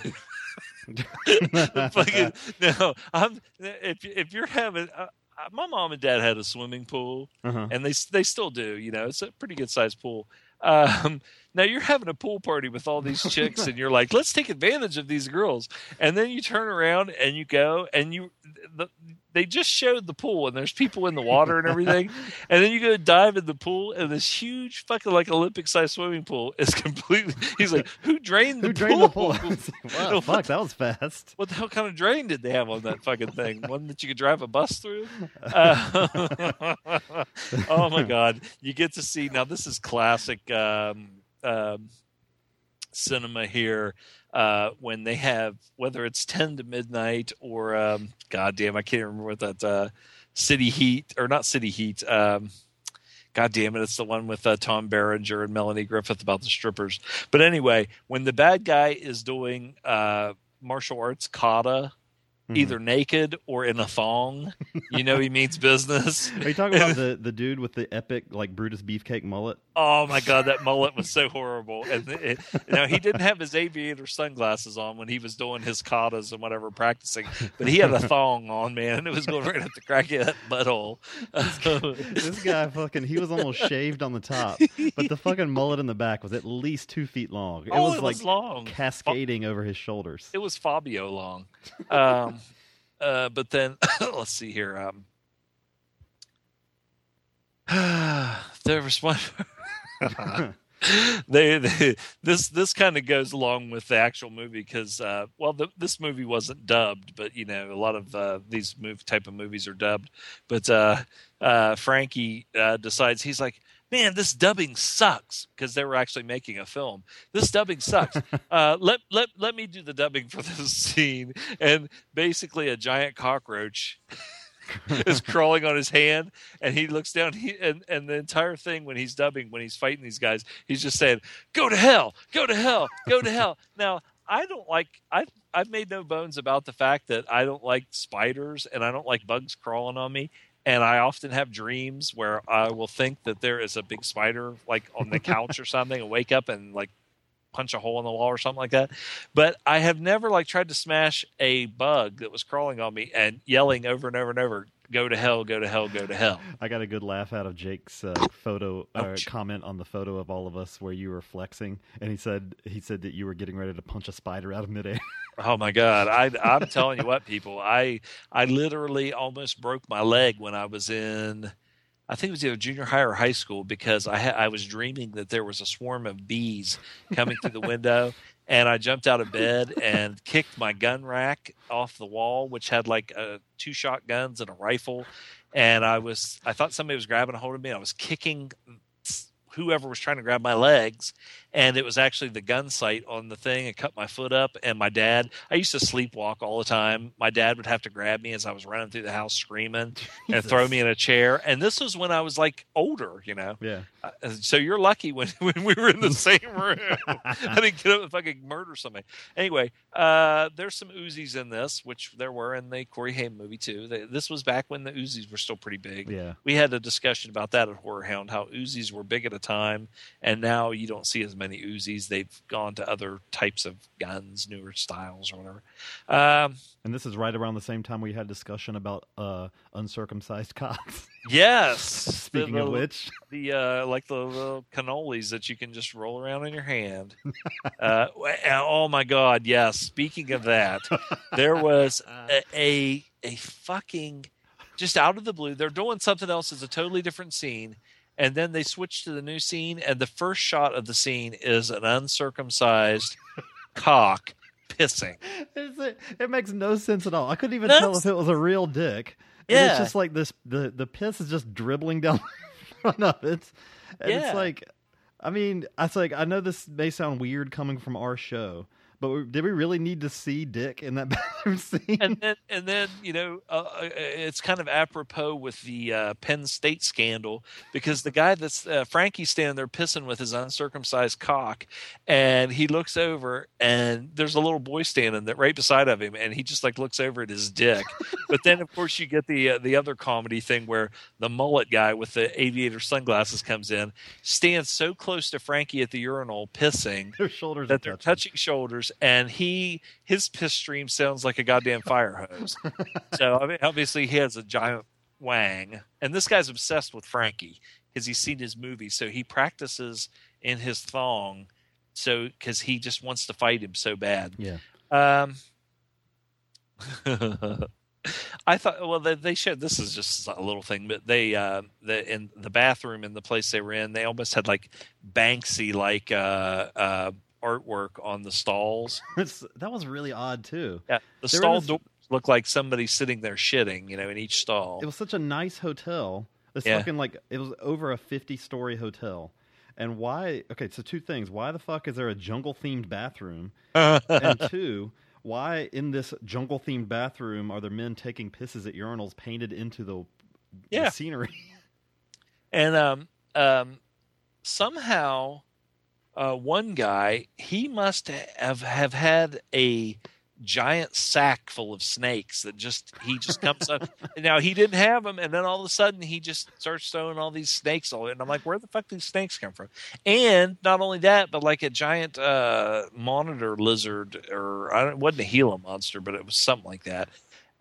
S3: fucking, no, I'm if if you're having. Uh, uh, my mom and dad had a swimming pool,
S2: Uh-huh.
S3: and they they still do. You know, it's a pretty good sized pool. Um, now you're having a pool party with all these chicks, and you're like, let's take advantage of these girls. And then you turn around and you go, and you the, they just showed the pool, and there's people in the water and everything. and then you go dive in the pool, and this huge fucking like Olympic sized swimming pool is completely. He's like, who drained the pool?
S2: Who drained the
S3: pool?
S2: pool? Was like, wow,
S3: What
S2: fuck, that was fast.
S3: what the hell kind of drain did they have on that fucking thing? One that you could drive a bus through? Uh, oh my god! You get to see now. This is classic um, um, cinema here. Uh, when they have whether it's ten to midnight or um, God damn, I can't remember what that uh, City Heat or not City Heat. Um, God damn it, it's the one with uh, Tom Berenger and Melanie Griffith about the strippers. But anyway, when the bad guy is doing uh, martial arts kata,
S2: Mhm.
S3: either naked or in a thong, you know he means business.
S2: Are you talking about the, the dude with the epic like Brutus Beefcake mullet?
S3: Oh my god, that mullet was so horrible. And it, you know, he didn't have his aviator sunglasses on when he was doing his katas and whatever practicing, but he had a thong on, man, and it was going right up the crack of that butthole.
S2: This guy fucking he was almost shaved on the top, but the fucking mullet in the back was at least two feet long. It
S3: Oh,
S2: was
S3: it
S2: like
S3: was long.
S2: cascading over his shoulders.
S3: It was Fabio long. Um, uh, but then let's see here. Um, there was one. they, they this this kind of goes along with the actual movie because uh, well the, this movie wasn't dubbed but you know a lot of uh, these move type of movies are dubbed. But uh, uh, Frankie uh, decides he's like man this dubbing sucks because they were actually making a film. This dubbing sucks. Uh, let let let me do the dubbing for this scene. And basically a giant cockroach is crawling on his hand and he looks down he and, and the entire thing when he's dubbing when he's fighting these guys he's just saying go to hell! Go to hell! Go to hell! Now i don't like i've i've made no bones about the fact that i don't like spiders and i don't like bugs crawling on me and i often have dreams where i will think that there is a big spider like on the couch or something and wake up and like punch a hole in the wall or something like that. But I have never like tried to smash a bug that was crawling on me and yelling over and over and over, "Go to hell! Go to hell! Go to hell!"
S2: I got a good laugh out of Jake's uh, photo uh, comment on the photo of all of us where you were flexing, and he said he said that you were getting ready to punch a spider out of midair.
S3: Oh my god! I, I'm telling you what, people, I I literally almost broke my leg when I was in. I think it was either junior high or high school because I ha- I was dreaming that there was a swarm of bees coming through the window, and I jumped out of bed and kicked my gun rack off the wall, which had like uh, two shotguns and a rifle, and I was I thought somebody was grabbing a hold of me. I was kicking whoever was trying to grab my legs and it was actually the gun sight on the thing. And cut my foot up and my dad i used to sleepwalk all the time. My dad would have to grab me as i was running through the house screaming and throw me in a chair. And this was when i was like older you know?
S2: Yeah.
S3: uh, so you're lucky when, when we were in the same room. I didn't get up if i could murder somebody. Anyway uh, there's some uzis in this which there were in the corey haim movie too. They- this was back when the uzis were still pretty big.
S2: Yeah.
S3: we had a discussion about that at Horror Hound, how Uzis were big at a time, and now you don't see as many Uzis. They've gone to other types of guns, newer styles or whatever. Um,
S2: And this is right around the same time we had discussion about uh, uncircumcised cocks.
S3: yes.
S2: Speaking
S3: the,
S2: of which,
S3: the uh, like the little cannolis that you can just roll around in your hand. uh, oh my God! Yes. Speaking of that, there was a, a a fucking just out of the blue. They're doing something else. It's a totally different scene. And then they switch to the new scene, and the first shot of the scene is an uncircumcised cock pissing.
S2: It's a- it makes no sense at all. I couldn't even
S3: That's-
S2: tell if it was a real dick.
S3: Yeah.
S2: It's just like this the, the piss is just dribbling down the front of it. And
S3: Yeah.
S2: it's like I mean, I was like I know this may sound weird coming from our show, but we, did we really need to see dick in that bathroom scene?
S3: and then and then you know uh, uh, it's kind of apropos with the uh, Penn State scandal because the guy that's uh, Frankie's standing there pissing with his uncircumcised cock, and he looks over and there's a little boy standing there right beside of him, and he just like looks over at his dick. but then of course you get the uh, the other comedy thing where the mullet guy with the aviator sunglasses comes in, stands so close to Frankie at the urinal pissing
S2: Their shoulders
S3: that they're
S2: touching.
S3: touching shoulders, and he his piss stream sounds like a goddamn fire hose. so I mean, obviously he has a giant wang, and this guy's obsessed with Frankie because he's seen his movie, so he practices in his thong, so because he just wants to fight him so bad.
S2: Yeah.
S3: Um, I thought, well, they, they showed this is just a little thing, but they, uh, the in the bathroom in the place they were in, they almost had like Banksy like uh, uh, artwork on the stalls.
S2: that was really odd too.
S3: Yeah, the
S2: They were
S3: stall
S2: this-
S3: doors look like somebody sitting there shitting, you know, in each stall.
S2: It was such a nice hotel. It's
S3: Yeah.
S2: fucking like it was over a fifty-story hotel. And why? Okay, so two things. Why the fuck is there a jungle-themed bathroom? and two, why in this jungle-themed bathroom are there men taking pisses at urinals painted into the, the scenery?
S3: and um, um, somehow, uh, one guy he must have have had a giant sack full of snakes that just he just comes up. Now he didn't have them, and then all of a sudden he just starts throwing all these snakes all. And I'm like, where the fuck do these snakes come from? And not only that, but like a giant uh, monitor lizard, or I don't, it wasn't a Gila monster, but it was something like that.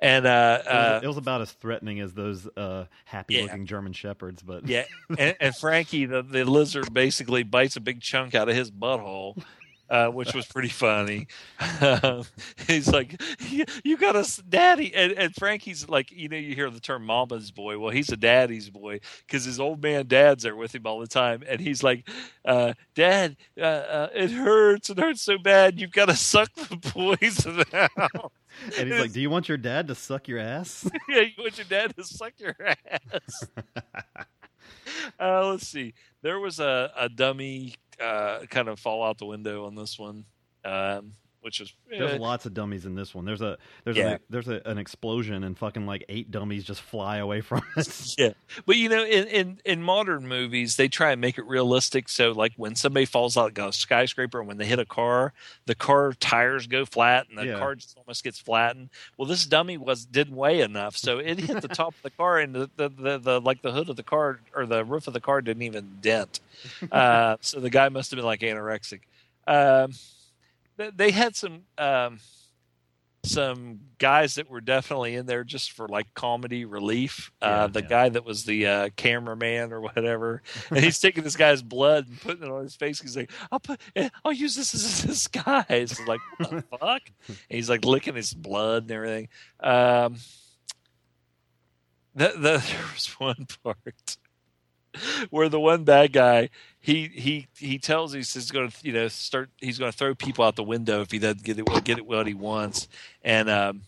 S3: And uh,
S2: It was,
S3: uh,
S2: it was about as threatening as those uh, happy-looking German shepherds, but
S3: yeah, and, and Frankie, the, the lizard, basically bites a big chunk out of his butthole, uh, which was pretty funny. he's like, "You, you got a daddy," and, and Frankie's like, you know, you hear the term "mama's boy." Well, he's a daddy's boy because his old man dad's there with him all the time, and he's like, uh, "Dad, uh, uh, it hurts. It hurts so bad. You've got to suck the poison out."
S2: and he's like, "Do you want your dad to suck your ass?"
S3: yeah, you want your dad to suck your ass. uh, let's see. There was a, a dummy uh, kind of fall out the window on this one, um, which
S2: There's
S3: eh,
S2: lots of dummies in this one. There's a there's
S3: Yeah.
S2: a there's a, an explosion and fucking like eight dummies just fly away from it.
S3: yeah. But you know, in, in in modern movies, they try and make it realistic. So, like when somebody falls out of a skyscraper, and when they hit a car, the car tires go flat, and the
S2: Yeah.
S3: car just almost gets flattened. Well, this dummy was didn't weigh enough, so it hit the top of the car, and the the, the, the like the hood of the car or the roof of the car didn't even dent. Uh, so the guy must have been like anorexic. Um, they had some. Um, some guys that were definitely in there just for like comedy relief.
S2: Yeah,
S3: uh, the
S2: yeah.
S3: guy that was the uh, cameraman or whatever, and he's taking this guy's blood and putting it on his face. He's like, "I'll put, eh, I'll use this as a disguise." It's like, what the fuck? And he's like licking his blood and everything. Um, the, the, there was one part where the one bad guy he he he tells he's going to you know start he's going to throw people out the window if he doesn't get it get it what he wants. And um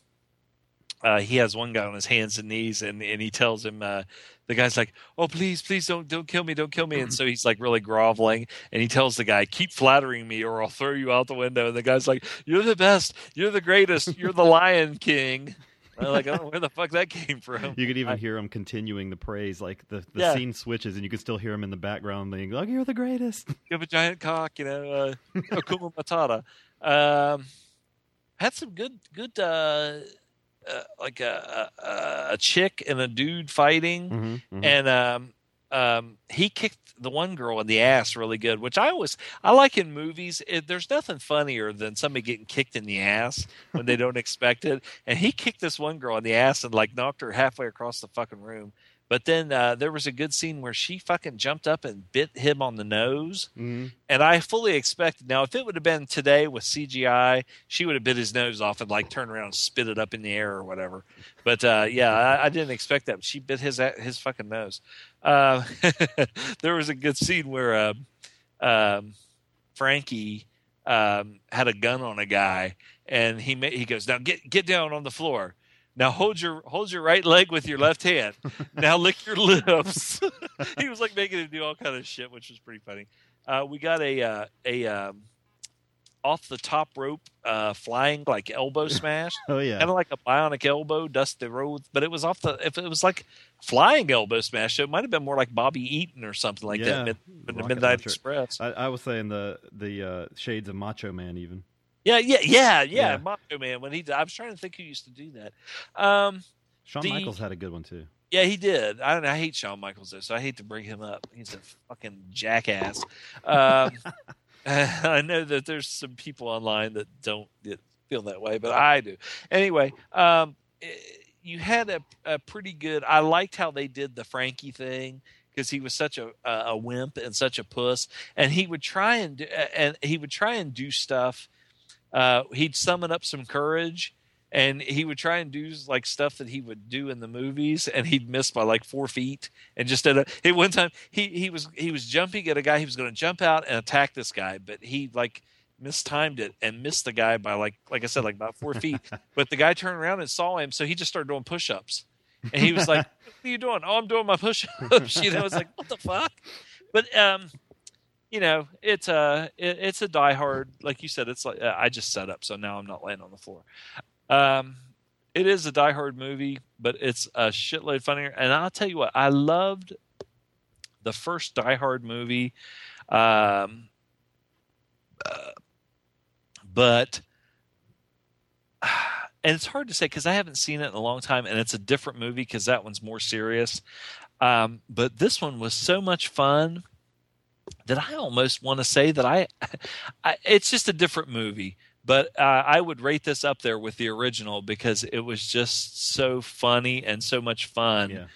S3: uh he has one guy on his hands and knees and and he tells him uh the guy's like oh please please don't don't kill me don't kill me. And so he's like really groveling and he tells the guy keep flattering me or I'll throw you out the window. And the guy's like you're the best. You're the greatest. You're the lion king like, I don't know where the fuck that came from.
S2: You could even
S3: I-
S2: hear him continuing the praise, like the, the
S3: Yeah.
S2: scene switches, and you can still hear him in the background being like, "You're the greatest."
S3: you have a giant cock, you know, uh, Hakuna Matata. Um, had some good, good, uh, uh, like a, a a chick and a dude fighting,
S2: Mhm, mhm.
S3: and um, um, he kicked the one girl in the ass really good, which I always I like in movies. It, there's nothing funnier than somebody getting kicked in the ass when they don't expect it, and he kicked this one girl in the ass and like knocked her halfway across the fucking room. But then uh, there was a good scene where she fucking jumped up and bit him on the nose.
S2: Mhm.
S3: And I fully expected. Now, if it would have been today with CGI, she would have bit his nose off and like turned around and spit it up in the air or whatever. But uh, yeah, I, I didn't expect that. She bit his his fucking nose. Uh, there was a good scene where um, um, Frankie um, had a gun on a guy, and he ma- he goes, "Now get get down on the floor." Now hold your hold your right leg with your left hand. Now lick your lips. he was like making him do all kind of shit, which was pretty funny. Uh, we got a uh, a um, off the top rope uh, flying like elbow smash,
S2: Oh yeah,
S3: kind of like a bionic elbow, Dusty Rhodes. But it was off the if it was like flying elbow smash, it might have been more like Bobby Eaton or something like
S2: Yeah.
S3: that. Mid, the
S2: Rocket
S3: Midnight. Express.
S2: I, I was saying the the uh, shades of Macho Man even.
S3: Yeah, yeah, yeah, yeah.
S2: Yeah.
S3: Macho Man when he. I was trying to think who used to do that. Um,
S2: Shawn
S3: The-
S2: Michaels had a good one too.
S3: Yeah, he did. I I hate Shawn Michaels though, so I hate to bring him up. He's a fucking jackass. Um, I know that there's some people online that don't that feel that way, but I do. Anyway, um, eh, you had a, a pretty good. I liked how they did the Frankie thing because he was such a a a wimp and such a puss, and he would try and do, and he would try and do stuff. Uh, he'd summon up some courage and he would try and do like stuff that he would do in the movies and he'd miss by like four feet and just at a at one time he he was he was jumping at a guy he was going to jump out and attack this guy but he like mistimed it and missed the guy by like like i said like about four feet. But the guy turned around and saw him so he just started doing push-ups. And he was like what are you doing? Oh i'm doing my push-ups. You know i was like what the fuck? But um you know it's a it, it's a diehard like you said it's like uh, i just set up so now i'm not laying on the floor um, it is a Die Hard movie, but it's a shitload funnier. And I'll tell you what, I loved the first Die Hard movie, um, uh, but and it's hard to say because I haven't seen it in a long time, and it's a different movie because that one's more serious. Um, but this one was so much fun that I almost want to say that I, I it's just a different movie but uh, I would rate this up there with the original because it was just so funny and so much fun.
S2: Yeah,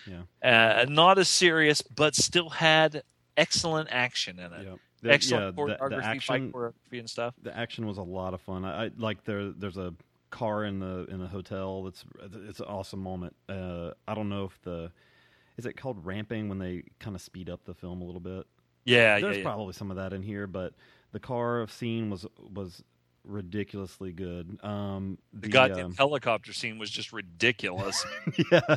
S2: yeah,
S3: Uh, not as serious, but still had excellent action in it.
S2: yeah. The-
S3: Excellent
S2: yeah,
S3: choreography,
S2: the,
S3: fight
S2: action,
S3: choreography, and stuff.
S2: the action was a lot of fun. I, I like there. There's a car in the in the hotel. That's it's an awesome moment. Uh, I don't know if the is it called ramping when they kind of speed up the film a little bit.
S3: Yeah, yeah,
S2: There's
S3: yeah.
S2: probably some of that in here, but the car scene was was ridiculously good. Um,
S3: The goddamn
S2: um,
S3: helicopter scene was just ridiculous.
S2: yeah,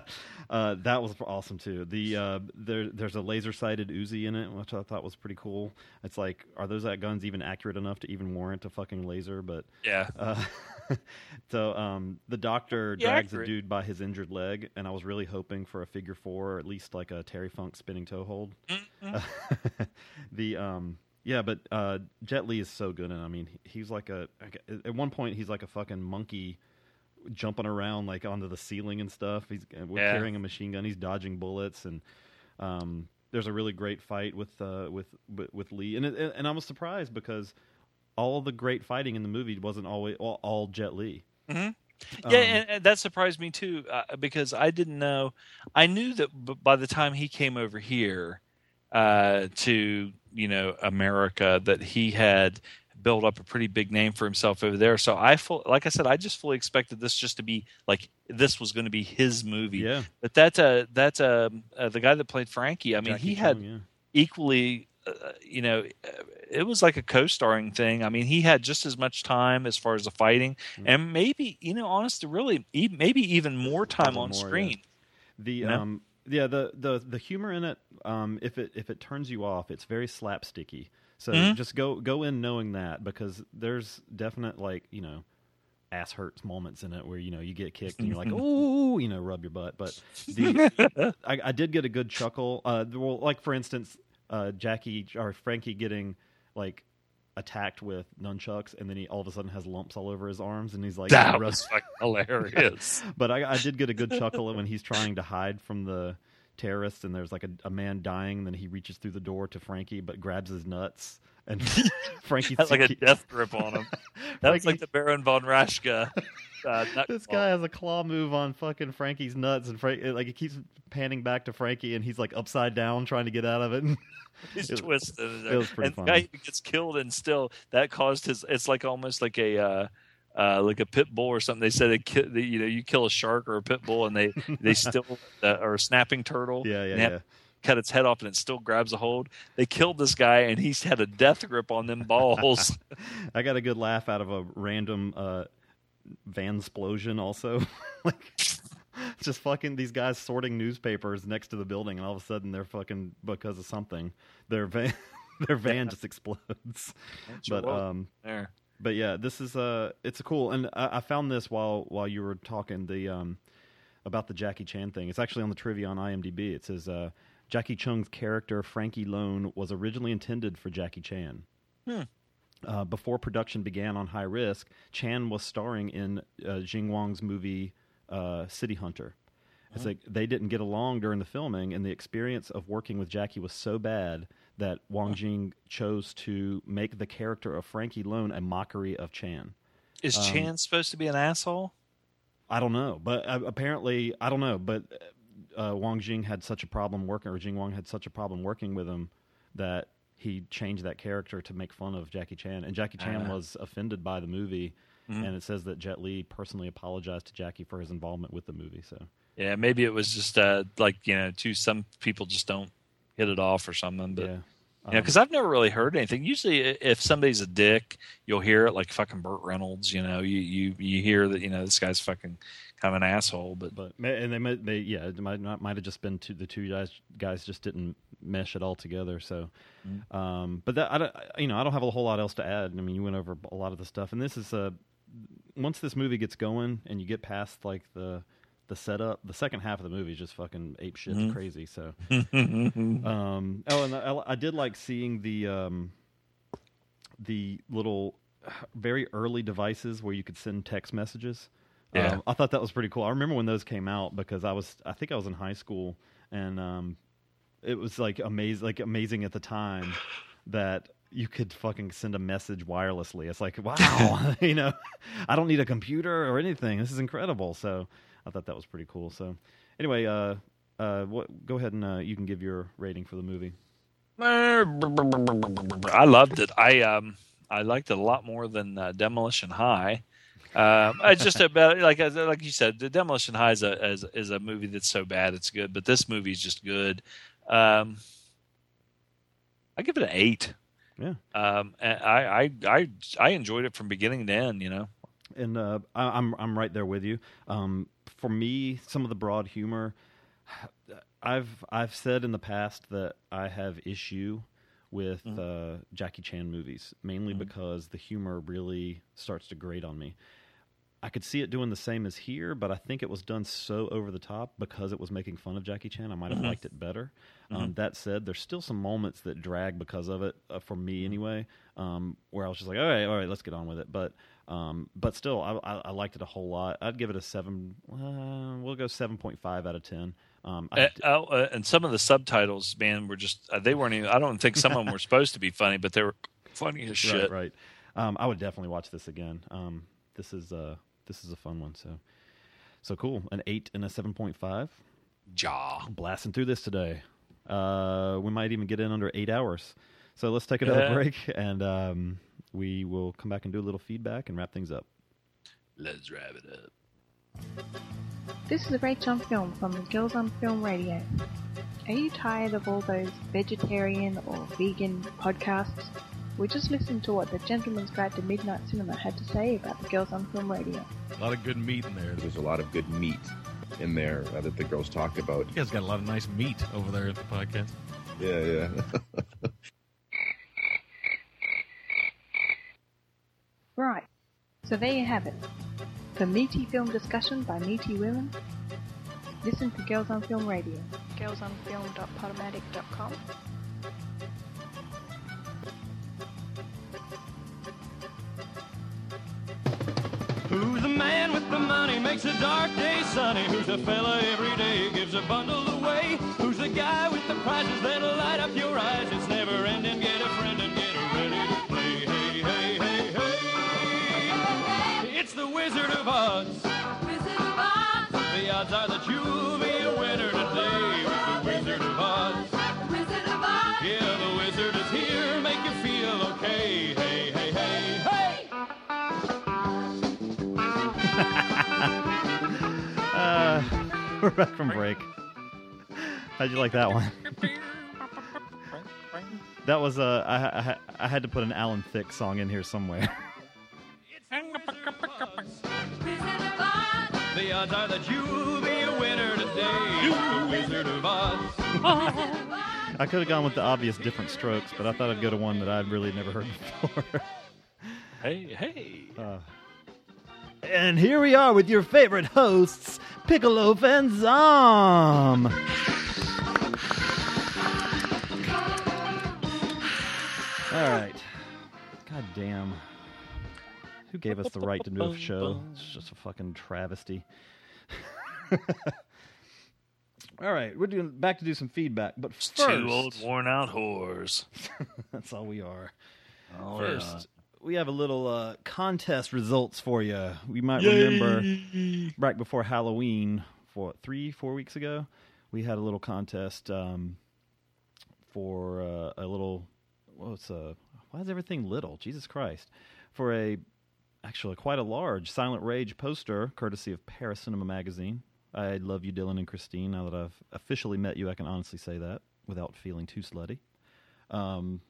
S2: uh, that was awesome too. The uh, there, there's a laser sighted Uzi in it, which I thought was pretty cool. It's like, are those that guns even accurate enough to even warrant a fucking laser? But
S3: yeah,
S2: uh, so um, the doctor
S3: Yeah,
S2: drags
S3: accurate.
S2: a dude by his injured leg, and I was really hoping for a figure four, or at least like a Terry Funk spinning toe hold.
S3: Mm-hmm.
S2: the um, yeah, but uh, Jet Li is so good, and I mean, he's like a at one point he's like a fucking monkey jumping around like onto the ceiling and stuff. He's uh, we're
S3: Yeah.
S2: carrying a machine gun. He's dodging bullets, and um, there's a really great fight with uh, with with, Lee, and it, and I was surprised because all the great fighting in the movie wasn't always all, all Jet Li.
S3: Mhm.
S2: Um,
S3: yeah, and, and that surprised me too uh, because I didn't know. I knew that b- by the time he came over here uh, to you know America, that he had built up a pretty big name for himself over there. So I full, like I said, I just fully expected this just to be like this was going to be his movie.
S2: Yeah.
S3: But that's uh that's uh, uh the guy that played Frankie. I mean,
S2: Jackie
S3: he had
S2: yeah.
S3: equally, uh, you know, uh, it was like a co-starring thing. I mean, he had just as much time as far as the fighting,
S2: Mm-hmm.
S3: and maybe you know, honest to really, e- maybe even more time on
S2: more, yeah.
S3: screen.
S2: The
S3: You know?
S2: um yeah the the the humor in it um if it if it turns you off it's very slapsticky. So
S3: Mhm.
S2: just go go in knowing that because there's definite like you know ass hurts moments in it where you know you get kicked and you're like ooh you know rub your butt but the I, I did get a good chuckle uh well like for instance uh Jackie or Frankie getting like attacked with nunchucks and then he all of a sudden has lumps all over his arms and he's like
S3: That was hilarious.
S2: but I, I did get a good chuckle when he's trying to hide from the terrorists, and there's like a, a man dying. And then he reaches through the door to Frankie, but grabs his nuts, and Frankie
S3: Had like a death grip on him. That was like the Baron von Raschke. Uh,
S2: This
S3: claw.
S2: guy has a claw move on fucking Frankie's nuts, and Frank like he keeps panning back to Frankie, and he's like upside down trying to get out of it.
S3: He's
S2: It-
S3: twisted.
S2: it was pretty
S3: and the guy gets killed, and still that caused his. It's like almost like a. Uh, uh, like a pit bull or something. They said they, you know you kill a shark or a pit bull and they they still uh, or a snapping turtle.
S2: Yeah, yeah,
S3: and they have
S2: yeah.
S3: Cut its head off and it still grabs a hold. They killed this guy and he's had a death grip on them balls.
S2: I got a good laugh out of a random uh, van explosion. Also, like just fucking these guys sorting newspapers next to the building, and all of a sudden they're fucking because of something. Their van, their van just explodes. But um,
S3: there.
S2: but yeah, this is uh it's a cool, and I, I found this while while you were talking the um about the Jackie Chan thing. It's actually on the trivia on IMDb. It says uh, Jacky Cheung's character Frankie Lone was originally intended for Jackie Chan.
S3: Hmm.
S2: Uh, before production began on High Risk, Chan was starring in uh, Jing Wang's movie uh, City Hunter. It's like they didn't get along during the filming, and the experience of working with Jackie was so bad that Wang Jing chose to make the character of Frankie Lone a mockery of Chan.
S3: Is
S2: Um,
S3: Chan supposed to be an asshole?
S2: I don't know, but uh, apparently, I don't know, but uh, Wang Jing had such a problem working, or Jing Wang had such a problem working with him that he changed that character to make fun of Jackie Chan, and Jackie Chan
S3: Ah.
S2: was offended by the movie,
S3: Mhm.
S2: and it says that Jet Li personally apologized to Jackie for his involvement with the movie. So
S3: Yeah, maybe it was just uh, like you know, too. Some people just don't hit it off or something. But
S2: yeah,
S3: you know, because I've never really heard anything. Usually, if somebody's a dick, you'll hear it like fucking Burt Reynolds. You know, you you you hear that you know this guy's fucking kind of an asshole. But
S2: but and they might they yeah it might not might have just been two, the two guys guys just didn't mesh it all together so
S3: Mm-hmm.
S2: um but that I don't you know I don't have a whole lot else to add I mean you went over a lot of the stuff and this is a once this movie gets going and you get past like the the setup the second half of the movie is just fucking ape shit
S3: Mhm.
S2: crazy so um oh and I, I did like seeing the um the little very early devices where you could send text messages
S3: Yeah.
S2: um, I thought that was pretty cool. I remember when those came out because I was, I think I was in high school, and um, it was like amazing, like amazing at the time that you could fucking send a message wirelessly. It's like, wow, you know, I don't need a computer or anything. This is incredible. So I thought that was pretty cool. So anyway, uh, uh, what? Go ahead and uh, you can give your rating for the movie.
S3: I loved it. I um I liked it a lot more than uh, Demolition High. Um, it's just about like like you said, the Demolition High is a is, is a movie that's so bad it's good, but this movie is just good. Um, I give it an eight.
S2: Yeah.
S3: Um, I, I I I enjoyed it from beginning to end. You know.
S2: and uh, I, I'm I'm right there with you. Um, for me, some of the broad humor, I've I've said in the past that I have issue with uh, Jackie Chan movies, mainly because the humor really starts to grate on me. I could see it doing the same as here, but I think it was done so over the top because it was making fun of Jackie Chan. I might have
S3: Mhm.
S2: liked it better. Um, that said, there's still some moments that drag because of it, uh, for me anyway, um, where I was just like, all right, all right, let's get on with it. But um, but still, I, I, I liked it a whole lot. I'd give it a seven. Uh, we'll go seven point five out of ten. Um, I
S3: Uh, oh, uh, and some of the subtitles, man, were just uh, they weren't even. I don't think some of them were supposed to be funny, but they were funny as shit.
S2: Right, right. Um, I would definitely watch this again. Um, this is uh, this is a fun one. So, so cool. An eight and a seven point five.
S3: Jaw.
S2: Blasting through this today. Uh, we might even get in under eight hours. So let's take another
S3: Yeah.
S2: break, and um, we will come back and do a little feedback and wrap things up.
S3: Let's wrap it up.
S11: This is Rach on Film from the Girls on Film Radio. Are you tired of all those vegetarian or vegan podcasts? We just listened to what the Gentleman's Guide to Midnight Cinema had to say about the Girls on Film Radio.
S12: A lot of good meat in there.
S13: There's a lot of good meat in there uh, that the girls talked about.
S12: You guys got a lot of nice meat over there at the podcast.
S13: Yeah, yeah.
S11: Right, so there you have it. The meaty film discussion by meaty women. Listen to Girls on Film Radio. girlsonfilm.podomatic.com.
S14: Who's the man with the money makes a dark day sunny? Who's the fella every day gives a bundle away? Who's the guy with the prizes that'll light up your eyes? It's never ending. Get a friend and It's the Wizard of Oz. Wizard of Oz. The odds are that you'll be a winner today with the Wizard of Oz. Wizard of Oz. Yeah, the wizard is here, make you feel okay. Hey, hey, hey, hey.
S2: Uh, we're back from break. How'd you like that one? that was uh, I, I, I had to put an Alan Thicke song in here somewhere.
S14: The odds are that you'll be a winner today. The Wizard of Oz.
S2: I could have gone with the obvious different strokes, but I thought I'd go to one that I'd really never heard before.
S3: Hey, hey.
S2: Uh, and here we are with your favorite hosts, Piccolo and Zom. All right. God damn. Who gave us the right to do a show? It's just a fucking travesty. All right, we're doing back to do some feedback, but first,
S3: Two old worn out whores.
S2: that's all we are.
S3: Oh,
S2: First,
S3: yeah.
S2: we have a little uh, contest results for you. We might
S3: Yay.
S2: remember right before Halloween, for three, four weeks ago, we had a little contest um, for uh, a little. What's a? Why is everything little? Jesus Christ! For a actually quite a large Silent Rage poster, courtesy of Paracinema Magazine. I love you, Dylan and Christine. Now that I've officially met you, I can honestly say that without feeling too slutty. Um,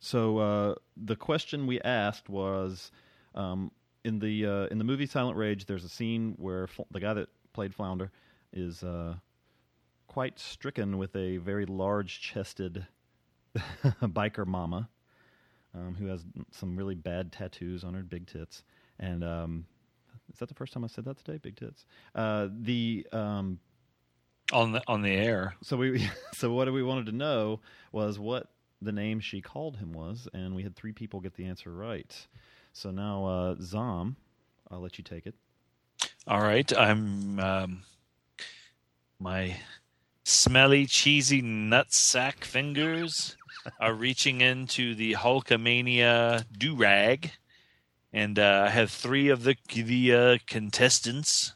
S2: so uh, the question we asked was um, in the uh, in the movie Silent Rage. There's a scene where the guy that played Flounder is uh, quite stricken with a very large-chested biker mama um, who has some really bad tattoos on her big tits. And um, is that the first time I said that today? Big tits. Uh, the um,
S3: on the on the air.
S2: So we so what we wanted to know was what the name she called him was, and we had three people get the answer right. So now, uh, Zom, I'll let you take it.
S3: All right, I'm um, my smelly, cheesy nutsack fingers are reaching into the Hulkamania do rag, and uh, I have three of the the uh, contestants,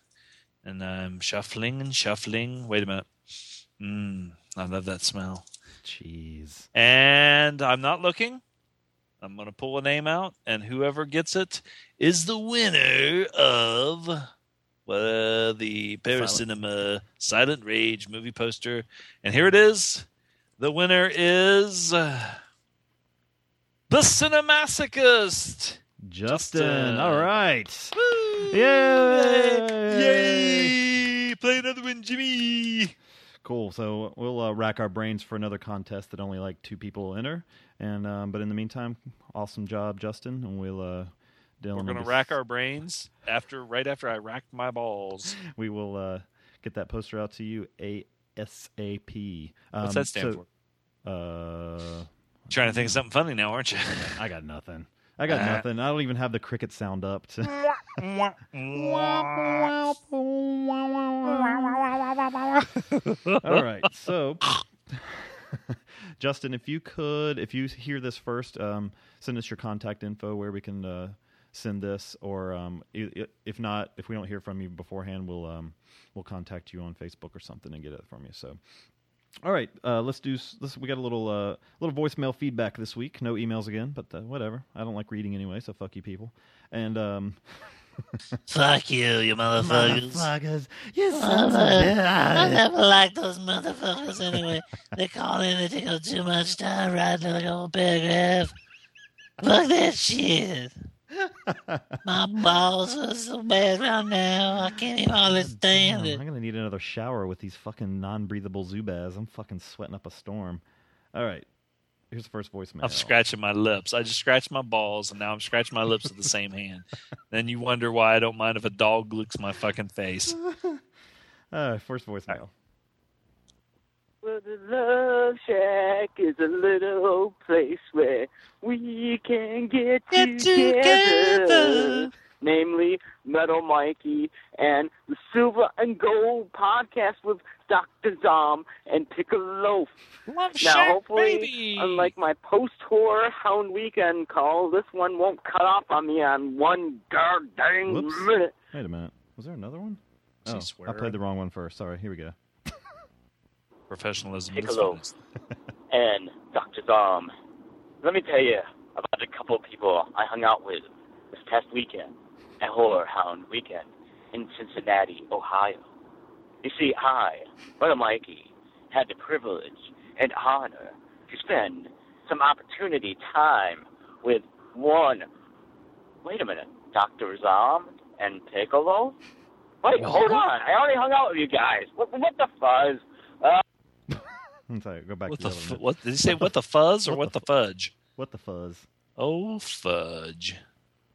S3: and I'm shuffling and shuffling. Wait a minute, mm, I love that smell.
S2: Jeez.
S3: And I'm not looking. I'm going to pull a name out, and whoever gets it is the winner of well, the Paris
S2: Silent.
S3: Cinema Silent Rage movie poster. And here it is. The winner is the Cinemasochist.
S2: Justin. All right.
S3: Yay!
S2: Yay!
S3: Play another one, Jimmy.
S2: Cool. So we'll uh, rack our brains for another contest that only like two people will enter. And um, but in the meantime, awesome job, Justin. And we'll uh, Dylan.
S3: We're going to
S2: just-
S3: rack our brains after right after I racked my balls.
S2: We will uh, get that poster out to you ASAP.
S3: What's that stand
S2: so, for? Uh,
S3: Trying to think of something funny now, aren't you?
S2: I got nothing. I got
S3: Uh,
S2: nothing. I don't even have the cricket sound up. To... All right. So, Justin, if you could, if you hear this first, um, send us your contact info where we can uh, send this, or um, if not, if we don't hear from you beforehand, we'll um, we'll contact you on Facebook or something and get it from you. So, All right, uh, let's do. Let's, we got a little uh, little voicemail feedback this week. No emails again, but uh, whatever. I don't like reading anyway, so fuck you people. And um,
S15: Fuck you, you motherfuckers.
S2: Motherfuckers. You
S15: I
S2: sons of
S15: I never liked those motherfuckers anyway. They call in, they take up too much time writing like a whole paragraph. Fuck that shit. My balls are so bad right now. I can't even hardly stand
S2: Damn,
S15: it.
S2: I'm gonna need another shower with these fucking non-breathable Zubaz. I'm fucking sweating up a storm. All right, here's the first voicemail.
S3: I'm scratching my lips. I just scratched my balls, and now I'm scratching my lips with the same hand. Then you wonder why I don't mind if a dog licks my fucking face.
S2: Uh, first voicemail.
S16: Well, the Love Shack is a little place where we can get, together. Namely, Metal Mikey and the Silver and Gold podcast with Dr. Zom and Piccolo. now,
S3: Shack,
S16: hopefully,
S3: baby.
S16: unlike my post-horror Hound Weekend call, this one won't cut off on me on one goddamn
S2: Whoops.
S16: minute.
S2: Wait a minute. Was there another one? Oh, I
S3: swear.
S2: played the wrong one first. Sorry. Here we go.
S3: Professionalism.
S16: Piccolo. and Dr. Zom. Let me tell you about a couple of people I hung out with this past weekend at Horror Hound Weekend in Cincinnati, Ohio. You see, I, Brother Mikey, had the privilege and honor to spend some opportunity time with one. Wait a minute, Dr. Zom and Piccolo? Wait, hold on. I already hung out with you guys. What, what the fuzz? Uh,
S2: I'm sorry. Go back
S3: What
S2: to
S3: the
S2: the,
S3: f- what did he say? What the fuzz or what, the, fudge?
S2: What the fuzz?
S3: Oh fudge.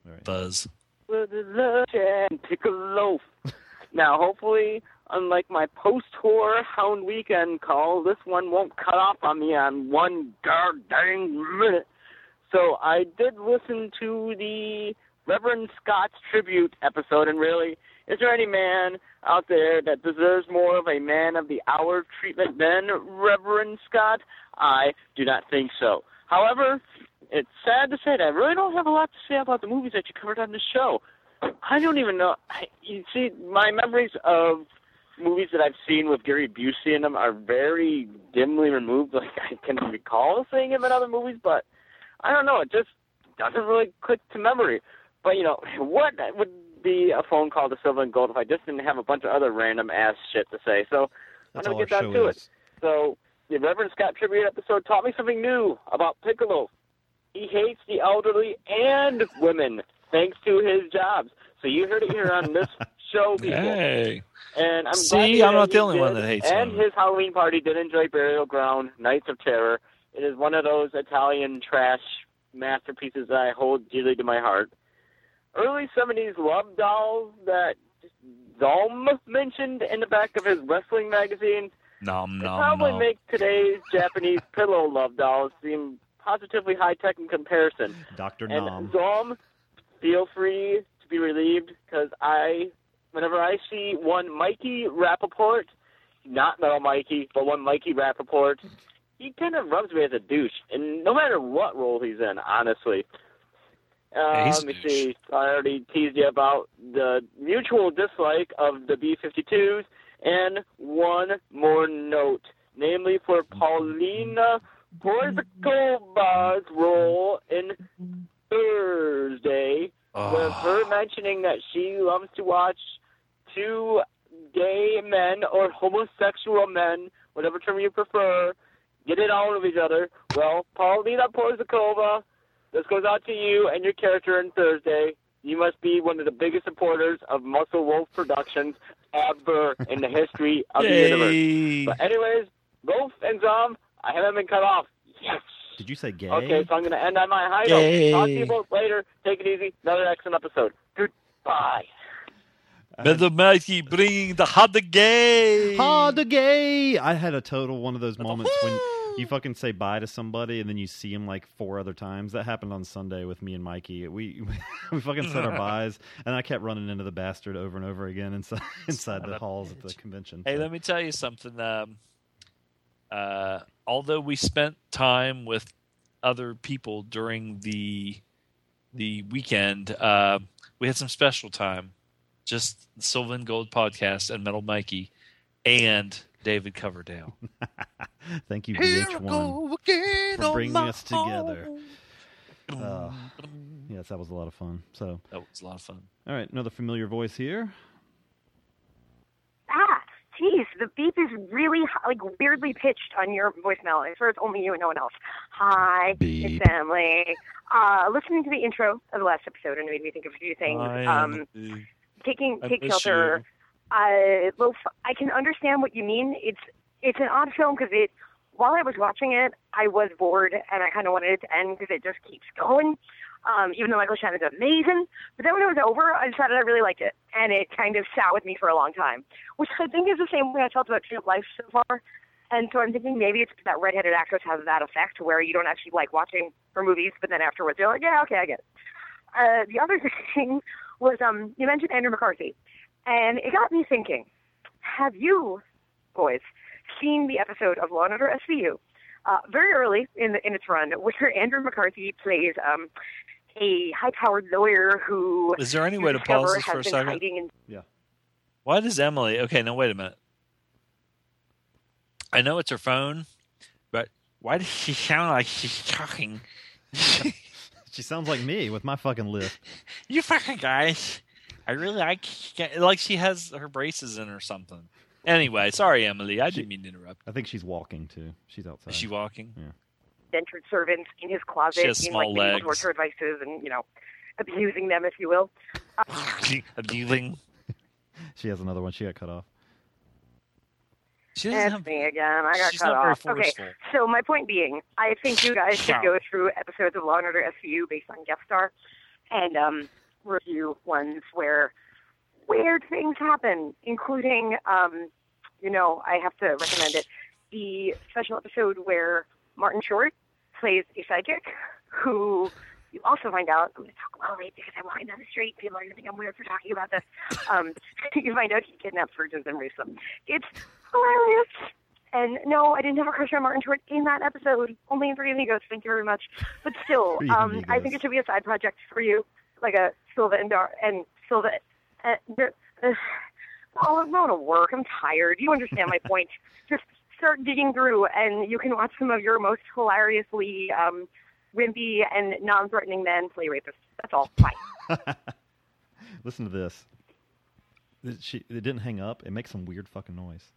S2: All right.
S3: Fuzz.
S16: with the love and Piccolo. now, hopefully, unlike my post-horror Hound Weekend call, this one won't cut off on me on one goddamn minute. So I did listen to the Reverend Scott's tribute episode, and really, is there any man out there that deserves more of a man of the hour treatment than Reverend Scott? I do not think so. However, it's sad to say that I really don't have a lot to say about the movies that you covered on the show. I don't even know. I, you see, my memories of movies that I've seen with Gary Busey in them are very dimly removed. Like I can recall seeing him in other movies, but I don't know. It just doesn't really click to memory. But you know, what would be a phone call to Silver and Gold if I just didn't have a bunch of other random ass shit to say? So
S2: That's
S16: I'm gonna get down to
S2: is.
S16: it. So the Reverend Scott tribute episode taught me something new about Piccolo. He hates the elderly and women, thanks to his jobs. So you heard it here on this show, people.
S3: Hey.
S16: And I'm
S3: See,
S16: glad
S3: I'm not the
S16: he
S3: only one that hates
S16: And
S3: women.
S16: his Halloween party did enjoy Burial Ground, Nights of Terror. It is one of those Italian trash masterpieces that I hold dearly to my heart. Early 70s love dolls that Zom mentioned in the back of his wrestling magazine
S3: Nom nom
S16: probably
S3: nom.
S16: make today's Japanese pillow love dolls seem positively high tech in comparison.
S2: Dr.
S16: And
S2: Nom.
S16: Zom, feel free to be relieved because I, whenever I see one Mikey Rapaport, not Metal Mikey, but one Mikey Rappaport, he kind of rubs me as a douche, and no matter what role he's in, honestly. Uh,
S3: Yeah,
S16: let me
S3: douche.
S16: see. I already teased you about the mutual dislike of the B-52s, and one more note, namely for Paulina Porizkova's role in Thursday, with her mentioning that she loves to watch two gay men or homosexual men, whatever term you prefer, get it on with each other. Well, Paulina Porizkova, this goes out to you and your character in Thursday. You must be one of the biggest supporters of Muscle Wolf Productions ever in the history of the universe. But anyways, Wolf and Zom, I haven't been cut off. Yes.
S2: Did you say gay?
S16: Okay, so I'm going to end on my high note. Talk to you both later. Take it easy. Another excellent episode. Goodbye. Uh-huh.
S3: Mother Mikey bringing the hot the gay.
S2: Ha the gay! I had a total one of those moments when you fucking say bye to somebody and then you see him like four other times. That happened on Sunday with me and Mikey. We we fucking said our byes, and I kept running into the bastard over and over again inside inside the halls at the convention.
S3: Hey,
S2: So-
S3: let me tell you something. Um, uh, although we spent time with other people during the the weekend, uh, we had some special time. Just Sylvan Gold podcast and Metal Mikey and David Coverdale.
S2: Thank you,
S3: Here
S2: VH1,
S3: again
S2: for bringing us together. Uh, yes, that was a lot of fun. So
S3: That was a lot of fun.
S2: All right, another familiar voice here.
S17: Ah, geez, the beep is really like weirdly pitched on your voicemail. I swear it's only you and no one else. Hi,
S2: Beep.
S17: it's Emily. Uh, listening to the intro of the last episode, and it made me think of a few things.
S3: I
S17: um, taking
S3: I
S17: take
S3: miss
S17: shelter. I well, I can understand what you mean. It's it's an odd film because it. While I was watching it, I was bored and I kind of wanted it to end because it just keeps going. Um, even though Michael Shannon's amazing, but then when it was over, I decided I really liked it, and it kind of sat with me for a long time, which I think is the same way I felt about Tree of Life so far. And so I'm thinking maybe it's that redheaded actress has that effect where you don't actually like watching her movies, but then afterwards you're like, yeah, okay, I get it. Uh, the other thing was um, you mentioned Andrew McCarthy, and it got me thinking: Have you, boys, seen the episode of Law and Order SVU? Uh, very early in the, in its run, where Andrew McCarthy plays um, a high-powered lawyer who
S3: Is there any way to pause this for a second?
S17: in
S2: Yeah.
S3: Why does Emily? Okay, now wait a minute. I know it's her phone, but why does she sound like she's talking?
S2: She sounds like me with my fucking lisp.
S3: you fucking guys. I really like like she has her braces in or something. Anyway, sorry, Emily. I didn't mean to interrupt.
S2: I think she's walking too. She's outside.
S3: Is she walking?
S2: Yeah.
S17: indentured servants in his closet,
S3: She has
S17: being
S3: small
S17: like medieval
S3: legs.
S17: torture devices and you know abusing them, if you will.
S3: Abusing.
S2: She has another one. She got cut off.
S3: She
S17: That's me again. I got
S3: she's
S17: cut
S3: not very
S17: off. Okay,
S3: forceful.
S17: so my point being, I think you guys should go through episodes of Law and Order SVU based on guest star, and um, review ones where weird things happen, including, um, you know, I have to recommend it, the special episode where Martin Short plays a psychic who you also find out, I'm going to talk slowly because I'm walking down the street. People are going to think I'm weird for talking about this. Um, you find out he kidnaps virgins and rapes them. It's hilarious. And no, I didn't have a crush on Martin Short in that episode. Only in Three Amigos. Thank you very much. But still, um, I think it should be a side project for you, like a Silva and Dar and Silva. Uh, uh, oh, I'm going to work. I'm tired. You understand my point. Just start digging through, and you can watch some of your most hilariously um, wimpy and non-threatening men play rapists. That's all. Bye.
S2: Listen to this. She, it didn't hang up. It makes some weird fucking noise.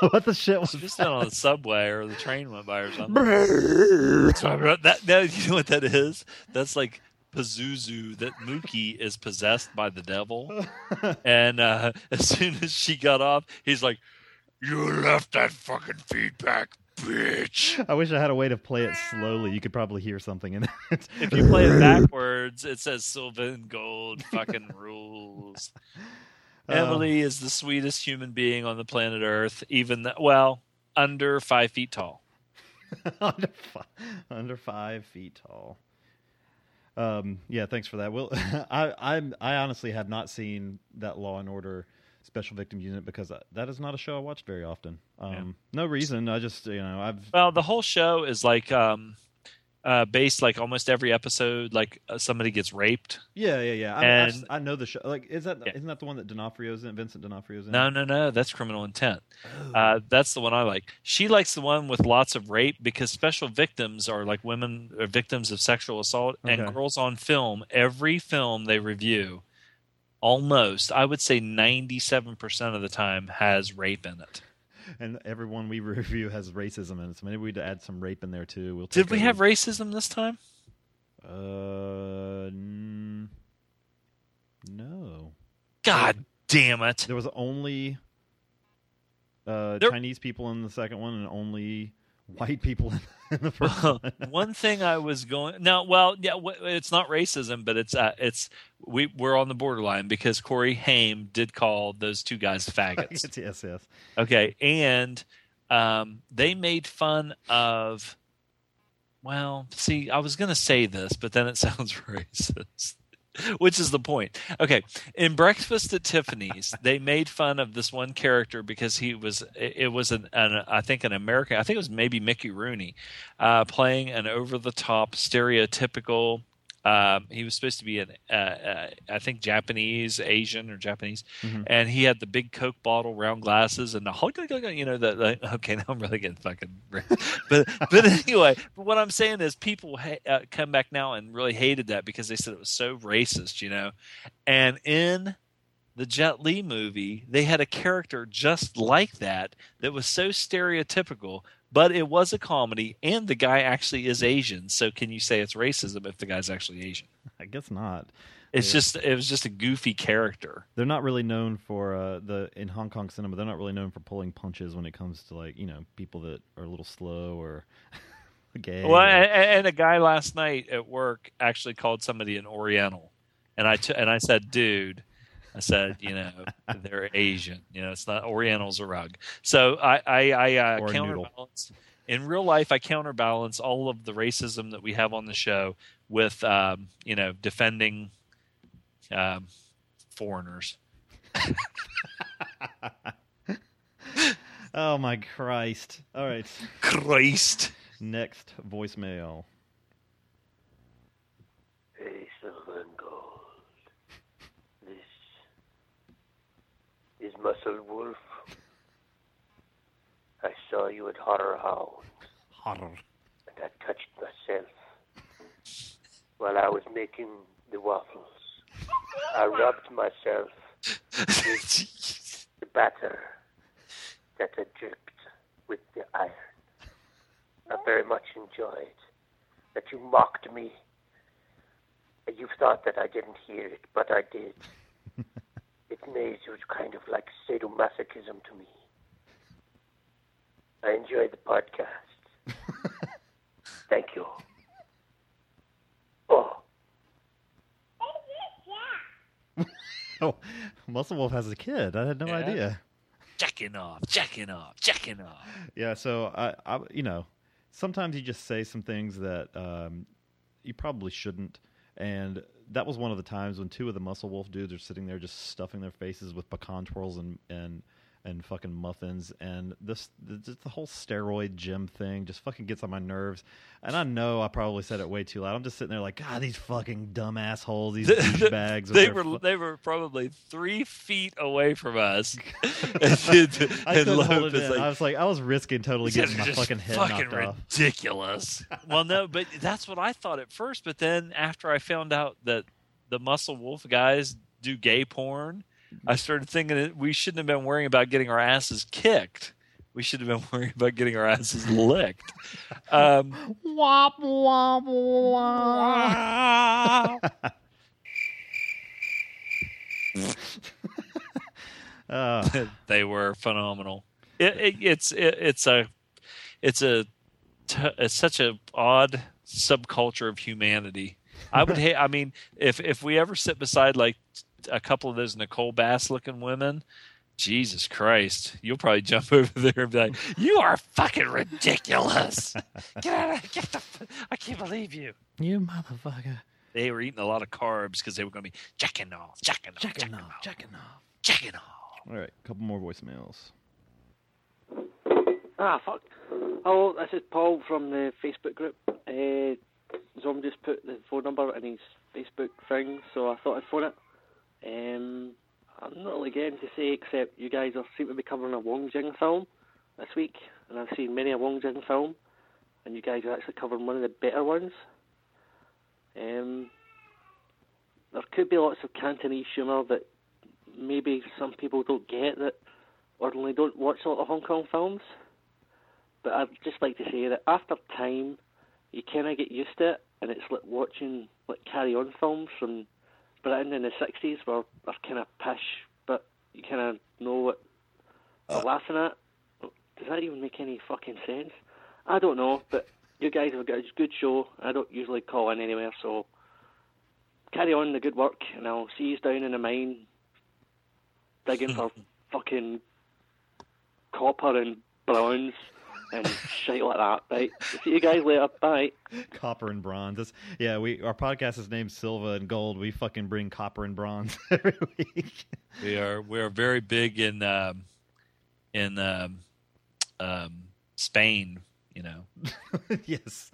S2: what the shit was
S3: She just on the subway or the train went by or something. That, that you know what that is? That's like Pazuzu that Mookie is possessed by the devil. and uh, as soon as she got off, he's like, "You left that fucking feedback, bitch."
S2: I wish I had a way to play it slowly. You could probably hear something in it.
S3: If you play it backwards, it says Sylvan Gold fucking rules.
S2: Uh,
S3: Emily is the sweetest human being on the planet Earth, even th- well, under five feet tall.
S2: under, five, under five feet tall. Um, yeah, thanks for that. Well, I, I'm I honestly have not seen that Law and Order Special Victim Unit because that is not a show I watched very often. Um, No reason. I just you know I've
S3: Well, the whole show is like um, uh, based like almost every episode, like uh, somebody gets raped.
S2: yeah yeah yeah. I, mean, I've
S3: And-
S2: know the show. Like is that not that the one that D'Onofrio's in? Vincent D'Onofrio's in?
S3: No, no, no. That's criminal intent.
S2: Oh.
S3: Uh, that's the one I like. She likes the one with lots of rape because special victims are like women or victims of sexual assault and girls on film. Every film they review, almost I would say ninety-seven percent of the time has rape in it.
S2: And everyone we review has racism in it. So maybe we'd add some rape in there too. We'll
S3: Did we have racism this time?
S2: Uh, n- no.
S3: God damn it!
S2: There was only uh,
S3: There-
S2: Chinese people in the second one, and only white people in the first one.
S3: one thing I was going no, well, yeah, it's not racism, but it's uh, it's we we're on the borderline because Corey Haim did call those two guys faggots.
S2: yes, yes.
S3: Okay, and um, they made fun of. Well, see, I was going to say this, but then it sounds racist. Which is the point. Okay, in Breakfast at Tiffany's, they made fun of this one character because he was it was an, an I think an American, I think it was maybe Mickey Rooney, uh, playing an over the top stereotypical Um, he was supposed to be an, uh, uh, I think Japanese, Asian or Japanese,
S2: Mhm.
S3: and he had the big Coke bottle, round glasses, and the you know the, the okay. Now I'm really getting fucking, but but anyway, but what I'm saying is people ha- uh, come back now and really hated that because they said it was so racist, you know, and in the Jet Li movie, they had a character just like that that was so stereotypical, but it was a comedy, and the guy actually is Asian. So can you say it's racism if the guy's actually Asian?
S2: I guess not.
S3: It's
S2: Yeah.
S3: just it was just a goofy character.
S2: They're not really known for uh, the in Hong Kong cinema. They're not really known for pulling punches when it comes to like you know people that are a little slow or gay.
S3: Well,
S2: or-
S3: and, and a guy last night at work actually called somebody an Oriental, and I t- and I said, dude. I said, you know, they're Asian. You know, it's not Oriental's a rug. So I, I, I uh,
S2: Or a noodle.
S3: counterbalance in real life. I counterbalance all of the racism that we have on the show with, um, you know, defending um, foreigners.
S2: oh my Christ! All right,
S3: Christ.
S2: Next voicemail.
S18: Hey, Silver and Gold. This is Muscle Wolf. I saw you at Horror Hound,
S2: Horror.
S18: and I touched myself while I was making the waffles. I rubbed myself with the batter that I dripped with the iron. I very much enjoyed that you mocked me you thought that I didn't hear it, but I did. it it was kind of like sadomasochism to me. I enjoyed the podcast. Thank you. Oh,
S2: Oh, Muscle Wolf has a kid. I had no
S3: Yeah.
S2: idea.
S3: Jacking off, jacking off, jacking off.
S2: Yeah, so I, I, you know, sometimes you just say some things that um, you probably shouldn't, and that was one of the times when two of the Muscle Wolf dudes are sitting there just stuffing their faces with pecan twirls and and and fucking muffins, and this the, just the whole steroid gym thing just fucking gets on my nerves. And I know I probably said it way too loud. I'm just sitting there like, God, these fucking dumb assholes, these douchebags.
S3: they were
S2: fu-
S3: they were probably three feet away from us. and,
S2: I
S3: and
S2: couldn't hold
S3: Loeb
S2: it
S3: is
S2: in.
S3: like,
S2: I was like, I was risking totally getting my fucking head
S3: fucking
S2: knocked off.
S3: ridiculous. well, no, but that's what I thought at first. But then after I found out that the Muscle Wolf guys do gay porn, I started thinking that we shouldn't have been worrying about getting our asses kicked. We should have been worrying about getting our asses licked. Um,
S2: Womp womp womp. Uh,
S3: they were phenomenal. It, it, it's it, it's a it's a t- it's such a odd subculture of humanity. I would hate. I mean, if if we ever sit beside like a couple of those Nicole Bass looking women, Jesus Christ, you'll probably jump over there and be like, "You are fucking ridiculous! Get out! Of, get the! f- I can't believe you."
S2: You motherfucker.
S3: They were eating a lot of carbs because they were going to be jacking off, jacking off, jacking off,
S2: jacking off,
S3: jacking off.
S2: All right, a couple more voicemails.
S19: Ah, fuck. Hello, this is Paul from the Facebook group. Uh, Zom just put the phone number in his Facebook thing, so I thought I'd phone it. Um, I'm not really getting to say except you guys are seem to be covering a Wong Jing film this week, and I've seen many a Wong Jing film, and you guys are actually covering one of the better ones. Um, there could be lots of Cantonese humour that maybe some people don't get that ordinarily don't watch a lot of Hong Kong films. But I'd just like to say that after time, you kind of get used to it, and it's like watching like Carry On films from Britain in the '60s, were, they're kind of pish, but you kind of know what they're uh. laughing at. Does that even make any fucking sense? I don't know, but you guys have got a good show. I don't usually call in anywhere, so carry on the good work, and I'll see you down in the mine digging for fucking copper and bronze and shit like that. Right. See you guys later. Bye.
S2: Copper and bronze. That's, yeah, we our podcast is named Silva and Gold. We fucking bring copper and bronze every week.
S3: We are we are very big in um, in um, um, Spain. you know,
S2: yes,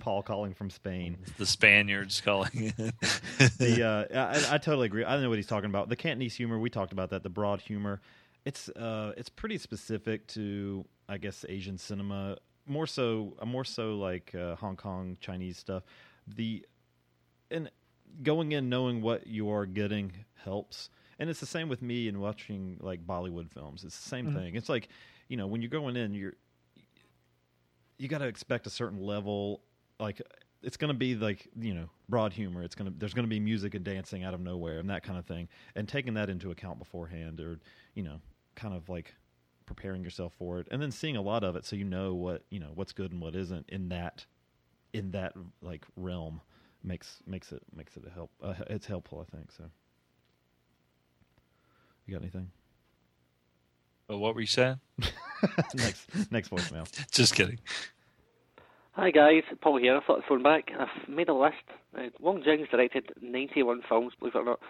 S2: Paul calling from Spain.
S3: the Spaniards calling it.
S2: the uh, I, I totally agree. I don't know what he's talking about. The Cantonese humor we talked about that. The broad humor, it's uh, it's pretty specific to I guess Asian cinema. More so, uh, more so like uh, Hong Kong Chinese stuff. The and going in knowing what you are getting helps. And it's the same with me and watching like Bollywood films. It's the same
S3: Mhm.
S2: thing. It's like you know when you're going in, you're you got to expect a certain level like it's going to be like you know broad humor it's going to there's going to be music and dancing out of nowhere and that kind of thing and taking that into account beforehand or you know kind of like preparing yourself for it and then seeing a lot of it so you know what you know what's good and what isn't in that in that like realm makes makes it makes it a help uh, it's helpful i think so you got anything
S3: But what were you saying?
S2: next next voicemail
S3: Just kidding.
S19: Hi guys, Paul here. I thought I'd phone back. I've made a list. Uh, Wong Jing's directed 91 films, believe it or not.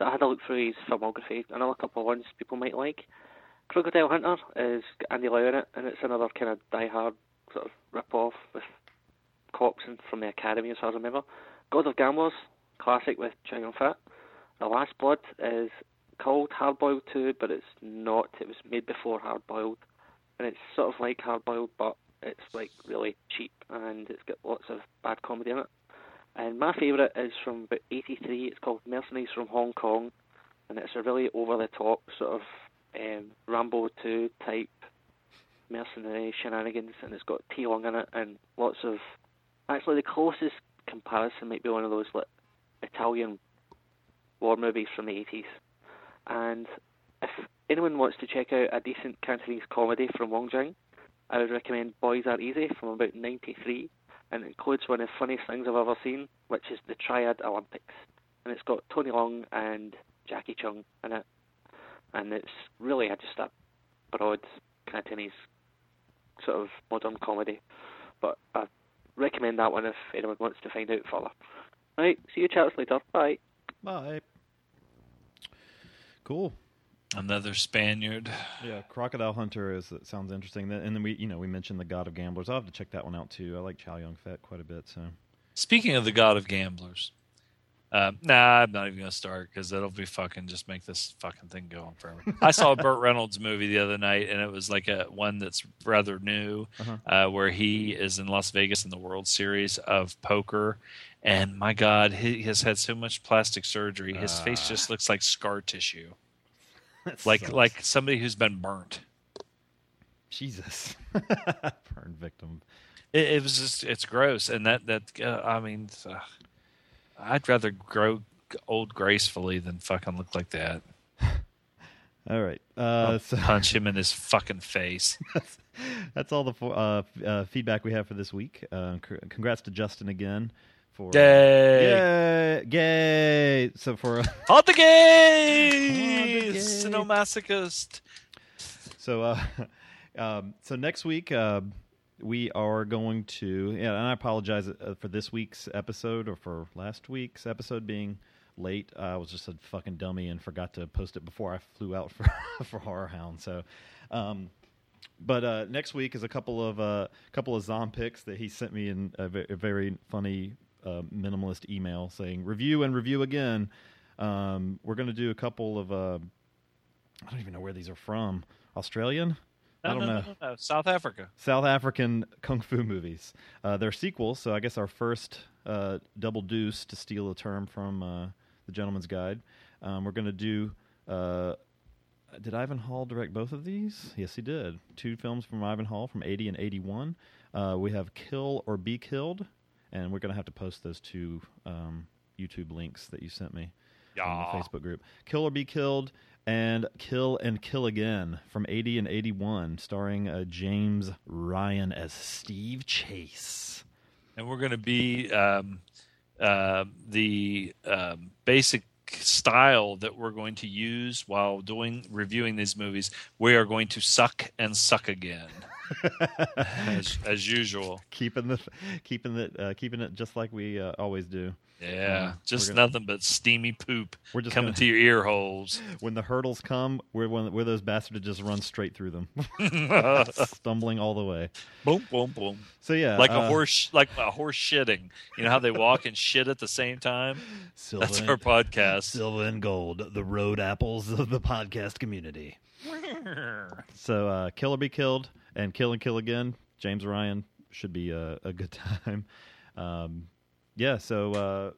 S19: So I had a look through his filmography. Another couple of ones people might like. Crocodile Hunter is Andy Lau in it, and it's another kind of die-hard sort of rip-off with cops and from the Academy, as I remember. God of Gamblers, classic with Chow Yun-fat. The Last Blood is called Hard Boiled 2, but it's not. It was made before Hard Boiled, and it's sort of like Hard Boiled, but it's like really cheap, and it's got lots of bad comedy in it. And my favourite is from about '83. It's called Mercenaries from Hong Kong, and it's a really over-the-top sort of um, Rambo 2 type mercenary shenanigans, and it's got Ti Lung in it, and lots of. Actually, the closest comparison might be one of those like Italian war movies from the 80s. And if anyone wants to check out a decent Cantonese comedy from Wong Jing, I would recommend Boys Are Easy from about 93, and it includes one of the funniest things I've ever seen, which is the Triad Olympics. And it's got Tony Leung and Jacky Cheung in it. And it's really just a broad Cantonese sort of modern comedy. But I recommend that one if anyone wants to find out further. Right, see you chaps later. Bye.
S2: bye cool
S3: Another Spaniard.
S2: Yeah, Crocodile Hunter is it sounds interesting. And then we, you know, we mentioned the God of Gamblers. I'll have to check that one out too. I like Chow Yun Fat quite a bit. So
S3: Speaking of the God of Gamblers, uh, nah, I'm not even gonna start because that'll be fucking just make this fucking thing go on forever. I saw a Burt Reynolds movie the other night, and it was like a one that's rather new,
S2: Uh-huh.
S3: uh, where he is in Las Vegas in the World Series of poker, and my God, he has had so much plastic surgery, his face just looks like scar tissue, like
S2: sucks.
S3: like somebody who's been burnt.
S2: Jesus, burn victim.
S3: It, it was just it's gross, and that that uh, I mean, uh, I'd rather grow old gracefully than fucking look like that.
S2: All right, uh, so
S3: punch him in his fucking face.
S2: that's, that's all the uh, uh, feedback we have for this week. Uh, congrats to Justin again for
S3: Yay.
S2: yay, yay. So for
S3: On the gays, Sinomasochist.
S2: So, uh, um, so next week uh, we are going to, yeah, and I apologize uh, for this week's episode or for last week's episode being late. I was just a fucking dummy and forgot to post it before I flew out for for Horror Hound. So, um, but uh, next week is a couple of uh, couple of Zom picks that he sent me in a, ve- a very funny uh, minimalist email saying review and review again. Um, we're going to do a couple of uh, I don't even know where these are from. Australian?
S3: No,
S2: I don't
S3: no,
S2: know.
S3: no, no, no, South Africa.
S2: South African kung fu movies. Uh, they're sequels, so I guess our first uh, double deuce, to steal a term from uh, the Gentleman's Guide. Um, we're going to do. Uh, did Ivan Hall direct both of these? Yes, he did. Two films from Ivan Hall from 80 and 81. Uh, we have Kill or Be Killed, and we're going to have to post those two um, YouTube links that you sent me
S3: Yeah.
S2: on the Facebook group. Kill or Be Killed and Kill and Kill Again from 80 and 81, starring uh, James Ryan as Steve Chase.
S3: and we're going to be um, uh, the um, basic style that we're going to use while doing reviewing these movies. We are going to suck and suck again, as, as usual.
S2: keeping the keeping it uh, keeping it just like we uh, always do.
S3: Yeah,
S2: Uh,
S3: just
S2: gonna-
S3: nothing but steamy poop
S2: We're just
S3: coming
S2: gonna-
S3: to your ear holes.
S2: When the hurdles come, we're we're those bastards that just run straight through them, stumbling all the way.
S3: Boom, boom, boom.
S2: So yeah,
S3: like a
S2: uh,
S3: horse, like a horse shitting. You know how they walk and shit at the same time?
S4: Silver
S3: That's
S4: and-
S3: our podcast.
S4: Silver and Gold, the road apples of the podcast community.
S2: So uh, Kill or Be Killed and Kill and Kill Again. James Ryan should be a, a good time. Um, yeah, so uh,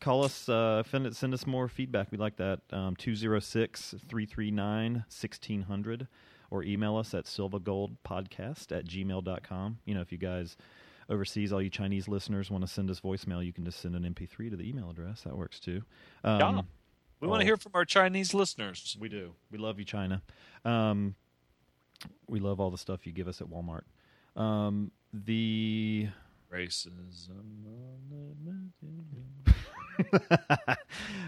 S2: call us, uh, send, send us more feedback. We like that. Um, 206 339 1600 or email us at silvagoldpodcast at gmail.com. You know, if you guys overseas, all you Chinese listeners want to send us voicemail, you can just send an MP3 to the email address. That works too. Um,
S3: Yeah. We want to hear from our Chinese listeners.
S2: We do. We love you, China. Um, we love all the stuff you give us at Walmart. Um, the
S3: Racism.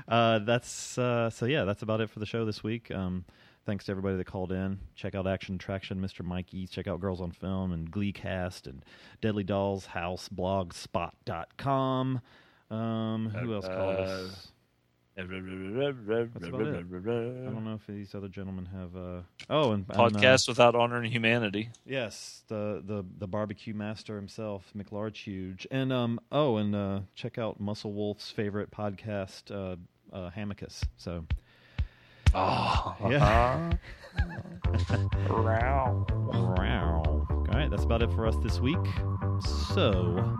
S2: uh, that's uh, so yeah. That's about it for the show this week. Um, thanks to everybody that called in. Check out Action Traction, Mr. Mikey. Check out Girls on Film and Gleecast and Deadly Dolls House Blogspot.com. Um, who else called us? That's about it. I don't know if these other gentlemen have. Uh, oh, and and, uh,
S3: Podcast without honor and humanity.
S2: Yes, the the the barbecue master himself, McLarge Huge, and um oh, and uh, check out Muscle Wolf's favorite podcast, uh, uh, Hamicus. So,
S3: oh
S2: yeah. Wow. All right, that's about it for us this week. So,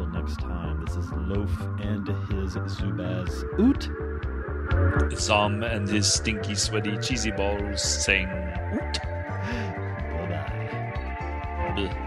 S2: until next time, this is Loaf and his Zubaz Oot.
S3: Zom and his stinky, sweaty, cheesy balls saying,
S2: Oot. Bye
S3: bye.